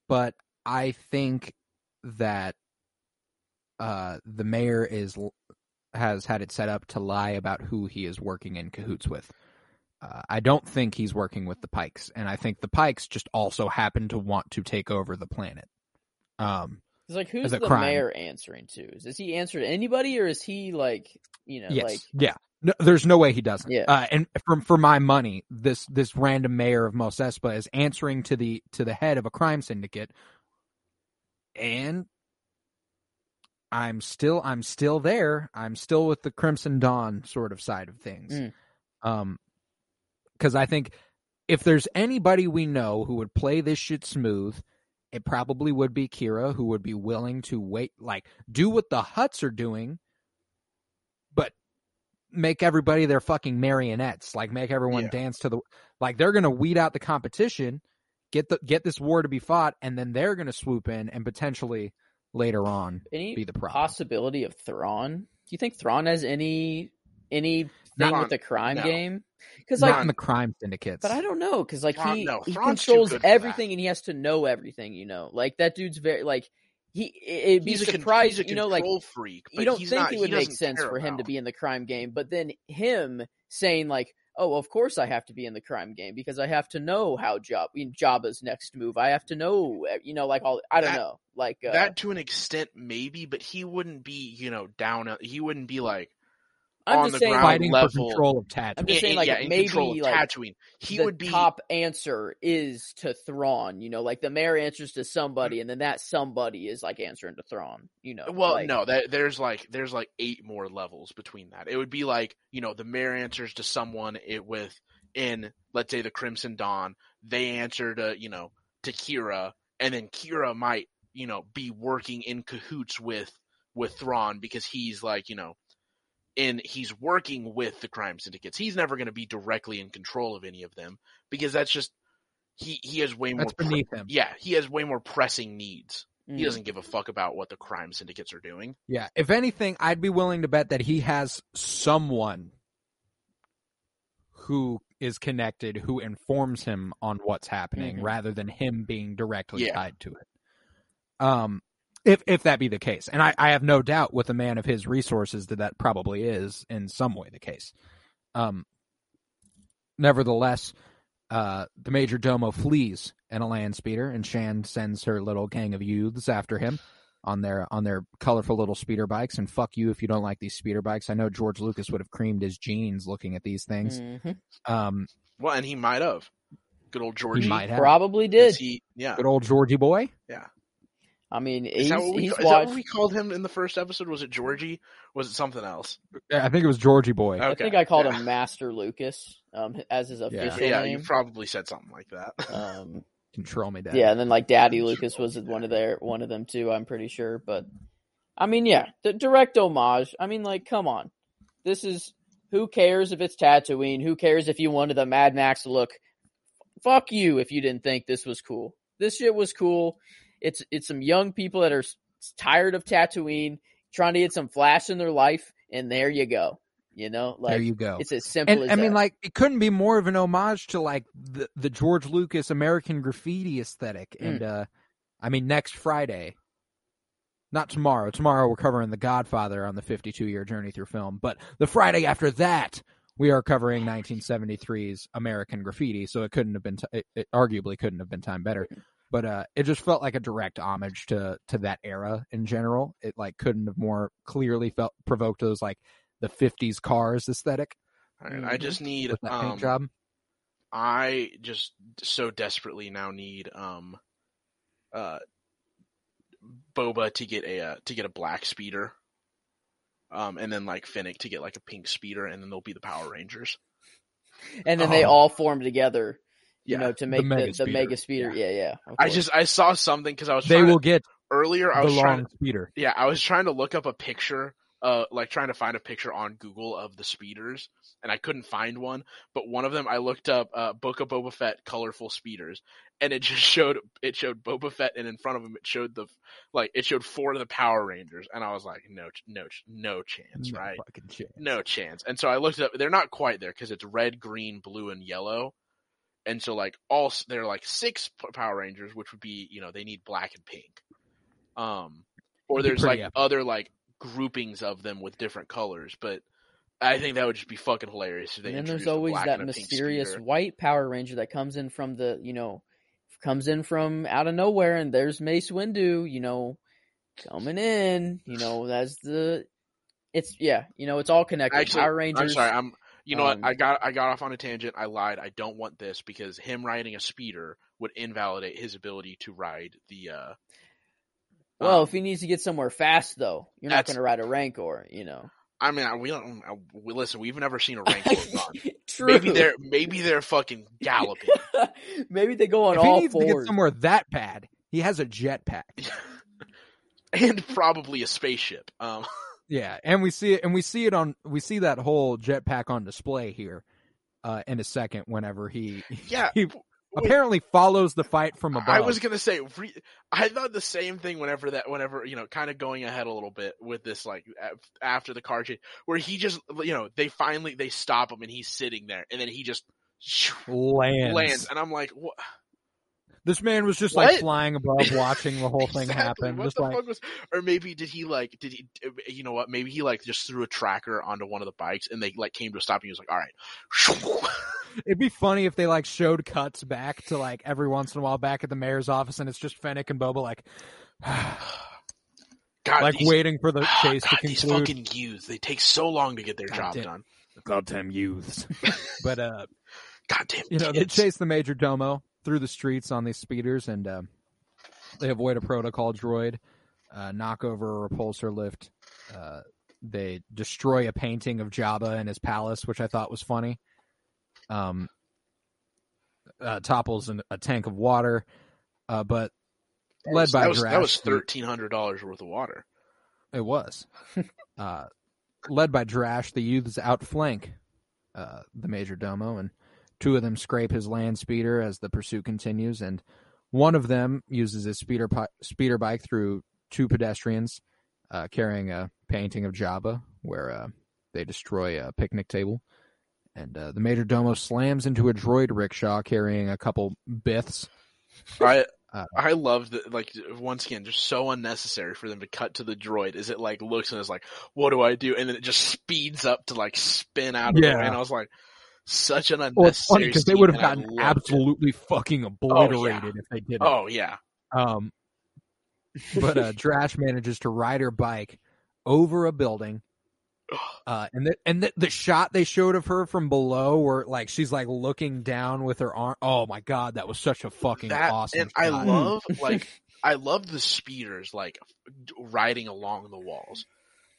but I think that uh, the mayor is has had it set up to lie about who he is working in cahoots with. Uh, I don't think he's working with the Pikes, and I think the Pikes just also happen to want to take over the planet. Um, It's like who's the crime. mayor answering to? Is he answer to anybody, or is he like, you know, yes, like yeah. No, there's no way he doesn't. Yeah. Uh, and for for my money, this this random mayor of Mos Espa is answering to the to the head of a crime syndicate, and I'm still I'm still there. I'm still with the Crimson Dawn sort of side of things. Mm. Um, because I think if there's anybody we know who would play this shit smooth, it probably would be Qi'ra, who would be willing to wait, like do what the Hutts are doing, but make everybody their fucking marionettes. Like make everyone Yeah. dance to the like they're gonna weed out the competition, get the get this war to be fought, and then they're gonna swoop in and potentially later on any be the problem. possibility of Thrawn? Do you think Thrawn has any any thing with the crime no. game because like in the crime syndicates. But I don't know because like Thrawn- he no, he controls everything and he has to know everything. You know, like that dude's very like he. It'd be he's a con- surprised, he's a you know, like control freak. you don't he's think not, it would make sense for him to be in the crime game, but then him saying like, "Oh, of course I have to be in the crime game because I have to know how Job Jabba's next move. I have to know, eh, you know, like all I don't That- know, like uh, that to an extent maybe, but he wouldn't be you know down. He wouldn't be like I'm on just the saying, ground fighting level- for control of Tatooine. I'm just saying, like, yeah, maybe, control of like, Tatooine. He the would be top answer is to Thrawn. You know, like the mayor answers to somebody, and then that somebody is like answering to Thrawn. You know, Well, like, no, that, there's like there's like eight more levels between that. It would be like you know the mayor answers to someone it with in let's say the Crimson Dawn. They answer to you know to Qi'ra, and then Qi'ra might you know be working in cahoots with with Thrawn because he's like you know in he's working with the crime syndicates. He's never going to be directly in control of any of them because that's just he he has way more That's pre- beneath him. yeah he has way more pressing needs. He mm. doesn't give a fuck about what the crime syndicates are doing. Yeah. If anything, I'd be willing to bet that he has someone who is connected who informs him on what's happening Mhm. rather than him being directly Yeah. tied to it. Um if if that be the case. And I, I have no doubt with a man of his resources that that probably is in some way the case. Um nevertheless, uh the major domo flees in a land speeder and Shand sends her little gang of youths after him on their on their colorful little speeder bikes and fuck you if you don't like these speeder bikes. I know George Lucas would have creamed his jeans looking at these things. Mhm. Um Well, and he might have. Good old Georgie. he might have. probably did. He, yeah. Good old Georgie boy. I mean, Is that, what we, he's is that what we called him in the first episode? Was it Georgie? Was it something else? I think it was Georgie boy. Okay. I think I called yeah. him Master Lucas, um, as his official name. Yeah, you probably said something like that. Um, Control me, dad. yeah, and then like Daddy Lucas was one of their one of them too. I'm pretty sure, but I mean, yeah, the direct homage. I mean, like, come on, this is who cares if it's Tatooine? Who cares if you wanted the Mad Max look? Fuck you if you didn't think this was cool. This shit was cool. It's it's some young people that are tired of Tatooine, trying to get some flash in their life, and there you go. You know, like there you go. it's as simple And as I mean, like, it couldn't be more of an homage to like the the George Lucas American Graffiti aesthetic. Mm. And uh I mean, next Friday, not tomorrow. Tomorrow we're covering The Godfather on the 52 year journey through film. But the Friday after that, we are covering 1973's American Graffiti. So it couldn't have been. T- it, it arguably couldn't have been time better. But uh, it just felt like a direct homage to to that era in general. It like couldn't have more clearly felt provoked those like the 50s cars aesthetic All right, I just need. with that paint Um, job. I just so desperately now need um, uh, Boba to get a uh, to get a black speeder, um, and then like Fennec to get like a pink speeder, and then they'll be the Power Rangers. and then they Oh. all form together, you Yeah. know, to make the, mega the, speeder. mega speeder. Yeah, yeah. of I just I saw something because I was They trying will to, get earlier. I the was long trying to, speeder. yeah I was trying to look up a picture, uh, like trying to find a picture on Google of the speeders, and I couldn't find one. But one of them I looked up, uh, Book of Boba Fett colorful speeders, and it just showed it showed Boba Fett, and in front of him it showed the like it showed four of the Power Rangers, and I was like, no, no, no chance, No right? fucking chance. No chance. And so I looked it up. They're not quite there because it's red, green, blue, and yellow. And so like all there are like six Power Rangers, which would be you know they need black and pink. Um, or there's like epic. other like groupings of them with different colors, but I think that would just be fucking hilarious. If they and then there's always that and a pink mysterious white Power Ranger that comes in from the, you know, comes in from out of nowhere, and there's Mace Windu, you know, coming in. You know, that's the. It's yeah, you know, it's all connected. Actually, Power I'm Rangers. sorry. I'm. You know um, what? I got I got off on a tangent. I lied. I don't want this because him riding a speeder would invalidate his ability to ride the. uh well, um, if he needs to get somewhere fast, though, you're not going to ride a Rancor. You know. I mean, I- we don't. I- we, listen, we've never seen a Rancor run. True. Maybe they're maybe they're fucking galloping. Maybe they go on If he all needs to get fours. somewhere that bad, he has a jetpack. and probably a spaceship. Um, Yeah, and we see it, and we see it on we see that whole jetpack on display here uh, in a second. Whenever he yeah. he apparently follows the fight from above. I was gonna say, re- I thought the same thing whenever that, whenever you know, kind of going ahead a little bit with this, like after the car chase, where he just, you know, they finally they stop him and he's sitting there, and then he just lands. lands, and I'm like, what? This man was just like flying above, watching the whole thing happen. What Just the like, fuck was? Or maybe did he like? Did he? You know what? Maybe he like just threw a tracker onto one of the bikes, and they like came to a stop, and he was like, "All right." it'd be funny if they like showed cuts back to like every once in a while back at the mayor's office, and it's just Fennec and Boba like, God, like these, waiting for the chase God, to these fucking youths, they take so long to get their God job damn. done. Goddamn youths. but uh, Goddamn, you know, they chase the major domo through the streets on these speeders, and uh, they avoid a protocol droid, uh, knock over a repulsor lift. Uh, they destroy a painting of Jabba in his palace, which I thought was funny. Um, uh, topples an, a tank of water, uh, but That led was- by that was, that was thirteen hundred dollars worth of water. It was. uh, led by Drash, the youths outflank uh, the Major Domo, and two of them scrape his land speeder as the pursuit continues. And one of them uses his speeder pi- speeder bike through two pedestrians uh, carrying a painting of Jabba, where uh, they destroy a picnic table. And uh, the Major Domo slams into a droid rickshaw carrying a couple biths. I Uh, I love that. Like once again, just so unnecessary for them to cut to the droid. Is it like looks and is like, "What do I do?" And then it just speeds up to like spin out of the Yeah. way. And I was like, such an Well, it's funny unnecessary. because they would have gotten loved it. absolutely fucking obliterated if they did. Oh yeah, Um, but uh, Drash manages to ride her bike over a building. Uh, and the, and the, the shot they showed of her from below, where like she's like looking down with her arm. Oh my god, that was such a fucking that awesome. and I love like I love the speeders like riding along the walls.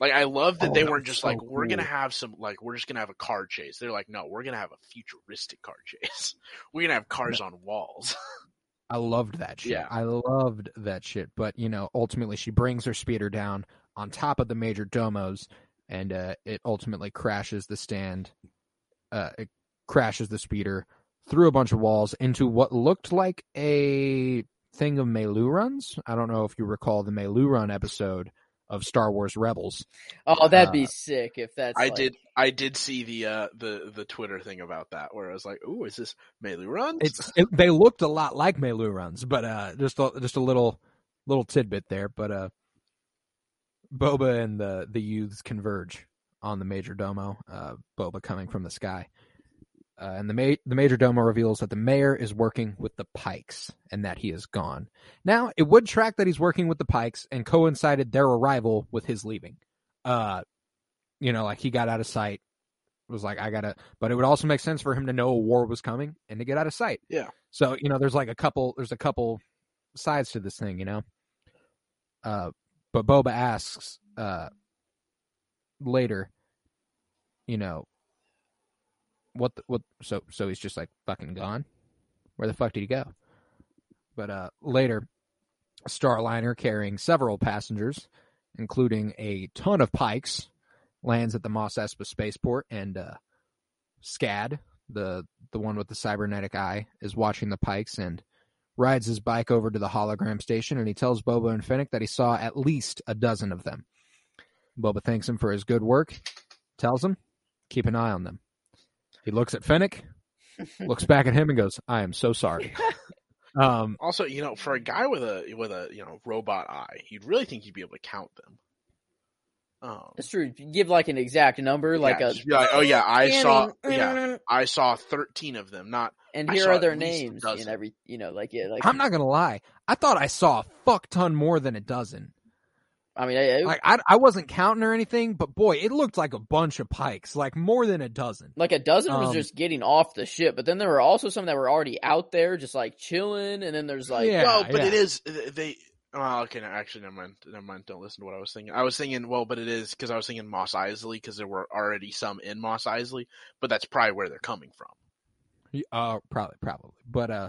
Like I love that Oh, they weren't just so like we're gonna have some like we're just gonna have a car chase. They're like no, we're gonna have a futuristic car chase. we're gonna have cars on walls. I loved that shit. Yeah. I loved that shit. But you know, ultimately, she brings her speeder down on top of the major domos, and uh, it ultimately crashes the stand. Uh, it crashes the speeder through a bunch of walls into what looked like a thing of Meilooruns. I don't know if you recall the Meiloorun episode of Star Wars Rebels. Oh, that'd be Uh, sick if that's. I like- did I did see the uh the the Twitter thing about that where I was like, "Ooh, is this Meilooruns?" It's it, they looked a lot like Meilooruns, but uh, just a, just a little little tidbit there. But uh, Boba and the the youths converge on the major domo. Uh, Boba coming from the sky, uh, and the ma- the major domo reveals that the mayor is working with the Pikes and that he is gone. Now, it would track that he's working with the Pikes and coincided their arrival with his leaving. Uh, you know, like he got out of sight. Was like I gotta, but it would also make sense for him to know a war was coming and to get out of sight. Yeah. So you know, there's like a couple, there's a couple sides to this thing, you know. Uh, but Boba asks uh later, you know, what the, what? So so he's just like fucking gone. Where the fuck did he go? But uh later, a Starliner carrying several passengers, including a ton of pikes, lands at the Mos Espa spaceport, and uh, Skad, the the one with the cybernetic eye, is watching the pikes and rides his bike over to the hologram station, and he tells Boba and Fennec that he saw at least a dozen of them. Boba thanks him for his good work, tells him keep an eye on them. He looks at Fennec, looks back at him, and goes, "I am so sorry." um, also, you know, for a guy with a with a you know robot eye, you'd really think you'd be able to count them. Um, That's true. You give like an exact number, like yeah, a. like, oh yeah, I saw, yeah, I saw thirteen of them. Not And here are their names and every, you know, like yeah, like I'm not gonna lie, I thought I saw a fuck ton more than a dozen. I mean, I, I- Like I, I wasn't counting or anything, but boy, it looked like a bunch of pikes, like more than a dozen. like a dozen was Um, just getting off the ship, but then there were also some that were already out there, just like chilling. And then there's like, Yeah. well, but it is they. Oh, okay, no, actually, never mind. Never mind. Don't listen to what I was thinking. I was thinking, well, but it is because I was thinking Mos Eisley because there were already some in Mos Eisley, but that's probably where they're coming from. Uh, probably, probably. But uh,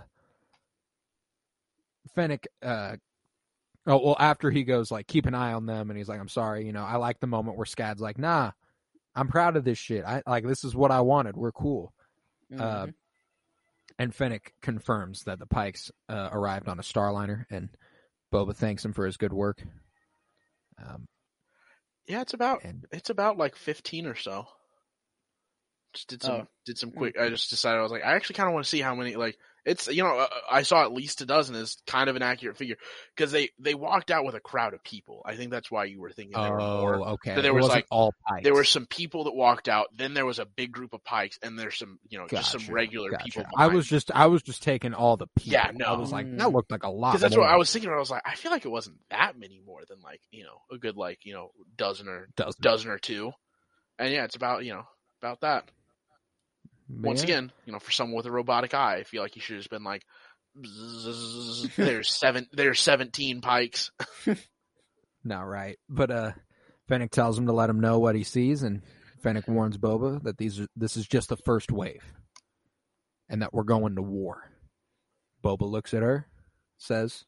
Fennec, uh, oh well, after he goes like, keep an eye on them, and he's like, I'm sorry, you know, I like the moment where Skad's like, nah, I'm proud of this shit. I like this is what I wanted. We're cool. Uh, mhm. and Fennec confirms that the Pikes uh, arrived on a Starliner, and Boba thanks him for his good work. Um, Yeah, it's about and it's about like fifteen or so. Just did some Oh. did some quick. I just decided I was like, I actually kind of want to see how many. Like, it's you know, uh, I saw at least a dozen is kind of an accurate figure because they they walked out with a crowd of people. I think that's why you were thinking there were more. oh, okay. So there It was, like- all Pikes. There were some people that walked out. Then there was a big group of pikes, and there's some you know just some regular gotcha. people. I was just I was just taking all the people. Yeah, I no. was like Mm. that looked like a lot. because that's more. what I was thinking. I was like, I feel like it wasn't that many more than like you know a good like you know dozen or Doesn't. dozen or two, and yeah, it's about you know about that. Once Yeah. again, you know, for someone with a robotic eye, I feel like he should have just been like, "There's seven, there's seventeen pikes." Not right. But uh Fennec tells him to let him know what he sees and Fennec warns Boba that these are, this is just the first wave and that we're going to war. Boba looks at her, says,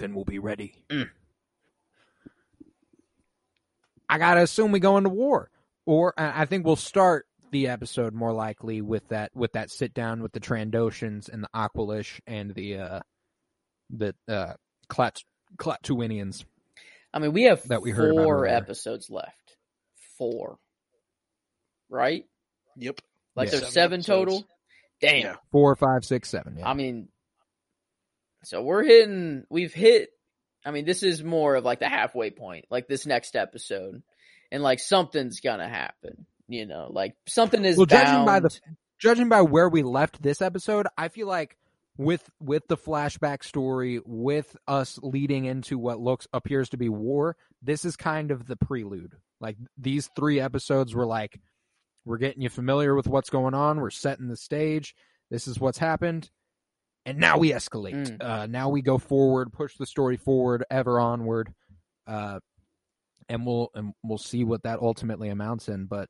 "Then we'll be ready." Mm. I got to assume we go into war. Or I I think we'll start the episode more likely with that with that sit down with the Trandoshans and the Aqualish and the uh the uh Klat Klatooinians. I mean, we have That we heard four earlier. episodes left. Four. Right? Yep. Like Yeah. there's Seven seven total. Damn. Yeah. Four, five, six, seven. Yeah. I mean, so we're hitting. We've hit. I mean, this is more of like the halfway point. Like this next episode, and like something's gonna happen. You know, like something is Well, bound. judging by the- Judging by where we left this episode, I feel like with with the flashback story, with us leading into what looks appears to be war, this is kind of the prelude. Like these three episodes were like, we're getting you familiar with what's going on. We're setting the stage. This is what's happened, and now we escalate. Mm. Uh, now we go forward, push the story forward, ever onward, uh, and we'll and we'll see what that ultimately amounts in. But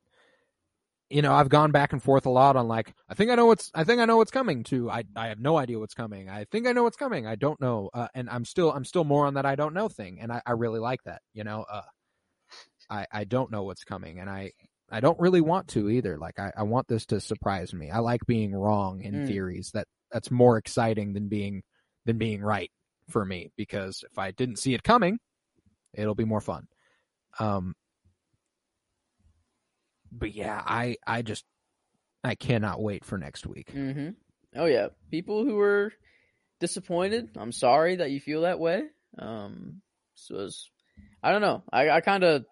you know, I've gone back and forth a lot on like, I think I know what's, I think I know what's coming to, I, I have no idea what's coming. I think I know what's coming. I don't know. Uh, and I'm still, I'm still more on that I don't know thing. And I, I really like that, you know, uh, I, I don't know what's coming and I, I don't really want to either. Like I, I want this to surprise me. I like being wrong in Mm. theories that that's more exciting than being, than being right for me because if I didn't see it coming, it'll be more fun. Um, but yeah, I I just I cannot wait for next week. hmm Oh yeah, people who were disappointed. I'm sorry that you feel that way. Um, this was, I don't know. I, I kind of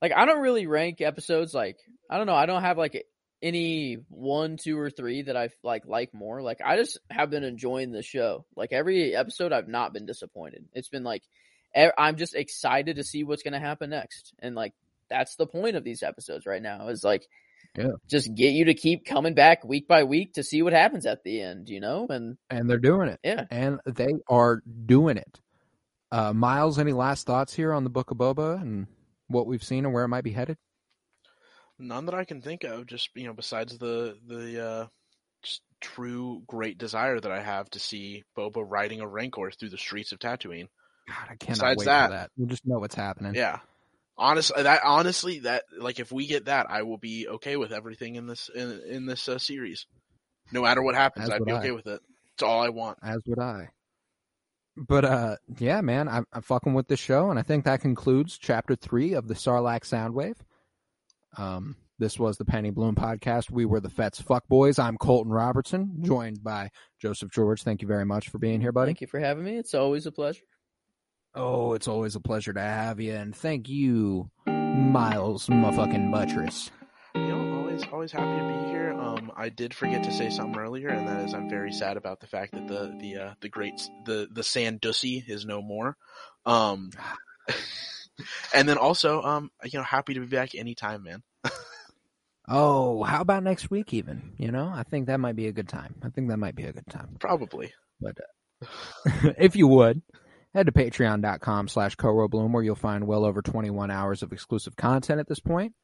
like. I don't really rank episodes like. I don't know. I don't have like any one, two, or three that I like like more. Like I just have been enjoying the show. Like every episode, I've not been disappointed. It's been like I'm just excited to see what's gonna happen next, and like that's the point of these episodes right now. Is like yeah. just get you to keep coming back week by week to see what happens at the end, you know? And And they're doing it. yeah. And they are doing it. Uh Miles, any last thoughts here on the Book of Boba and what we've seen and where it might be headed? None that I can think of. Just you know, besides the the uh, true great desire that I have to see Boba riding a Rancor through the streets of Tatooine. God, I cannot Besides wait that- for that. You just know what's happening. Yeah. Honestly, that honestly, that like if we get that, I will be okay with everything in this in, in this uh, series. No matter what happens, As I'd would be I. okay with it. It's all I want. As would I. But uh yeah, man, I'm, I'm fucking with this show, and I think that concludes chapter three of the Sarlacc Soundwave. Um, this was the Penny Bloom podcast. We were the Fets Fuck Boys. I'm Colton Robertson, joined by Joseph George. Thank you very much for being here, buddy. Thank you for having me. It's always a pleasure. Oh, it's always a pleasure to have you, and thank you, Miles motherfucking Buttress. You know, always always happy to be here. Um, I did forget to say something earlier, and that is I'm very sad about the fact that the the uh, the great the the Sandussy is no more. Um, and then also um, you know, happy to be back anytime, man. Oh, how about next week? Even you know, I think that might be a good time. I think that might be a good time. Probably. But uh, if you would, head to patreon.com slash Bloom where you'll find well over 21 hours of exclusive content at this point,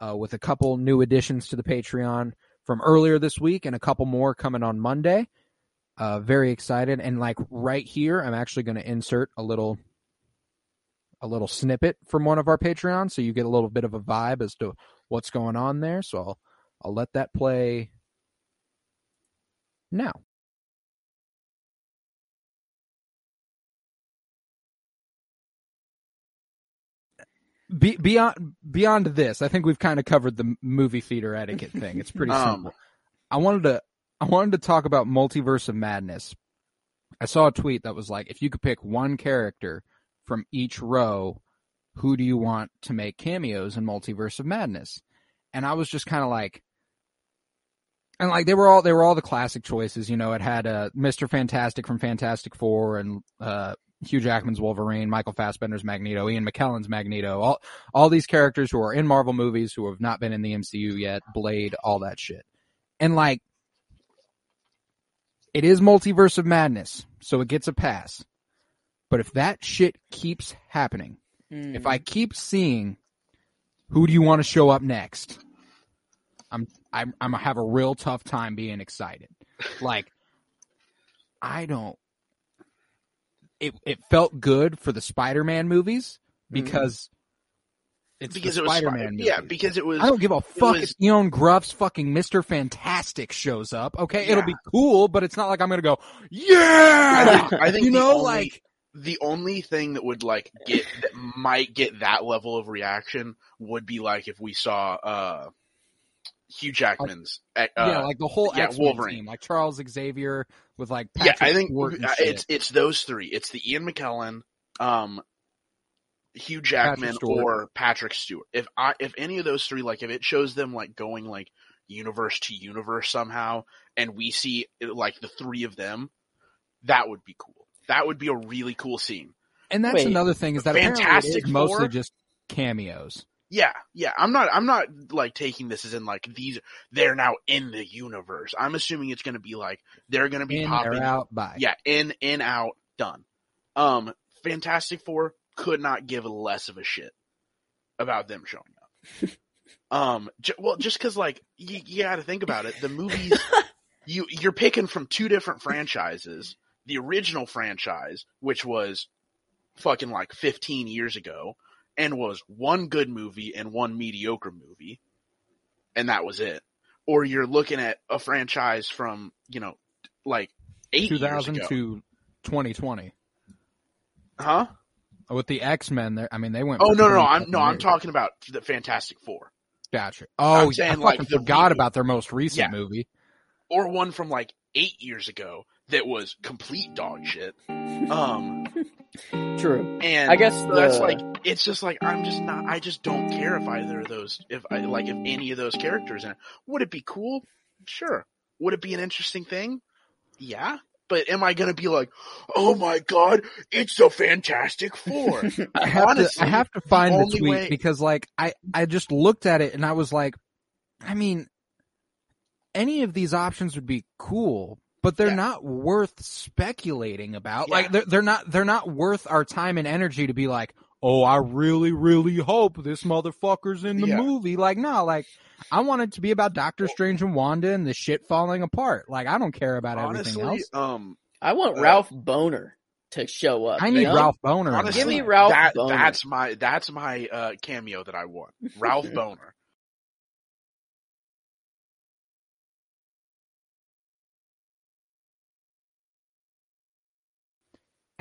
uh, with a couple new additions to the Patreon from earlier this week and a couple more coming on Monday. Uh, very excited. And like right here, I'm actually going to insert a little, a little snippet from one of our Patreons. So you get a little bit of a vibe as to what's going on there. So I'll, I'll let that play now. Be, beyond beyond this, I think we've kind of covered the movie theater etiquette thing. It's pretty Um, simple. I wanted to I wanted to talk about Multiverse of Madness. I saw a tweet that was like, if you could pick one character from each row, who do you want to make cameos in Multiverse of Madness? And I was just kind of like, and like they were all they were all the classic choices. You know, it had uh, Mister Fantastic from Fantastic Four and uh, Hugh Jackman's Wolverine, Michael Fassbender's Magneto, Ian McKellen's Magneto, all all these characters who are in Marvel movies who have not been in the MCU yet, Blade, all that shit. And like it is multiverse of madness, so it gets a pass. But if that shit keeps happening, Mm. if I keep seeing who do you want to show up next, I'm I'm I'm gonna have a real tough time being excited. Like I don't it it felt good for the Spider-Man movies because it's because the it was Spider-Man Spider- yeah because it was I don't give a fuck was- if Ioan Gruff's fucking Mr. Fantastic shows up. Okay, it'll be cool, but it's not like I'm gonna go, yeah. I think, you know, only, like the only thing that would like get that might get that level of reaction would be like if we saw uh Hugh Jackman's uh, yeah, like the whole yeah, X-Men Wolverine. team, like Charles Xavier with like yeah, I think Stewart and uh, shit. it's it's those three. It's the Ian McKellen, um, Hugh Jackman, Stewart. or Patrick Stewart. If I if any of those three, like if it shows them like going like universe to universe somehow, and we see like the three of them, that would be cool. That would be a really cool scene. and that's Wait, another thing is that apparently it Fantastic is mostly just cameos. Yeah, yeah. I'm not. I'm not like taking this as in like these. They're now in the universe. I'm assuming it's going to be like they're going to be In popping. out by. Yeah, in, in, out, done. Um, Fantastic Four could not give less of a shit about them showing up. um, j- well, just because like you, you got to think about it. The movies you you're picking from two different franchises. The original franchise, which was fucking like 15 years ago, and was one good movie and one mediocre movie, and that was it. Or you're looking at a franchise from you know like eight years 2000 ago. to 2020 Huh? with the X-Men. There, I mean, they went. Oh no, no, no! I'm no, I'm talking about the Fantastic Four, Gotcha. Oh, I'm saying, I like, forgot about their most recent Yeah. movie. or one from like eight years ago that was complete dog shit. Um, True. and I guess so that's like it's just like I'm just not. I just don't care if either of those, if I like if any of those characters in it. Would it be cool? Sure. Would it be an interesting thing? Yeah. But am I gonna be like, oh my god, it's the Fantastic Four? I have Honestly, to I have to find the, only tweet way- because like I I just looked at it and I was like, I mean, any of these options would be cool, but they're Yeah. not worth speculating about. Yeah. Like they're they're not they're not worth our time and energy to be like, oh, I really really hope this motherfucker's in the Yeah. movie. Like no, like. I want it to be about Doctor Strange and Wanda and the shit falling apart. Like I don't care about everything Honestly, else. um, I want Uh, Ralph Bohner to show up. I you need know? Ralph Bohner. honestly, Give me. Ralph that, Bohner. That's my that's my uh, cameo that I want. Ralph Bohner.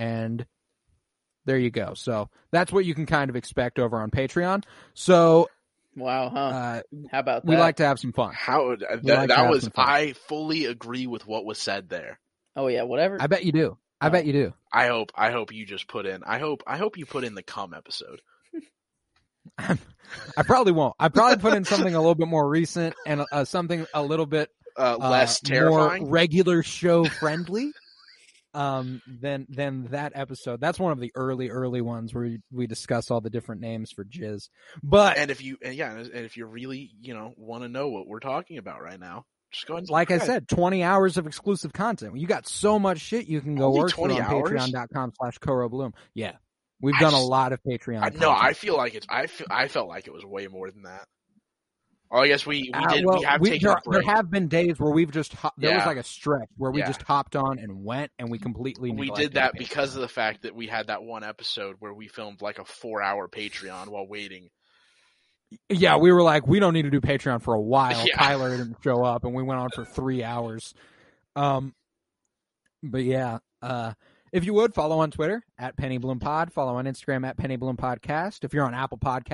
And there you go. So that's what you can kind of expect over on Patreon. So Wow, huh? uh, How about that? we like to have some fun. How that, like that was? I fully agree with what was said there. oh yeah, whatever. I bet you do. I Oh. bet you do. I hope I hope you just put in. I hope I hope you put in the cum episode. I probably won't. I probably put in something a little bit more recent and uh, something a little bit Uh, uh, less more terrifying. regular show friendly. Um, than than that episode. That's one of the early early ones where we, we discuss all the different names for jizz. But and if you and yeah, and if you really you know want to know what we're talking about right now, just go ahead. And like I said, 20 hours of exclusive content. You got so much shit you can go Only work for 20 on hours? patreon.com slash Koro Bloom. Yeah. We've I done a lot of Patreon. I, no, I feel like it's. I feel, I felt like it was way more than that. Oh, yes, guess we we Uh, well, we have we- taken there, there have been days where we've just hop- there was like a stretch where we Yeah. just hopped on and went and we completely we did that because of the fact that we had that one episode where we filmed like a four-hour Patreon while waiting. yeah we were like we don't need to do Patreon for a while. Yeah. Tyler didn't show up and we went on for three hours. Um, but yeah, uh, if you would follow on Twitter at Penny Bloom Pod, follow on Instagram at Penny Bloom Podcast. If you're on Apple Podcast